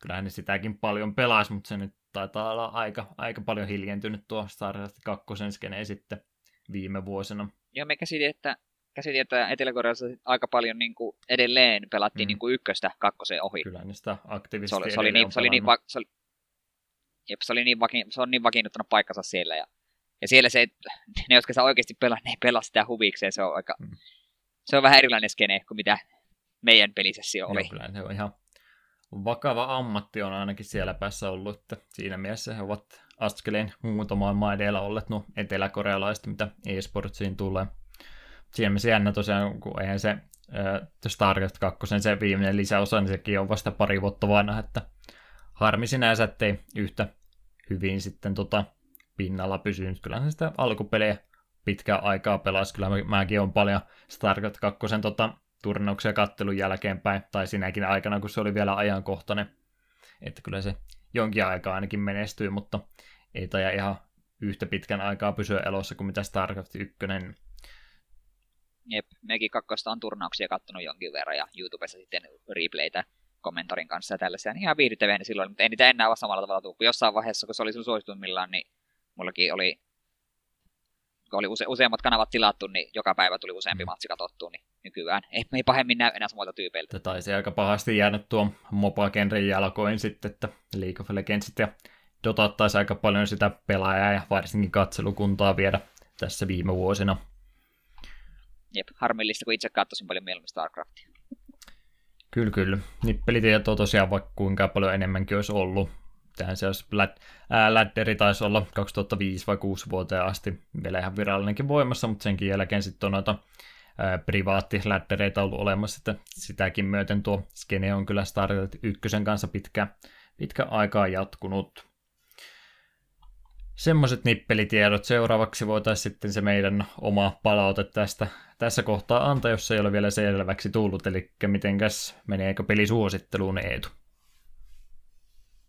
kyllähän ne sitäkin paljon pelasi, mutta se nyt taitaa olla aika, aika paljon hiljentynyt tuo StarCraft 2 skene sitten viime vuosina. Joo, me käsitin, että, käsitin, että Etelä-Koreassa aika paljon niin kuin edelleen pelattiin mm. niin kuin ykköstä kakkoseen ohi. Kyllä, niin sitä aktiivisesti se oli, se oli niin, se oli niin, va, se oli, jep, se, oli niin vaki, se on niin vakiinnuttanut paikkansa siellä. Ja, ja siellä se, ne, jotka saa oikeasti pelaa, ne ei pelaa sitä huvikseen. Se on, aika, mm. Se on vähän erilainen skene kuin mitä meidän pelisessio oli. Joo, kyllä, se on ihan vakava ammatti on ainakin siellä päässä ollut, että siinä mielessä he ovat askeleen muutamaan maa edellä olleet nuo eteläkorealaiset, mitä e-sportsiin tulee. Siinä mielessä jännä tosiaan, kun eihän se äh, StarCraft 2, se viimeinen lisäosa, niin sekin on vasta pari vuotta vanha, että harmi sinänsä, ettei yhtä hyvin sitten tota pinnalla pysynyt. Kyllähän sitä alkupelejä pitkää aikaa pelasi. Kyllä mäkin on paljon StarCraft 2 tota, turnauksia kattelun jälkeenpäin, tai sinäkin aikana, kun se oli vielä ajankohtainen. Että kyllä se jonkin aikaa ainakin menestyy, mutta ei taja ihan yhtä pitkän aikaa pysyä elossa kuin mitä StarCraft 1. Jep, mekin kakkosta on turnauksia kattonut jonkin verran ja YouTubessa sitten replaytä kommentarin kanssa ja tällaisia. Niin ihan viihdyttäviä silloin, mutta ei niitä enää ole samalla tavalla tuu. jossain vaiheessa, kun se oli sun suosituimmillaan, niin mullakin oli, kun oli use, useammat kanavat tilattu, niin joka päivä tuli useampi mm. matsi katsottua, niin nykyään ei, ei pahemmin näy enää samoilta tyypeiltä. Taisi aika pahasti jäänyt tuo mopa-genren jalkoin sitten, että League of Legends ja Dota taisi aika paljon sitä pelaajaa ja varsinkin katselukuntaa viedä tässä viime vuosina. Jep, harmillista, kun itse katsoisin paljon mieluummin StarCraftia. Kyllä, kyllä. Nippelitietoa tosiaan vaikka kuinka paljon enemmänkin olisi ollut. Tähän se olisi, lädderi taisi olla 2005 vai 2006 vuoteen asti vielä ihan virallinenkin voimassa, mutta senkin jälkeen sitten on noita privaattiläddereitä ollut olemassa, että sitäkin myöten tuo skene on kyllä Stargate ykkösen kanssa pitkä, pitkä aikaa jatkunut. Semmoiset nippelitiedot. Seuraavaksi voitaisiin sitten se meidän oma palaute tästä tässä kohtaa antaa, jos ei ole vielä selväksi tullut, eli mitenkäs meneekö peli suositteluun Eetu?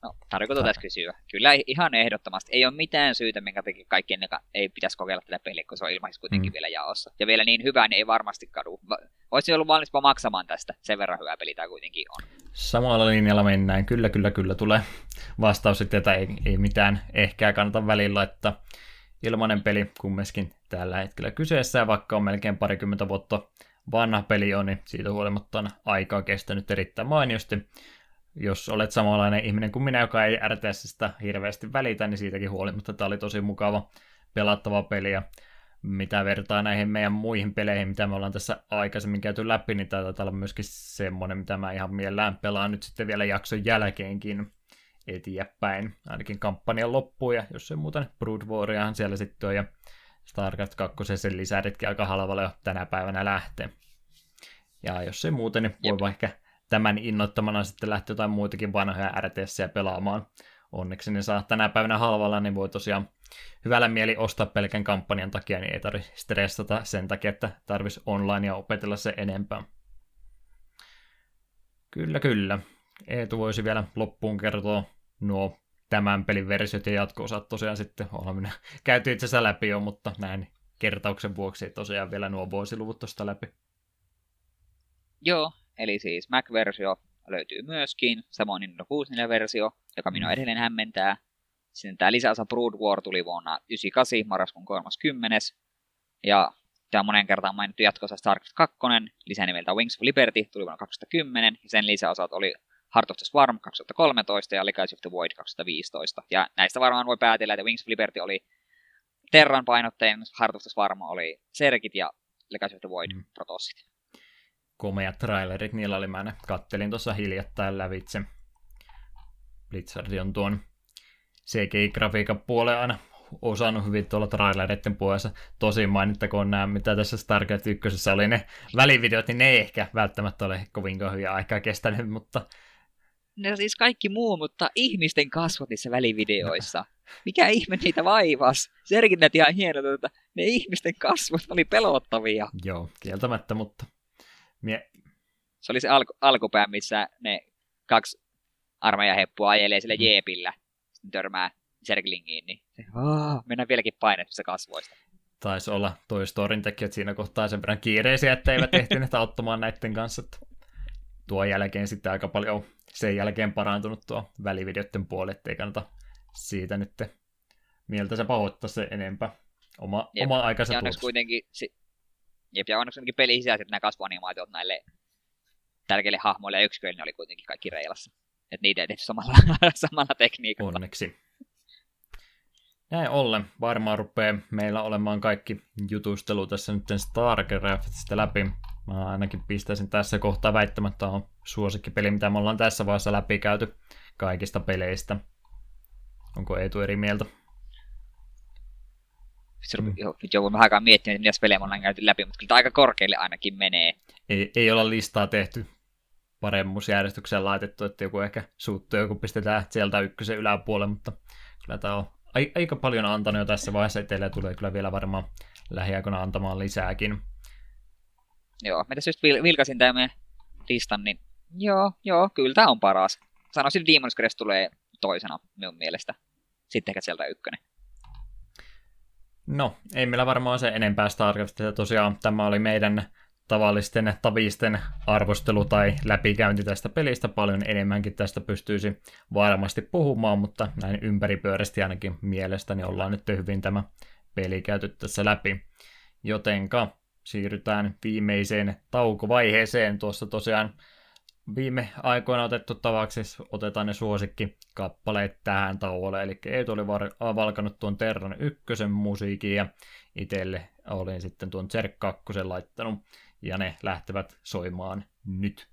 No, tarkoitan tässä kysyä. Kyllä ihan ehdottomasti. Ei ole mitään syytä, minkä takia kaikkien ei pitäisi kokeilla tätä peliä, kun se on ilmaisesti kuitenkin mm. vielä jaossa. Ja vielä niin hyvä, niin ei varmasti kadu. Olisi ollut valmis maksamaan tästä. Sen verran hyvä peli tämä kuitenkin on. Samalla linjalla mennään. Kyllä, kyllä, kyllä tulee vastaus sitten, että ei, ei mitään ehkää kannata välillä, että ilmainen peli kumminkin tällä hetkellä kyseessä, ja vaikka on melkein parikymmentä vuotta vanha peli on, niin siitä huolimatta on aikaa kestänyt erittäin mainiosti. Jos olet samanlainen ihminen kuin minä, joka ei RTSstä hirveästi välitä, niin siitäkin huolimatta tämä oli tosi mukava pelattava peli, ja mitä vertaa näihin meidän muihin peleihin, mitä me ollaan tässä aikaisemmin käyty läpi, niin tämä taitaa olla myöskin semmoinen, mitä mä ihan mielellään pelaan nyt sitten vielä jakson jälkeenkin eteenpäin, ainakin kampanjan loppuun, ja jos ei muuten Brood Warriorhan siellä sitten on, ja StarCraft 2 sen lisäretki aika halvalla jo tänä päivänä lähtee. Ja jos ei muuten, niin voi Jep. vaikka tämän innoittamana sitten lähteä jotain muitakin vanhoja RTS pelaamaan. Onneksi ne saa tänä päivänä halvalla, niin voi tosiaan hyvällä mieli ostaa pelkän kampanjan takia, niin ei tarvitse stressata sen takia, että tarvitsisi online ja opetella se enempää. Kyllä, kyllä. Eetu voisi vielä loppuun kertoa nuo tämän pelin versiot ja jatko-osat tosiaan sitten ollaan minä käyty itse asiassa läpi jo, mutta näin kertauksen vuoksi tosiaan vielä nuo vuosiluvut tuosta läpi. Joo, eli siis Mac-versio löytyy myöskin, samoin Nintendo 64-versio, joka minua mm. edelleen hämmentää. Sitten tämä lisäosa Brood War tuli vuonna 98, marraskuun 30. Ja tämä monen kertaan mainittu jatkossa StarCraft 2, lisänimeltä Wings of Liberty, tuli vuonna 2010, ja sen lisäosat oli Heart of the Swarm 2013 ja Legacy of the Void 2015. Ja näistä varmaan voi päätellä, että Wings of Liberty oli Terran painotteen, Heart of the Swarm oli Serkit ja Legacy of the Void mm. Protossit. Komeat trailerit, niillä oli, mä ne kattelin tuossa hiljattain lävitse. Blizzard on tuon CGI-grafiikan puoleen aina osannut hyvin tuolla trailereiden puolessa. Tosin mainittakoon nämä, mitä tässä Stargate 1 oli ne välivideot, niin ne ei ehkä välttämättä ole kovinkaan hyviä aikaa kestänyt, mutta... Ne siis kaikki muu, mutta ihmisten kasvot niissä välivideoissa. Mikä ihme niitä vaivas? Serkin näet ihan hienot, että ne ihmisten kasvot oli pelottavia. Joo, kieltämättä, mutta... Mie... Se oli se alku, alkupää, missä ne kaksi armeijaheppua ajelee sille mm. jeepillä. Sitten törmää Zerglingiin, niin se, mennään vieläkin painettuissa kasvoista. Taisi olla toi Storin tekijät siinä kohtaa sen verran kiireisiä, että eivät ehtineet auttamaan näiden kanssa. Että tuon jälkeen sitten aika paljon sen jälkeen parantunut tuo välivideoiden puoli, ettei kannata siitä nyt mieltä se pahoittaa se enempää. Oma, jep. oma aikansa ja onneksi kuitenkin, si- jep, ja onneksi kuitenkin pelin sisäiset nämä kasvuanimaatiot näille tärkeille hahmoille ja yksiköille oli kuitenkin kaikki reilassa. Että niitä ei tehty samalla, samalla tekniikalla. Onneksi. Näin ollen varmaan rupeaa meillä olemaan kaikki jutustelu tässä nyt StarCraftista läpi. Mä ainakin pistäisin tässä kohtaa väittämättä on suosikkipeli, mitä me ollaan tässä vaiheessa läpikäyty kaikista peleistä. Onko Eetu eri mieltä? Mm. Joo, mä aikaa miettinyt, mitä pelejä me ollaan käyty läpi, mutta kyllä aika korkealle ainakin menee. Ei, ei olla listaa tehty paremmuusjärjestykseen laitettu, että joku ehkä suuttuu, joku pistetään sieltä ykkösen yläpuolelle, mutta kyllä tämä on aika paljon antanut jo tässä vaiheessa, etelä tulee kyllä vielä varmaan lähiaikoina antamaan lisääkin. Joo, mä tässä just vil- vilkasin tämän listan, niin joo, joo, kyllä tämä on paras. Sanoisin, että Demon's Crest tulee toisena minun mielestä. Sitten ehkä sieltä ykkönen. No, ei meillä varmaan se enempää StarCraftista. Tosiaan tämä oli meidän tavallisten tavisten arvostelu tai läpikäynti tästä pelistä paljon enemmänkin tästä pystyisi varmasti puhumaan, mutta näin ympäripyörästi ainakin mielestäni ollaan nyt hyvin tämä peli käyty tässä läpi. Jotenka siirrytään viimeiseen taukovaiheeseen. Tuossa tosiaan viime aikoina otettu tavaksi, otetaan ne suosikki kappaleet tähän tauolle, eli ei tuli valkanut tuon Terran ykkösen musiikin ja itselle olin sitten tuon Zerk 2 laittanut ja ne lähtevät soimaan nyt.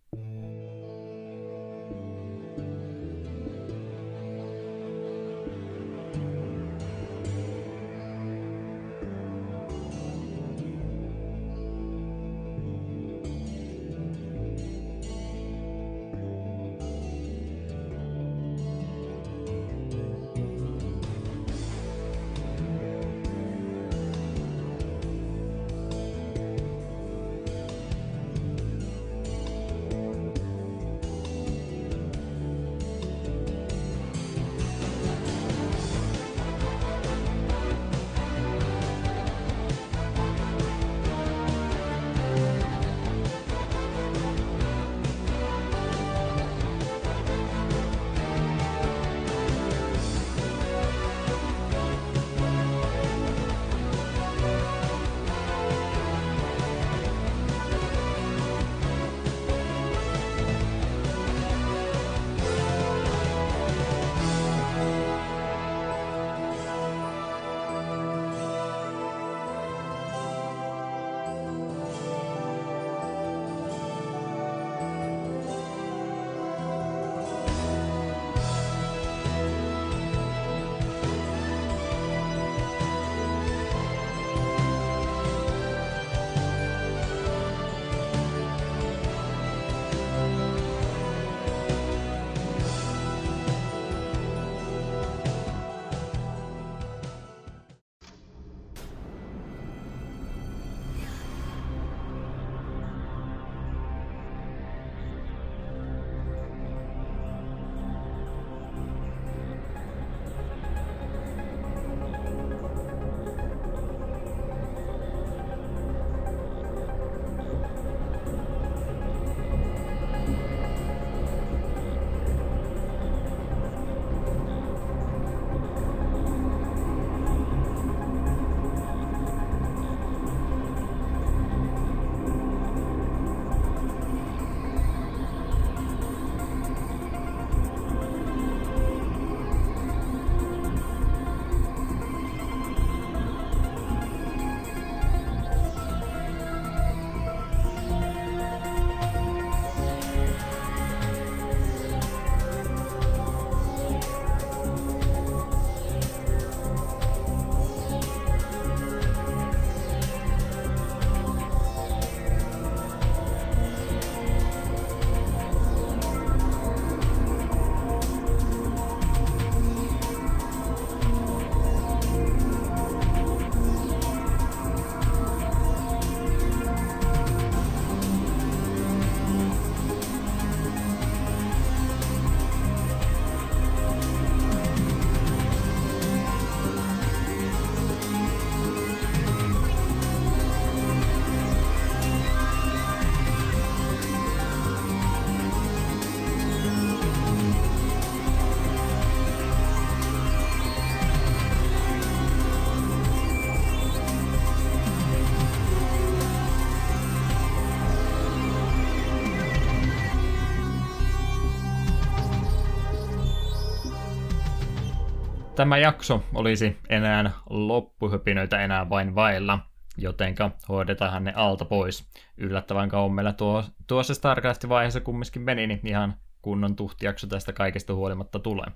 Tämä jakso olisi enää loppuhypinöitä enää vain vailla, jotenka hoidetaan ne alta pois. Yllättävän kauan meillä tuo, tuossa StarCraft-vaiheessa kumminkin meni, niin ihan kunnon tuhtijakso tästä kaikesta huolimatta tulee.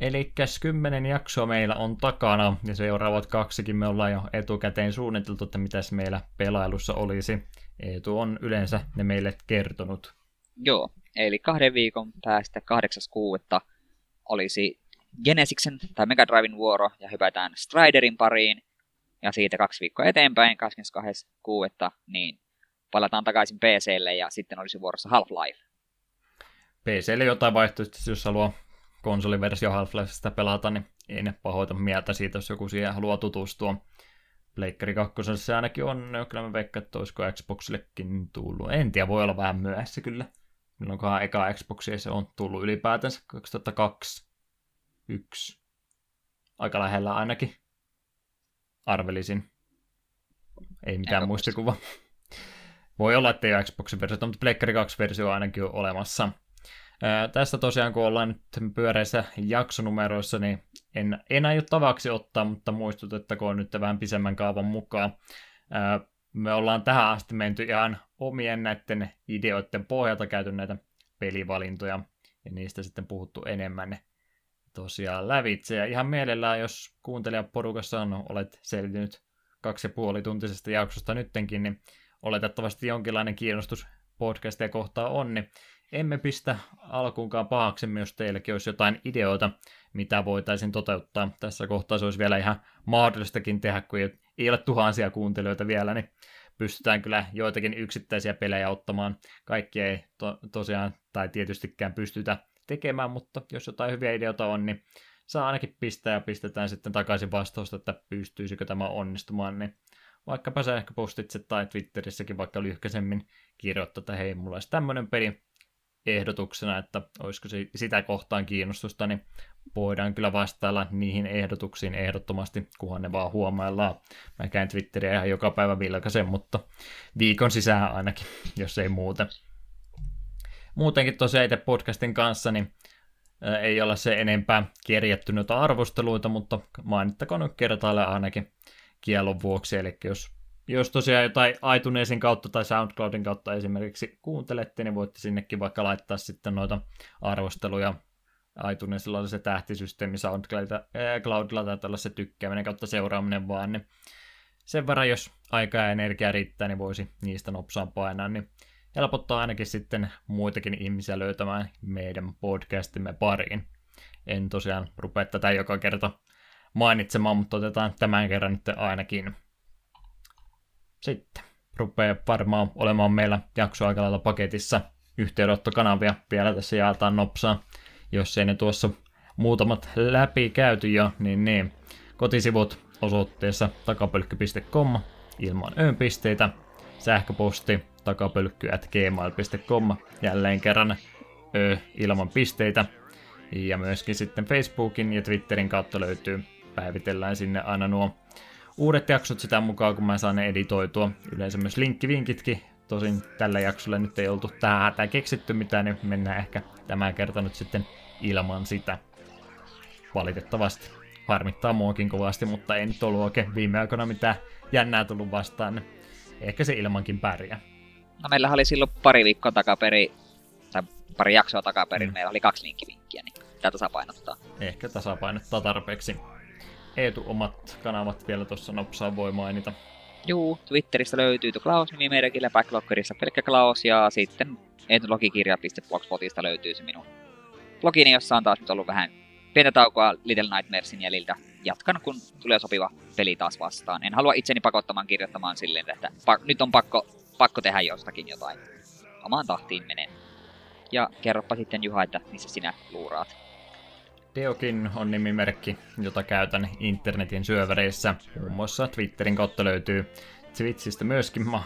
Eli kymmenen jaksoa meillä on takana, ja seuraavat kaksikin me ollaan jo etukäteen suunniteltu, että mitäs meillä pelailussa olisi. Eetu on yleensä ne meille kertonut. Joo, eli kahden viikon päästä 8.6. olisi Genesiksen tai Mega Driven vuoro, ja hypätään Striderin pariin, ja siitä kaksi viikkoa eteenpäin, 22.6. niin palataan takaisin PClle, ja sitten olisi vuorossa Half-Life. PClle jotain vaihtoehtoista, jos haluaa konsoliversio Half-Lifeista pelata, niin ei ne pahoita mieltä siitä, jos joku siihen haluaa tutustua. Pleikkari 2 se ainakin on, ja kyllä mä veikkaan, että olisiko Xboxillekin tullut. En tiedä, voi olla vähän myöhässä kyllä. Milloinkohan eka Xboxia se on tullut ylipäätänsä 2002, 1. Aika lähellä ainakin. Arvelisin. Ei mitään muistikuva. Voi olla, että ei ole Xboxin versio, mutta Pleikkari 2-versio ainakin on olemassa. Ää, tästä tosiaan, kun ollaan nyt pyöreissä jaksonumeroissa, niin en, en aio tavaksi ottaa, mutta muistutettakoon nyt vähän pisemmän kaavan mukaan. Ää, me ollaan tähän asti menty ihan omien näiden ideoiden pohjalta käyty näitä pelivalintoja, ja niistä sitten puhuttu enemmän tosiaan lävitse. Ja ihan mielellään, jos kuuntelijaporukassa on, olet selvinnyt kaksi ja puoli tuntisesta jaksosta nyttenkin, niin oletettavasti jonkinlainen kiinnostus podcastia kohtaan on, niin emme pistä alkuunkaan pahaksemme, jos teilläkin olisi jotain ideoita, mitä voitaisiin toteuttaa. Tässä kohtaa se olisi vielä ihan mahdollistakin tehdä, kun ei ole tuhansia kuuntelijoita vielä, niin pystytään kyllä joitakin yksittäisiä pelejä ottamaan. Kaikki ei to- tosiaan, tai tietystikään pystytä tekemään, mutta jos jotain hyviä ideoita on, niin saa ainakin pistää ja pistetään sitten takaisin vastausta, että pystyisikö tämä onnistumaan, niin vaikkapa sähköpostitse tai Twitterissäkin vaikka lyhkäisemmin kirjoittaa, että hei, mulla olisi tämmöinen peli, ehdotuksena, että olisiko se sitä kohtaan kiinnostusta, niin voidaan kyllä vastailla niihin ehdotuksiin ehdottomasti, kunhan ne vaan huomaillaan. Mä käyn Twitteriä ihan joka päivä vilkaisen, mutta viikon sisään ainakin, jos ei muuten. Muutenkin tosiaan itse podcastin kanssa, niin ei ole se enempää kerjätty noita arvosteluita, mutta mainittakoon nyt kertaille ainakin kielon vuoksi, eli jos jos tosiaan jotain iTunesin kautta tai SoundCloudin kautta esimerkiksi kuuntelette, niin voitte sinnekin vaikka laittaa sitten noita arvosteluja. iTunesilla on se tähtisysteemi, SoundCloudilla taitaa olla se tykkääminen kautta seuraaminen vaan, niin sen verran, jos aikaa ja energiaa riittää, niin voisi niistä nopsaan painaa, niin helpottaa ainakin sitten muitakin ihmisiä löytämään meidän podcastimme pariin. En tosiaan rupea tätä joka kerta mainitsemaan, mutta otetaan tämän kerran nyt ainakin sitten rupeaa varmaan olemaan meillä jakso aika lailla paketissa yhteydenottokanavia. Vielä tässä jaetaan nopsaa, jos ei ne tuossa muutamat läpi käyty jo, niin niin. Kotisivut osoitteessa takapölkky.com ilman öönpisteitä, sähköposti takapölkky.gmail.com jälleen kerran ö, ilman pisteitä. Ja myöskin sitten Facebookin ja Twitterin kautta löytyy, päivitellään sinne aina nuo uudet jaksot sitä mukaan, kun mä saan ne editoitua. Yleensä myös linkkivinkitkin. Tosin tällä jaksolla nyt ei oltu tähän keksitty mitään, niin mennään ehkä tämä kerta nyt sitten ilman sitä. Valitettavasti. Harmittaa muakin kovasti, mutta ei nyt ollut oikein viime aikoina mitään jännää tullut vastaan. Ehkä se ilmankin pärjää. No meillä oli silloin pari viikkoa takaperi, tai pari jaksoa takaperin, mm. meillä oli kaksi linkkivinkkiä, niin tämä tasapainottaa. Ehkä tasapainottaa tarpeeksi. Eetu omat kanavat vielä tuossa nopsaa voi mainita. Juu, Twitteristä löytyy Klaus-nimimerkillä, Backloggerissa pelkkä Klaus ja sitten eetulogikirja.blogspotista löytyy se minun blogini, jossa on taas nyt ollut vähän pientä taukoa Little Nightmaresin jäljiltä. Jatkan, kun tulee sopiva peli taas vastaan. En halua itseni pakottamaan kirjoittamaan silleen, että pa- nyt on pakko, pakko tehdä jostakin jotain. Omaan tahtiin menen. Ja kerropa sitten Juha, että missä sinä luuraat. Deokin on nimimerkki, jota käytän internetin syövereissä. Muun muassa Twitterin kautta löytyy Twitchistä myöskin. Mä,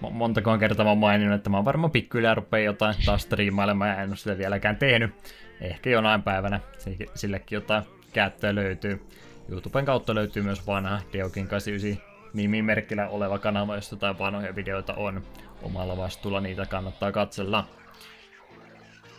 montakoon kertaa mä maininnut, että mä oon varmaan pikkuhiljaa rupeaa jotain taas striimailemaan ja en ole sitä vieläkään tehnyt. Ehkä jonain päivänä sillekin jotain käyttöä löytyy. YouTuben kautta löytyy myös vanha Deokin 89 nimimerkillä oleva kanava, josta jotain vanhoja videoita on. Omalla vastuulla niitä kannattaa katsella.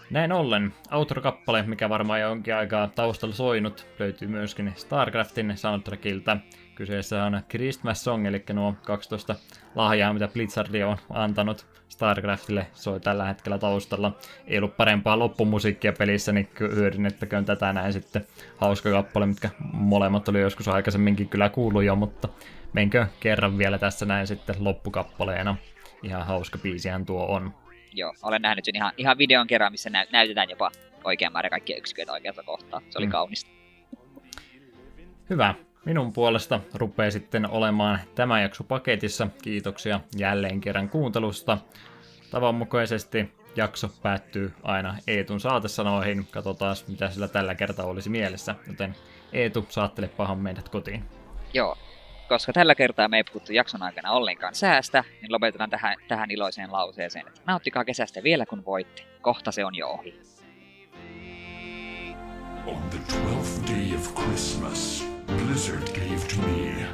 Näin ollen, outro-kappale, mikä varmaan jo onkin aikaa taustalla soinut, löytyy myöskin StarCraftin soundtrackilta. Kyseessä on Christmas Song, eli nuo 12 lahjaa, mitä Blizzard on antanut StarCraftille, soi tällä hetkellä taustalla. Ei ollut parempaa loppumusiikkia pelissä, niin hyödynnettäköön tätä näin sitten. Hauska kappale, mitkä molemmat oli joskus aikaisemminkin kyllä kuullut jo, mutta menkö kerran vielä tässä näin sitten loppukappaleena. Ihan hauska biisihän tuo on. Joo, olen nähnyt sen ihan, ihan videon kerran, missä näytetään jopa oikean määrä kaikkia yksiköitä oikealta kohtaa. Se oli mm. kaunista. Hyvä. Minun puolesta rupeaa sitten olemaan tämä jakso paketissa. Kiitoksia jälleen kerran kuuntelusta. Tavanmukaisesti jakso päättyy aina Eetun saatesanoihin. Katsotaan, mitä sillä tällä kertaa olisi mielessä. Joten Eetu, saattele pahan meidät kotiin. Joo, koska tällä kertaa me ei puhuttu jakson aikana ollenkaan säästä, niin lopetetaan tähän, tähän iloiseen lauseeseen, että nauttikaa kesästä vielä kun voitte. Kohta se on jo ohi. On the 12th day of Christmas, Blizzard gave to me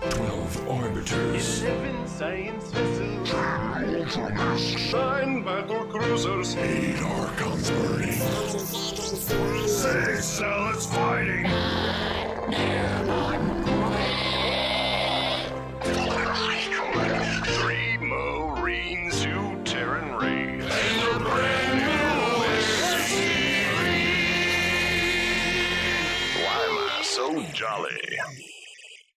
12 arbiters. 11 science vessels. 10 ultramasks. 9 battle cruisers. 8 archons burning. 6 zealots fighting. Jolly.